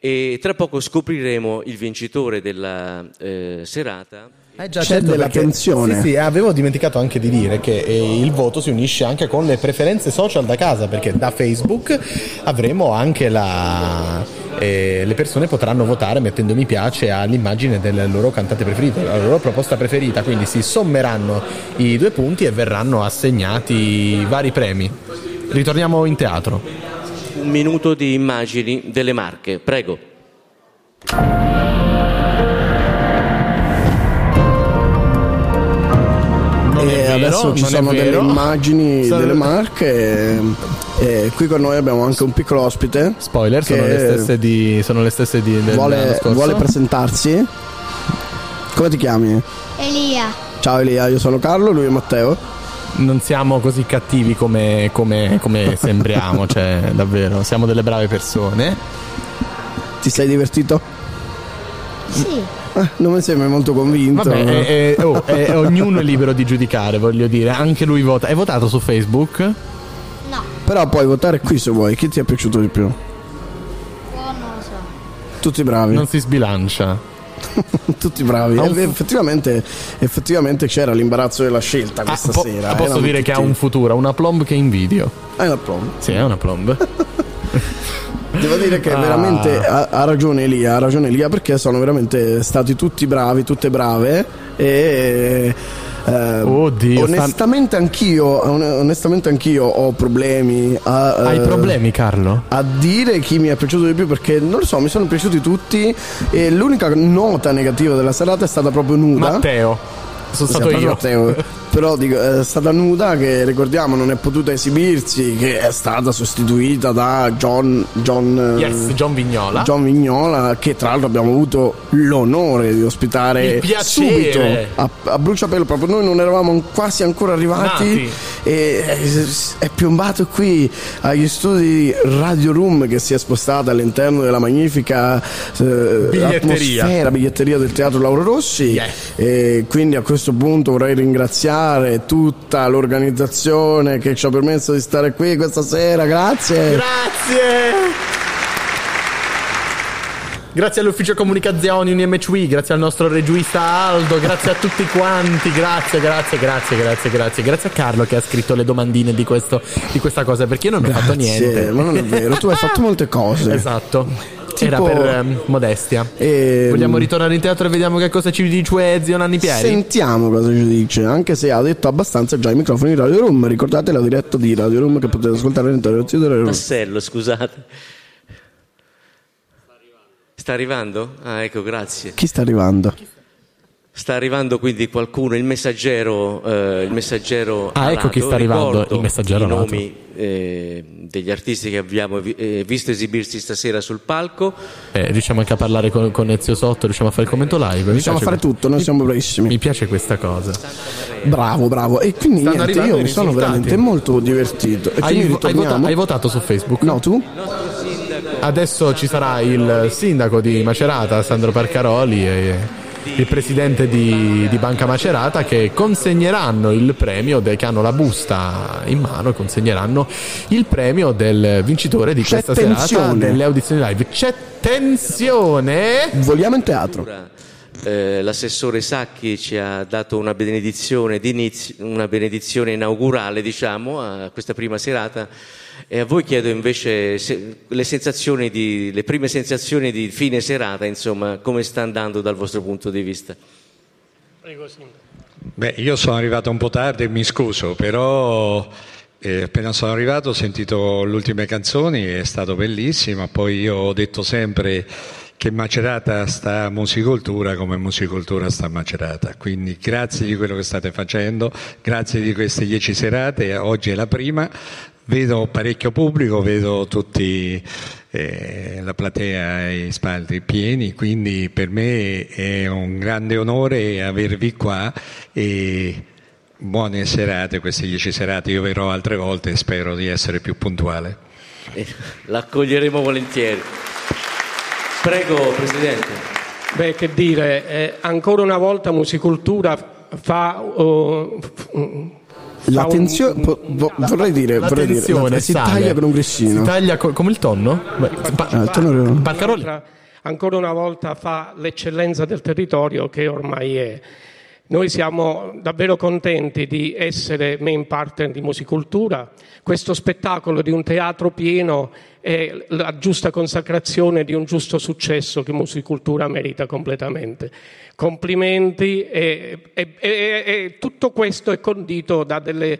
e tra poco scopriremo il vincitore della eh, serata. Eh già, C'è certo, della perché- tensione. Sì, sì, avevo dimenticato anche di dire che eh, il voto si unisce anche con le preferenze social da casa, perché da Facebook avremo anche la. eh, le persone potranno votare mettendo mi piace all'immagine del loro cantante preferito, la loro proposta preferita, quindi si sommeranno i due punti e verranno assegnati vari premi. Ritorniamo in teatro un minuto di immagini delle Marche. Prego. E eh, adesso ci sono delle immagini *laughs* Salve. delle marche. E qui con noi abbiamo anche un piccolo ospite. Spoiler, sono le stesse di, sono le stesse di vuole, vuole presentarsi. Come ti chiami? Elia. Ciao Elia, io sono Carlo, lui è Matteo. Non siamo così cattivi come, come- come *laughs* sembriamo, cioè, davvero. Siamo delle brave persone. Ti sei divertito? Sì. Eh, non mi sembra molto convinto. Vabbè, eh, eh, oh, eh, ognuno è libero di giudicare, voglio dire. Anche lui vota. Hai votato su Facebook? No. Però puoi votare qui se vuoi. Chi ti è piaciuto di più? Oh, non lo so. Tutti bravi. Non si sbilancia. *laughs* Tutti bravi. Un effettivamente, effettivamente c'era l'imbarazzo della scelta questa Ah, po- sera. posso Erano dire che ha tutti- un futuro, una plomb che invidio. È una plomb. Sì, è una plomb. *laughs* Devo dire che Ah. veramente ha, ha ragione Elia, ha ragione Elia perché sono veramente stati tutti bravi, tutte brave e eh, Oddio, sta- onestamente anch'io on- onestamente anch'io ho problemi a, Hai eh, problemi, Carlo? a dire chi mi è piaciuto di più perché non lo so, mi sono piaciuti tutti e l'unica nota negativa della serata è stata proprio nuda. Matteo. Sono stato io. Matteo. *laughs* Però dico, è stata nuda che ricordiamo non è potuta esibirsi, che è stata sostituita da John, John, eh, Yes, John Vignola. John Vignola, che tra l'altro abbiamo avuto l'onore di ospitare subito a, a bruciapelo. Proprio noi non eravamo quasi ancora arrivati Nati. e è, è piombato qui agli studi Radio Room che si è spostata all'interno della magnifica eh, Biglietteria. atmosfera, biglietteria del Teatro Lauro Rossi. E quindi a questo punto vorrei ringraziare tutta l'organizzazione che ci ha permesso di stare qui questa sera. Grazie. Grazie! Grazie all'ufficio comunicazioni UNMCW, grazie al nostro regista Aldo, grazie a tutti quanti, grazie, grazie, grazie, grazie, grazie, grazie a Carlo che ha scritto le domandine di, questo, di questa cosa perché io non ho fatto Grazie, niente. ma non è vero, tu hai fatto molte cose. Esatto. Era Tipo- per ehm, modestia. Ehm, Vogliamo ritornare in teatro e vediamo che cosa ci dice zio Nanni Pieri? Sentiamo cosa ci dice, anche se ha detto abbastanza già i microfoni di Radio Room. Ricordate la diretta di Radio Room che potete ascoltare all'interno del Radio Room. Tassello, scusate. Sta arrivando? Ah, ecco, grazie. Chi sta arrivando? Sta arrivando quindi qualcuno, il messaggero, eh, il messaggero Ah, ecco alato. chi sta arrivando, Ricordo il messaggero i alato. nomi eh, degli artisti che abbiamo vi- eh, visto esibirsi stasera sul palco. Eh, riusciamo anche a parlare con, con Ezio Sotto, riusciamo a fare il commento live. Mi Riusciamo a fare que- tutto, noi siamo bravissimi. Mi piace questa cosa. Bravo, bravo. E quindi niente, io mi sono veramente molto divertito. E Hai, hai vota- hai votato su Facebook? No, tu? Adesso ci sarà il sindaco di Macerata, Sandro Parcaroli, e il presidente di, di Banca Macerata che consegneranno il premio, de- che hanno la busta in mano, e consegneranno il premio del vincitore di C'è questa serata tensione. delle audizioni live. C'è tensione! Vogliamo in teatro. Eh, l'assessore Sacchi ci ha dato una benedizione, una benedizione inaugurale diciamo, a questa prima serata e a voi chiedo invece se- le, sensazioni di, le prime sensazioni di fine serata, insomma, come sta andando dal vostro punto di vista? Beh, io sono arrivato un po' tardi e mi scuso, però eh, appena sono arrivato ho sentito le ultime canzoni, è stato bellissimo, poi io ho detto sempre che Macerata sta a musicoltura come musicoltura sta a Macerata, quindi grazie di quello che state facendo, grazie di queste dieci serate, oggi è la prima, vedo parecchio pubblico, vedo tutti eh, la platea e i spalti pieni, quindi per me è un grande onore avervi qua e buone serate, queste dieci serate, io verrò altre volte e spero di essere più puntuale. Eh, L'accoglieremo volentieri. Prego, Presidente. Beh, che dire, eh, ancora una volta Musicultura fa... uh, f- fa La un- tensione, po- vo- vorrei dire, vorrei dire, tensione la- si sale. taglia con un grissino. Si taglia co- come il tonno? Beh, pa- Ah, il tonno- Parcaroli. ancora una volta fa l'eccellenza del territorio che ormai è. Noi siamo davvero contenti di essere main partner di Musicultura. Questo spettacolo di un teatro pieno è la giusta consacrazione di un giusto successo che Musicultura merita completamente. Complimenti e, e- e- e tutto questo è condito da delle,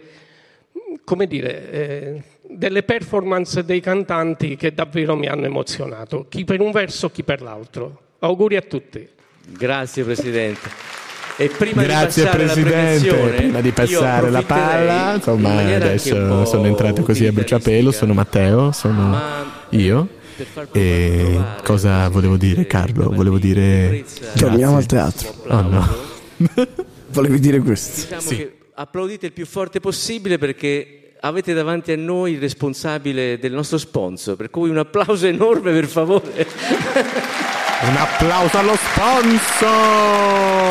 dire, eh, delle performance dei cantanti che davvero mi hanno emozionato, chi per un verso, chi per l'altro. Auguri a tutti. Grazie Presidente. E prima Grazie di Presidente, prima di passare la palla, in insomma un adesso sono entrato così a bruciapelo, sono Matteo, sono io. E cosa volevo dire Carlo? Volevo dire... Torniamo al teatro. Oh no. *laughs* Volevi dire questo? Diciamo che applaudite il più forte possibile perché avete davanti a noi il responsabile del nostro sponsor, per cui un applauso enorme per favore. *laughs* Un applauso allo sponsor!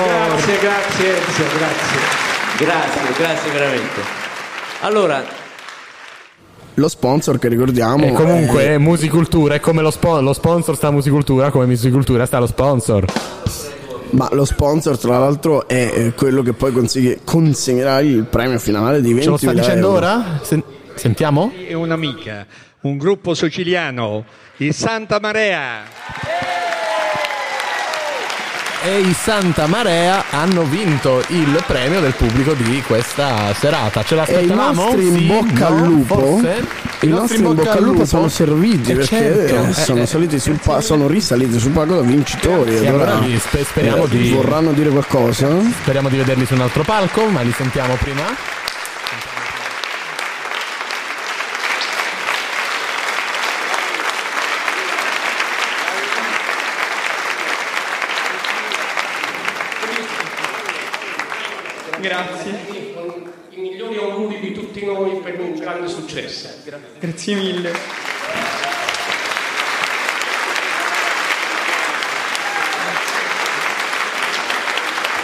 Grazie, grazie Enzo, grazie. Grazie, grazie veramente. Allora, Lo sponsor che ricordiamo E comunque è- è Musicultura è come lo, spo- lo sponsor sta a Musicultura, come Musicultura sta lo sponsor. Ma lo sponsor, tra l'altro, è eh, quello che poi consigli- consegnerà il premio finale di 20 Ce lo sta dicendo ora? Sen- sentiamo? E un'amica, un gruppo siciliano, i Santa Marea. E i Santa Marea hanno vinto il premio del pubblico di questa serata. Ce E i l'aspettavamo? nostri in bocca al lupo, Forse? i nostri in bocca al lupo sono serviti Eh, perché certo. eh, sono, Eh, saliti sul pa- sono risaliti sul palco da vincitori. Ora, allora li- spe- speriamo eh, di- vorranno dire qualcosa? Speriamo di vederli su un altro palco, ma li sentiamo prima. Grazie. I migliori auguri di tutti noi per un grande successo. Grazie mille.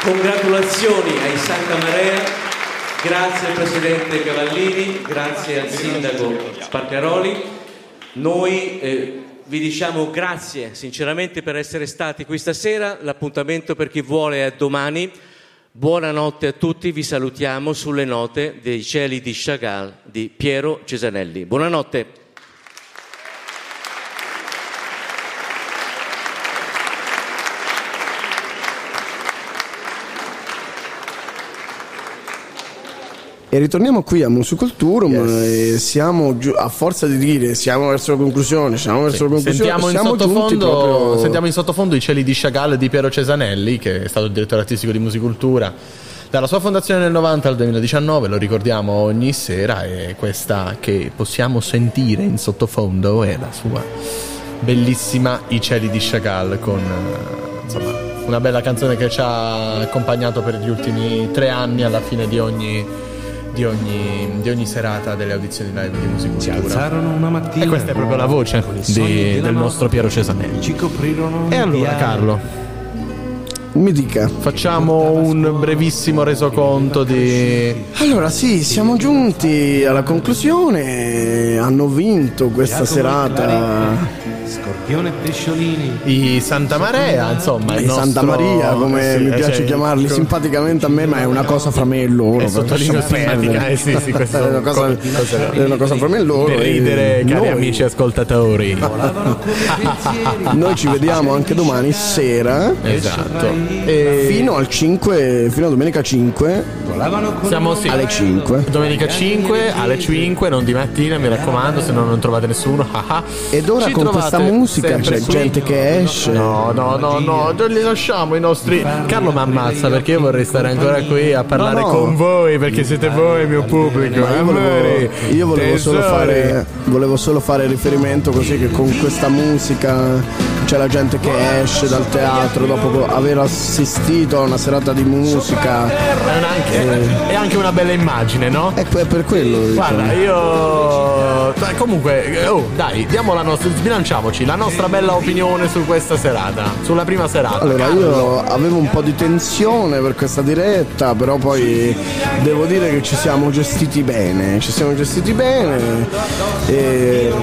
congratulazioni ai Santa Marea, grazie al Presidente Cavallini, grazie al Sindaco Sparcaroli. Noi eh, vi diciamo grazie sinceramente per essere stati qui stasera, l'appuntamento per chi vuole è domani. Buonanotte a tutti, vi salutiamo sulle note dei cieli di Chagall di Piero Cesanelli. Buonanotte. E ritorniamo qui a Musiculturum e siamo giù- a forza di dire siamo verso la conclusione, siamo verso la conclusione, Sentiamo in, siamo giunti sottofondo, proprio sentiamo in sottofondo i cieli di Chagall di Piero Cesanelli, che è stato il direttore artistico di Musicultura dalla sua fondazione nel 90 al 2019, lo ricordiamo ogni sera e questa che possiamo sentire in sottofondo è la sua bellissima I cieli di Chagall con eh, insomma, una bella canzone che ci ha accompagnato per gli ultimi tre anni alla fine di ogni, di ogni, di ogni serata delle audizioni live di Musicultura. alzarono una mattina E questa è proprio la voce di- del nostro Piero Cesanelli. ci coprirono E allora. Carlo, Mi dica. facciamo un brevissimo resoconto di... Allora sì, siamo giunti alla conclusione, hanno vinto questa serata Scorpione e pesciolini I Santa Marea, insomma, i Santa nostro- Maria, come eh sì, mi eh, piace cioè, chiamarli co- simpaticamente a me, ma è una cosa fra me e loro. Eh, sottolineo simpatica, eh, sì, sì, questo- *laughs* è una cosa, è una cosa fra me e loro. Per e ridere, cari noi- amici ascoltatori. *laughs* Noi ci vediamo anche domani sera. Esatto. Fino al 5, fino a domenica 5. Siamo sì. alle 5. Domenica 5 alle 5, non di mattina, mi raccomando, se no non trovate nessuno. *laughs* Ed ora Ci con questa musica c'è qui. gente che esce. No, no, no, no, non li lasciamo i nostri. Carlo mi ammazza perché io vorrei stare ancora qui a parlare No, no. con voi perché siete voi il mio pubblico. Ma io volevo, amori, io volevo solo, fare, volevo solo fare riferimento così che con questa musica c'è la gente che esce dal teatro dopo aver assistito a una serata di musica. È, anche, è anche una bella immagine, no? È per quello. dico. Guarda, io. Comunque, oh, dai, diamo la nostra. Sbilanciamoci la nostra bella opinione su questa serata. Sulla prima serata. Allora Carlo. io avevo un po' di tensione per questa diretta, però poi devo dire che ci siamo gestiti bene, ci siamo gestiti bene e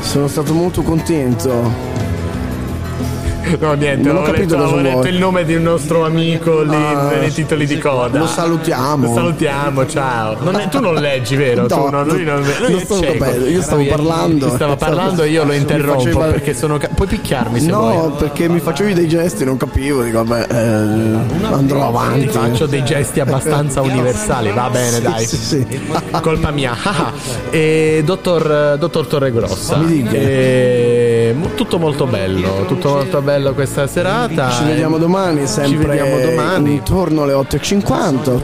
sono stato molto contento. No, niente, Non ho capito letto, cosa vuoi. il nome di un nostro amico lì Ah, nei titoli di coda. lo salutiamo. Lo salutiamo, ciao. Non è- tu non leggi, vero? No, tu, non, lui non, lui non stavo capendo, io stavo parlando. Stava parlando e io lo interrompo faceva- perché sono. ca- Puoi picchiarmi se no, vuoi. perché mi facevi dei gesti, non capivo, dico vabbè, eh, andrò avanti. Ti faccio dei gesti abbastanza universali, va bene, Sì, dai. sì, sì. Colpa mia. *laughs* e dottor, dottor Torregrossa. Mi dica. eh, tutto molto bello, tutto molto bello questa serata. Ci vediamo domani, sempre Ci vediamo domani. intorno alle 8.50,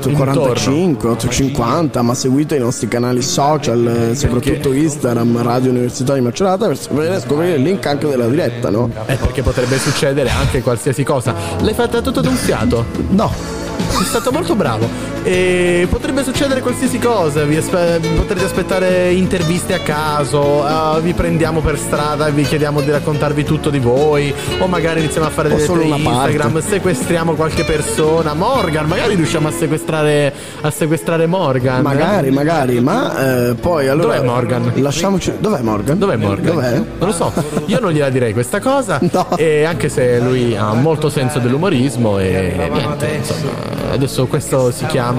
8.45, 8.50, ma seguite i nostri canali social, eh, soprattutto Instagram, Radio Università di Macerata, per scoprire il link anche della diretta, no? Eh, perché potrebbe succedere anche qualsiasi cosa. L'hai fatta tutto d'un fiato? No. Sei stato molto bravo. E potrebbe succedere qualsiasi cosa. Vi aspe- potrete aspettare interviste a caso. eh, vi prendiamo per strada e vi chiediamo di raccontarvi tutto di voi. O magari iniziamo a fare O delle solo Instagram. parte. Sequestriamo qualche persona. Morgan, magari riusciamo a sequestrare, a sequestrare Morgan. Magari, magari, ma eh, poi allora. Dov'è Morgan? Lasciamoci. Dov'è Morgan? Dov'è Morgan? Dov'è? Non lo so, io non gliela direi questa cosa, *laughs* e anche se lui ha molto senso dell'umorismo e niente, insomma, adesso questo si chiama,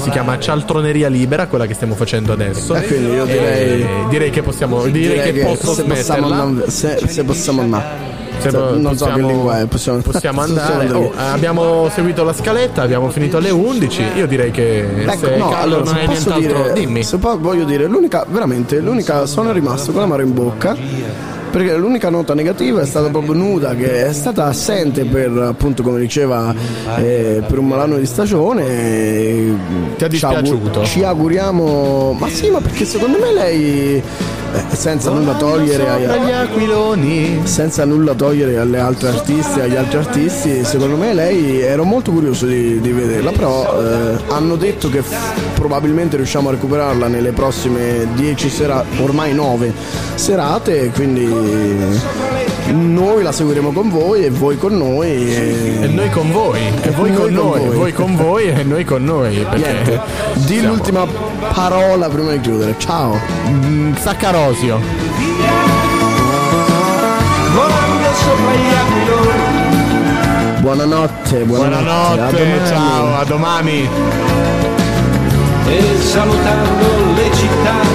si chiama cialtroneria libera, quella che stiamo facendo adesso. E quindi io direi- E direi che possiamo, direi, che, posso se possiamo, smetterla. andare- se, se possiamo andare. Se non so che possiamo- lingua è, possiamo, Possiamo possiamo andare. Oh, abbiamo seguito la scaletta, abbiamo finito alle 11. Io direi che Ecco, se no, Carlo allora, non se hai posso nient'altro, dire, dimmi. se poi voglio dire, l'unica, veramente, l'unica, sono rimasto con l'amaro in bocca. Perché l'unica nota negativa è stata proprio Nuda, che è stata assente per, appunto, come diceva, eh, per un malanno di stagione. Ti ha dispiaciuto? Ci auguriamo, ma sì, ma perché secondo me lei, eh, senza nulla togliere ai, Sopra gli aquiloni. senza nulla togliere alle altre artiste agli altri artisti, secondo me lei ero molto curioso di, di vederla, però eh, hanno detto che f- probabilmente riusciamo a recuperarla nelle prossime 10 serate, ormai 9 serate, quindi noi la seguiremo con voi e voi con noi. E, E noi con voi, e voi con noi, voi con voi e noi con noi. Perché di siamo- l'ultima parola prima di chiudere, ciao. Mm, Saccarosio. Buonanotte, buonanotte. a Buonanotte, domani. ciao, a domani. e salutando le città